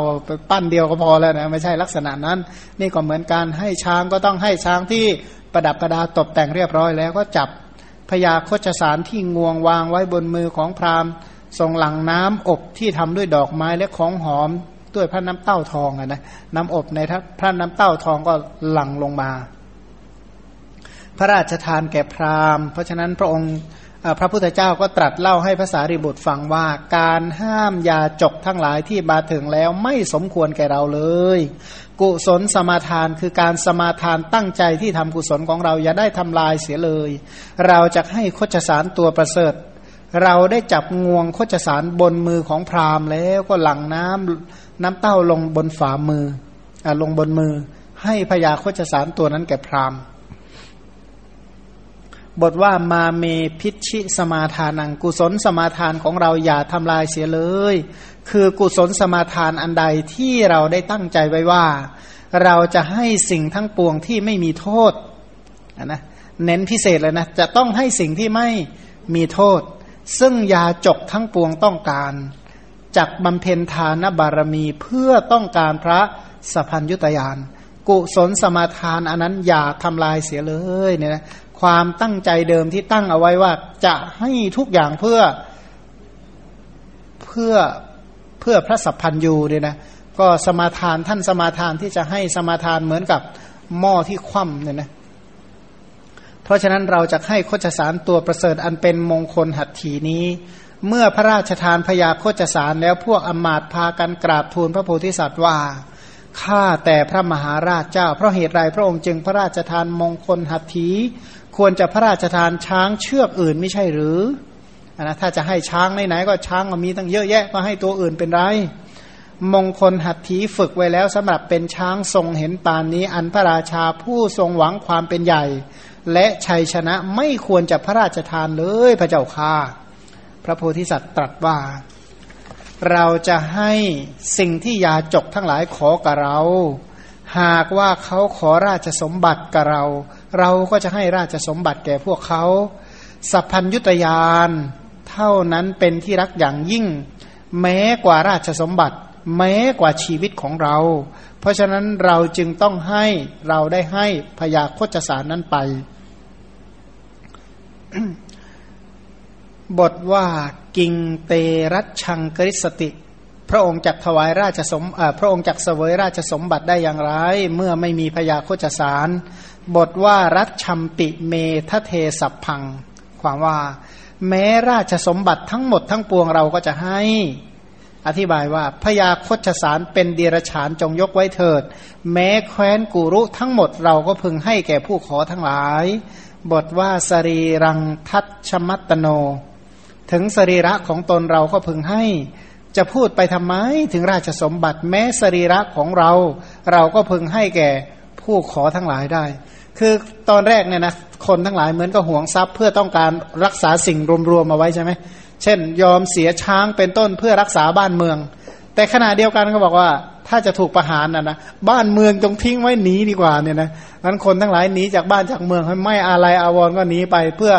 ปั้นเดียวก็พอแล้วนะไม่ใช่ลักษณะนั้น นี่ก็เหมือนการให้ช้างก็ต้องให้ช้างที่ประดับประดาตกแต่งเรียบร้อยแล้วก็จับพญาโคชสารที่งวงวางไว้บนมือของพราหมณ์ ทรงหลังน้ำอบที่ทำด้วยดอกไม้และของหอมด้วยพระน้ำเต้าทองอะนะน้ำอบในพระน้ำเต้าทองก็หลั่งลงมา พระราชทานแก่พราหมณ์ เพราะฉะนั้นพระองค์พระพุทธเจ้าก็ตรัสเล่าให้ภาษาริบุตรฟังว่าการห้ามยาจกทั้งหลายที่มาถึงแล้วไม่สมควรแก่เราเลย กุศลสมาทานคือการสมาทานตั้งใจที่ทำกุศลของเราอย่าได้ทำลายเสียเลย เราจะให้โคจสารตัวประเสริฐ เราได้จับงวงโคจสารบนมือของพราหมณ์แล้วก็หลั่งน้ำน้ำเต้าลงบนฝ่ามืออลงบนมือ ให้พญาโคจสารตัวนั้นแก่พราหมณ์บทว่ามาเมพิชิสมาทานังกุศลสมาทานของเราอย่าทำลายเสียเลย คือกุศลสมาทานอันใดที่เราได้ตั้งใจไว้ว่า เราจะให้สิ่งทั้งปวงที่ไม่มีโทษนะเน้นพิเศษเลยนะจะต้องให้สิ่งที่ไม่มีโทษ ซึ่งยาจกทั้งปวงต้องการจักบำเพ็ญทานบารมีเพื่อต้องการพระสัพพัญยุตยาน กุศลสมาทานอันนั้นอย่าทำลายเสียเลยเนี่ยนะความตั้งใจเดิมที่ตั้งเอาไว้ว่าจะให้ทุกอย่างเพื่อเพื่อเพื่อพระสัพพัญยูเนี่ยนะก็สมาทานท่านสมาทานที่จะให้สมาทานเหมือนกับหม้อที่คว่ำเนี่ยนะ เพราะฉะนั้นเราจะให้โคจสารตัวประเสริฐอันเป็นมงคลหัตถีนี้ เมื่อพระราชทานพยาโคจสารแล้วพวกอมาตพากันกราบทูลพระโพธิสัตว์ว่าข้าแต่พระมหาราชเจ้า เพราะเหตุไรพระองค์จึงพระราชทานมงคลหัตถีควรจะพระราชทานช้างเชือกอื่นไม่ใช่หรือนะถ้าจะให้ช้างไหนๆก็ช้างมีตั้งเยอะแยะก็ให้ตัวอื่นเป็นไร มงคลหัตถีฝึกไว้แล้วสำหรับเป็นช้างทรงเห็นปานนี้ อันพระราชาผู้ทรงหวังความเป็นใหญ่ และชัยชนะไม่ควรจะพระราชทานเลยพระเจ้าค่าพระโพธิสัตว์ตรัสว่า เราจะให้สิ่งที่ยาจกทั้งหลายขอกับเรา หากว่าเขาขอราชสมบัติกับเรา เราก็จะให้ราชสมบัติแก่พวกเขาสัพพัญยุตยานเท่านั้นเป็นที่รักอย่างยิ่ง แม้กว่าราชสมบัติ แม้กว่าชีวิตของเรา เพราะฉะนั้นเราจึงต้องให้เราได้ให้พยาโคจสารนั้นไป บทว่ากิงเตรัชังกริสติ พระองค์จักถวายราชสมพระองค์จักเสวยราชสมบัติได้อย่างไร เมื่อไม่มีพยาโคจสาร บทว่ารัชชัมปิเมทะเทสัพพัง ความว่า แม้ราชสมบัติทั้งหมดทั้งปวงเราก็จะให้ อธิบายว่าพยาโคจสารเป็นเดียรฉานจงยกไว้เถิด แม้แคว้นกุรุทั้งหมดเราก็พึงให้แก่ผู้ขอทั้งหลาย บทว่าสรีรังทัตชมัตโน ถึงสรีระของตนเราก็พึงให้ จะพูดไปทำไมถึงราชสมบัติแม้สรีระของเรา เราก็พึงให้แก่ผู้ขอทั้งหลายได้ คือตอนแรกเนี่ยนะคนทั้งหลายเหมือนกับห่วงทรัพย์ เพื่อต้องการรักษาสิ่งรวมๆมาไว้ใช่ไหมเช่น ยอมเสียช้างเป็นต้นเพื่อรักษาบ้านเมือง แต่ขณะเดียวกันก็บอกว่า ถ้าจะถูกประหารนะนะบ้านเมืองจงทิ้งไว้หนีดีกว่าเนี่ยนะนั้นคนทั้งหลายหนีจากบ้านจากเมืองไม่อะไรอาวรก็หนีไปเพื่อ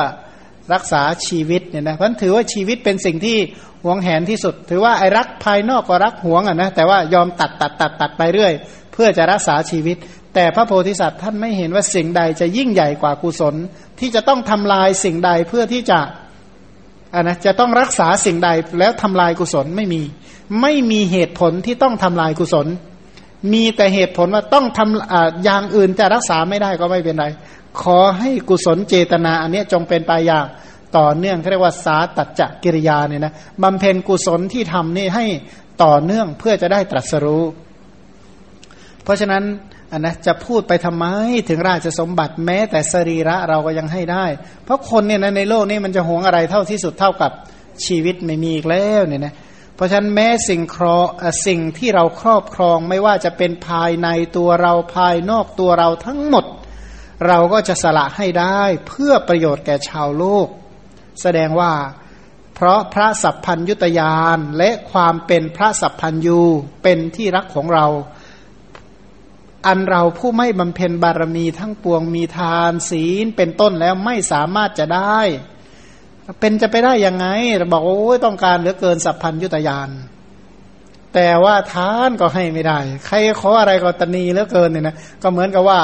รักษาชีวิตเนี่ยนะเพราะถือว่าชีวิตเป็นสิ่งที่หวงแหนที่สุด ถือว่าไอ้รักภายนอกก็รักหวงอะนะแต่ว่ายอมตัดตัดตัดตัดไปเรื่อย เพื่อจะรักษาชีวิต แต่พระโพธิสัตว์ท่านไม่เห็นว่าสิ่งใดจะยิ่งใหญ่กว่ากุศล ที่จะต้องทำลายสิ่งใดเพื่อที่จะอะนะจะต้องรักษาสิ่งใดแล้วทำลายกุศลไม่มี ไม่มีเหตุผลที่ต้องทำลายกุศล มีแต่เหตุผลว่าต้องทำออย่างอื่นจะรักษาไม่ได้ก็ไม่เป็นไร ขอให้กุศลเจตนา อันนี้จงเป็นไปอย่างต่อเนื่องเรียกว่าสาตัจจกิริยาเนี่ยนะบำเพ็ญกุศลที่ทำนี่ให้ต่อเนื่องเพื่อจะได้ตรัสรู้ เพราะฉะนั้นอันนะจะพูดไปทำไมถึงราชสมบัติแม้แต่สรีระเราก็ยังให้ได้ เพราะคนเนี่ยนะในโลกนี้มันจะหวงอะไรเท่าที่สุดเท่ากับชีวิตไม่มีอีกแล้วเนี่ยนะ เพราะฉะนั้นแม้สิ่งครอสิ่งที่เราครอบครองไม่ว่าจะเป็นภายในตัวเราภายนอกตัวเราทั้งหมด เราก็จะสละให้ได้เพื่อประโยชน์แก่ชาวโลก แสดงว่าเพราะพระสัพพัญยุตยานและความเป็นพระสัพพัญยูเป็นที่รักของเรา อันเราผู้ไม่บำเพ็ญบารมีทั้งปวงมีทานศีลเป็นต้นแล้วไม่สามารถจะได้ เป็นจะไปได้ยังไงเราบอกว่าโอ้ยต้องการเหลือเกินสัพพัญยุตยานแต่ว่าทานก็ให้ไม่ได้ ใครขออะไรก็ตนีเหลือเกินเนี่ยนะก็เหมือนกับว่า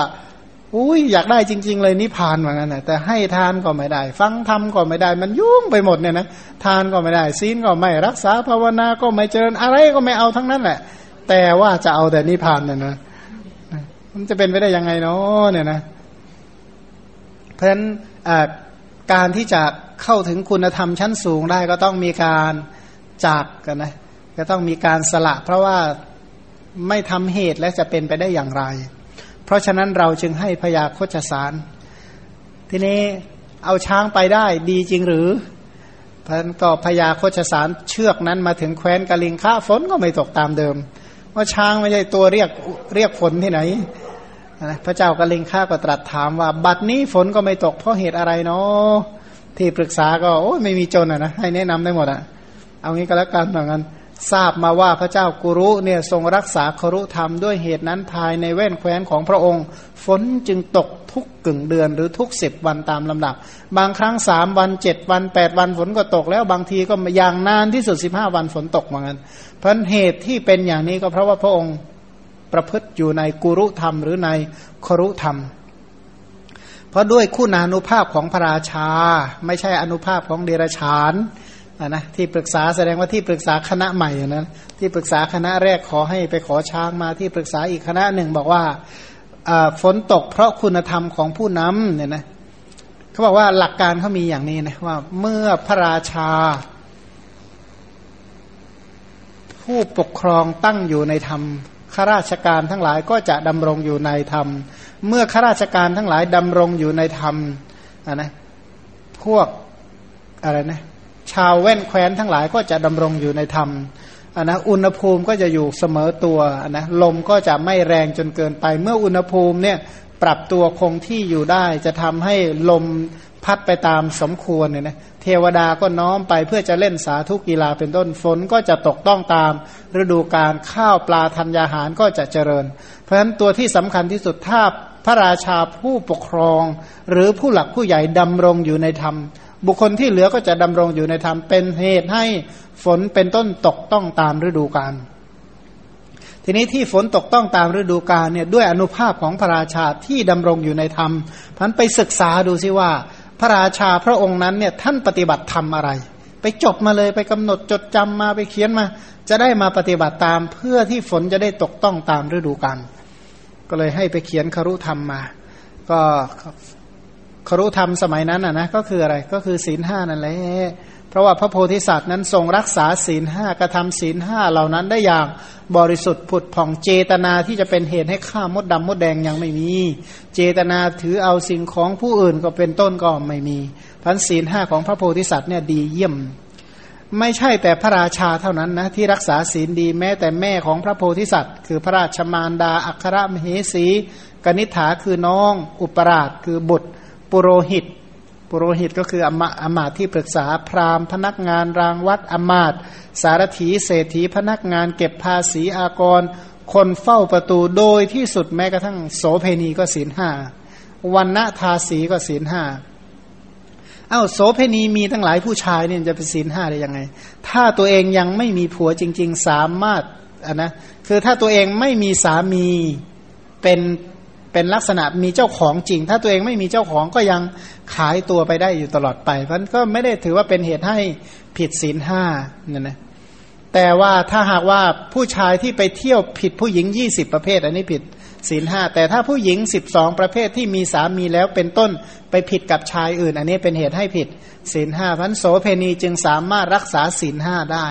อุ้ยอยากได้จริง ๆ เลยนิพพานเหมือนกันนะแต่ให้ทานก็ไม่ได้ ฟังธรรมก็ไม่ได้ มันยุ่งไปหมดเนี่ยนะทานก็ไม่ได้ศีลก็ไม่รักษาภาวนาก็ไม่เจริญอะไรก็ไม่เอาทั้งนั้นแหละ แต่ว่าจะเอาแต่นิพพานเนี่ยนะมันจะเป็นไปได้ยังไงเนาะเนี่ยนะเพราะฉะนั้น การที่จะเข้าถึงคุณธรรมชั้นสูงได้ก็ต้องมีการจากกันนะก็ต้องมีการสละ เพราะว่าไม่ทำเหตุและจะเป็นไปได้อย่างไร เพราะฉะนั้นเราจึงให้พยาโคจสาร ทีนี้เอาช้างไปได้ดีจริงหรือพันก็พยาโคจสารเชือกนั้นมาถึงแคว้นกาลิงค่าฝนก็ไม่ตกตามเดิม ว่าช้างไม่ใช่ตัวเรียกเรียกฝนที่ไหน นะพระเจ้ากลิงข้าก็ตรัสถามว่า บัดนี้ฝนก็ไม่ตกเพราะเหตุอะไรเนาะที่ปรึกษาก็โอ้ไม่มีจนอะนะให้แนะนำได้หมดอะ เอางี้ก็แล้วกันเหมือนกันทราบมาว่าพระเจ้ากุรุเนี่ยทรงรักษาครุธรรมด้วยเหตุนั้นภายในแว่นแคว้นของพระองค์ ฝนจึงตกทุกกึ่งเดือนหรือทุกสิบวันตามลำดับ บางครั้งสามวันเจ็ดวันแปดวันฝนก็ตกแล้วบางทีก็อย่างนานที่สุดสิบห้าวันฝนตกเหมือนกันเพราะเหตุที่เป็นอย่างนี้ก็เพราะว่าพระองค์ ประพฤติอยู่ในกุรุธรรม หรือในครุธรรม เพราะด้วยคู่นานุภาพของพระราชา ไม่ใช่อนุภาพของเดรฉานนะที่ปรึกษาแสดงว่าที่ปรึกษาคณะใหม่นะที่ปรึกษาคณะแรกขอให้ไปขอช้างมาที่ปรึกษาอีกคณะหนึ่งบอกว่าฝนตกเพราะคุณธรรมของผู้นำเนี่ยนะเขาบอกว่าหลักการเขามีอย่างนี้นะว่าเมื่อพระราชา ผู้ปกครองตั้งอยู่ในธรรม ข้าราชการทั้งหลายก็จะดำรงอยู่ในธรรม เมื่อข้าราชการทั้งหลายดำรงอยู่ในธรรมนะพวกอะไรนะชาวแว่นแคว้นทั้งหลายก็จะดำรงอยู่ในธรรมอันนะอุณหภูมิก็จะอยู่เสมอตัวอันนะลมก็จะไม่แรงจนเกินไป เมื่ออุณหภูมิเนี่ยปรับตัวคงที่อยู่ได้ จะทำให้ลมพัดไปตามสมควรเนี่ยนะ เทวดาก็น้อมไปเพื่อจะเล่นสาธุกีฬาเป็นต้นฝนก็จะตกต้องตาม ฤดูการข้าวปลาธัญญาหารก็จะเจริญ เพราะฉะนั้นตัวที่สำคัญที่สุดถ้าพระราชาผู้ปกครอง หรือผู้หลักผู้ใหญ่ดำรงอยู่ในธรรม บุคคลที่เหลือก็จะดำรงอยู่ในธรรมเป็นเหตุให้ฝนเป็นต้นตกต้องตามฤดูกาลทีนี้ที่ฝนตกต้องตามฤดูกาลเนี่ยด้วยอนุภาพของพระราชาที่ดำรงอยู่ในธรรมพันไปศึกษาดูซิว่า พระราชาพระองค์นั้นเนี่ยท่านปฏิบัติธรรมอะไร ไปจบมาเลยไปกำหนดจดจำมาไปเขียนมา จะได้มาปฏิบัติตามเพื่อที่ฝนจะได้ตกต้องตามฤดูกาลก็เลยให้ไปเขียนคารุธรรมมา ก็ครุธรรมสมัยนั้นอะนะก็คืออะไรก็คือศีลห้านั่นแหละ ราะว่าพระโพธิสัตว์นั้นทรงรักษาศีลห้ากระทำศีลห้าเหล่านั้นได้อย่างบริสุทธิ์ผุดผ่องเจตนาที่จะเป็นเหตุให้ฆ่ามดดำมดแดงยังไม่มี เจตนาถือเอาสิ่งของผู้อื่นก็เป็นต้นก็ไม่มีพันศีลห้าของพระโพธิสัตว์เนี่ยดีเยี่ยม ไม่ใช่แต่พระราชาเท่านั้นนะที่รักษาศีลดีแม้แต่แม่ของพระโพธิสัตว์ คือพระราชมารดาอัครมเหสีกนิษฐาคือน้อง อุปราชคือบุตร ปุโรหิต ปุโรหิตก็คืออมาอมาตที่ปรึกษาพราหมณ์พนักงานรางวัดอมาตสารถีเศรษฐีพนักงานเก็บภาษีอากร คนเฝ้าประตูโดยที่สุดแม้กระทั่งโสเพณีก็ศีลห้าวันณทาสีก็ศีลห้าเอา้าโสเพณีมีทั้งหลายผู้ชายเนี่ยจะเป็นศีลห้าได้ยังไง ถ้าตัวเองยังไม่มีผัวจริง ๆ สามารถอะนะคือถ้าตัวเองไม่มีสามีเป็นเป็นลักษณะมีเจ้าของจริง ถ้าตัวเองไม่มีเจ้าของก็ยัง ขายตัวไปได้อยู่ตลอดไปเพราะก็ไม่ได้ถือว่าเป็นเหตุให้ผิดศีลห้าเนี่ยนะแต่ว่าถ้าหากว่าผู้ชายที่ไปเที่ยวผิดผู้หญิงยี่สิบประเภท อันนี้ผิดศีลห้าแต่ถ้าผู้หญิงสิบสองประเภทที่มีสามีแล้วเป็นต้นไปผิดกับชายอื่น อันนี้เป็นเหตุให้ผิดศีลห้าพันโสเพณีจึงสามารถรักษาศีลห้าได้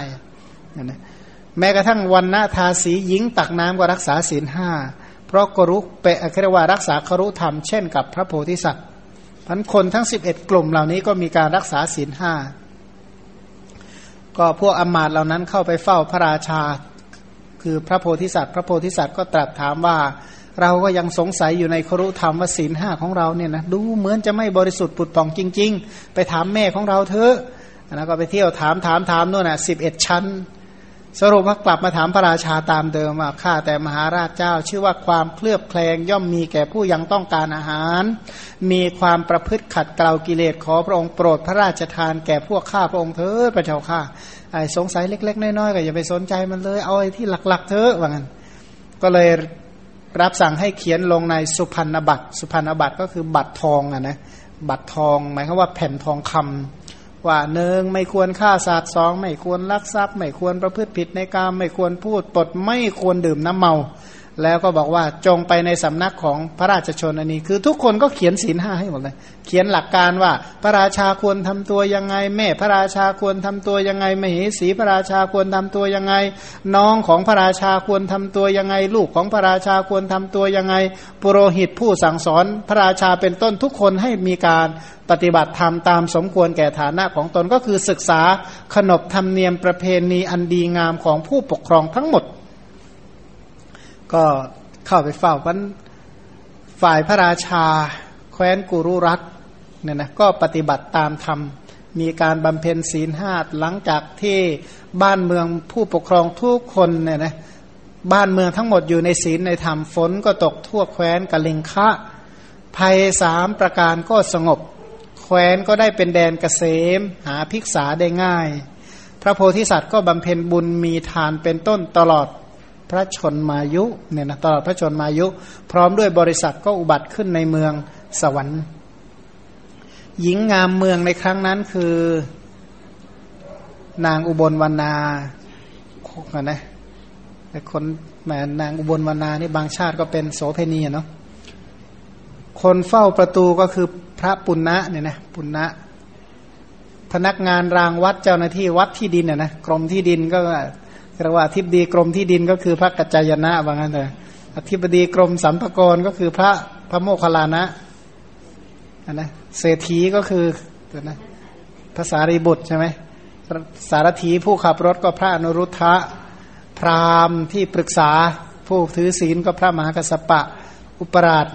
นะแม้กระทั่งวันณทาสีหญิงตักน้ำก็รักษาศีลห้าเพราะกรุเปะเรียกว่ารักษาครุธรรมเช่นกับพระโพธิสัตว์ พันคนทั้งสิบเอ็ดกลุ่มเหล่านี้ก็มีการรักษาศีลห้าก็พวกอมาตเหล่านั้นเข้าไปเฝ้าพระราชา คือพระโพธิสัตว์ พระโพธิสัตว์ก็ตรัสถามว่า เราก็ยังสงสัยอยู่ในครุธรรมว่าศีลห้าของเราเนี่ยนะดูเหมือนจะไม่บริสุทธิ์ปุดป่องจริง ๆ ไปถามแม่ของเราเถอะแล้วก็ไปเที่ยวถามถามถามนู่นน่ะสิบเอ็ดชั้น สรุปว่ากลับมาถามพระราชาตามเดิมว่าข้าแต่มหาราชเจ้า ชื่อว่าความเคลือบแคลงย่อมมีแก่ผู้ยังต้องการอาหาร มีความประพฤติขัดเกลากิเลสขอพระองค์โปรดพระราชทานแก่พวกข้าพระองค์เถิดพระเจ้าข้าไอ้สงสัยเล็ก ๆ น้อยๆก็อย่าไปสนใจมันเลย เอาไอ้ที่หลัก ๆ เถอะว่างั้นก็เลยรับสั่งให้เขียนลงในสุพรรณบัตร สุพรรณบัตรก็คือบัตรทองอะนะบัตรทอง หมายความว่าแผ่นทองคำ ว่าหนึ่งไม่ควรฆ่าสัตว์สองไม่ควรลักทรัพย์ ไม่ควรประพฤติผิดในกามไม่ควรพูดปดไม่ควรดื่มน้ำเมา แล้วก็บอกว่าจงไปในสำนักของพระราชชนอันนี้ คือทุกคนก็เขียนศีลห้าให้หมดเลย เขียนหลักการว่า พระราชาควรทำตัวยังไง แม่พระราชาควรทำตัวยังไงมเหสีพระราชาควรทำตัวยังไง น้องของพระราชาควรทำตัวยังไง ลูกของพระราชาควรทำตัวยังไง ปุโรหิตผู้สั่งสอนพระราชาเป็นต้นทุกคนให้มีการปฏิบัติธรรมตามสมควรแก่ฐานะของตนก็คือศึกษาขนบธรรมเนียมประเพณีอันดีงามของผู้ปกครองทั้งหมด ก็เข้าไปเฝ้าพันฝ่ายพระราชา แคว้นกุรุรัตเนี่ยนะก็ปฏิบัติตามธรรม มีการบำเพ็ญศีลห้าหลังจากที่บ้านเมืองผู้ปกครองทุกคนเนี่ยนะบ้านเมืองทั้งหมดอยู่ในศีลในธรรมฝนก็ตกทั่วแคว้นกะลิงคะภัยสามประการก็สงบ แคว้นก็ได้เป็นแดนเกษม หาภิกษาได้ง่าย พระโพธิสัตว์ก็บำเพ็ญบุญมีทานเป็นต้นตลอด พระชนมายุเนี่ยนะตลอดพระชนมายุ พร้อมด้วยบริษัทก็อุบัติขึ้นในเมืองสวรรค์ หญิงงามเมืองในครั้งนั้นคือ นางอุบลวรรณาคนะแต่คนแม่นางอุบลวรรณานี่บางชาติก็เป็นโสเพณีเนาะคนเฝ้าประตูก็คือพระปุณณะเนี่ยนะปุณณะพนักงานรางวัดเจ้าหน้าที่วัดที่ดินเนี่ยนะกรมที่ดินก็ เรียกว่าทิบดีกรมที่ดินก็คือพระกัจจายนะว่างั้นเลยอธิบดีกรมสัมภากรก็คือพระพระโมคคัลลานะนะเศรษฐีก็คือนะภาษารีบุตรใช่ไหมสารถีผู้ขับรถก็พระอนุรุทธะพราหมณ์ที่ปรึกษาผู้ถือศีลก็พระมหากัสปะ อุปราช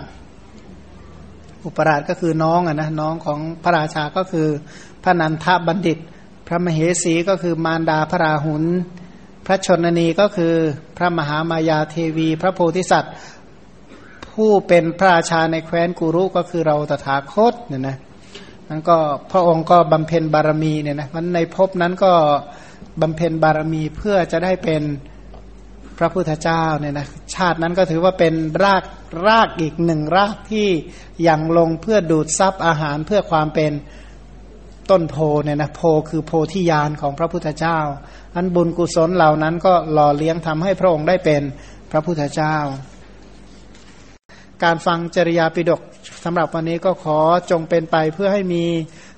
อุปราชก็คือน้องอะนะน้องของพระราชาก็คือพระนันทบัณฑิต พระมเหสีก็คือมารดาพระราหุล ระชนนีก็คือพระมหามายาเทวี พระโพธิสัตว์ ผู้เป็นพระราชาในแคว้นกุรุก็คือเราตถาคตเนี่ยนะนั้นก็พระองค์ก็บำเพ็ญบารมีเนี่ยนะมันในภพนั้นก็บำเพ็ญบารมีเพื่อจะได้เป็นพระพุทธเจ้าเนี่ยนะชาตินั้นก็ถือว่าเป็นรากรากอีกหนึ่งรากที่ยังลงเพื่อดูดซับอาหารเพื่อความเป็น ต้นโพเนี่ยนะโพคือโพธิญาณของพระพุทธเจ้า อันบุญกุศลเหล่านั้นก็หล่อเลี้ยงทำให้พระองค์ได้เป็นพระพุทธเจ้า การฟังจริยาปิดกสำหรับวันนี้ก็ขอจงเป็นไปเพื่อให้มี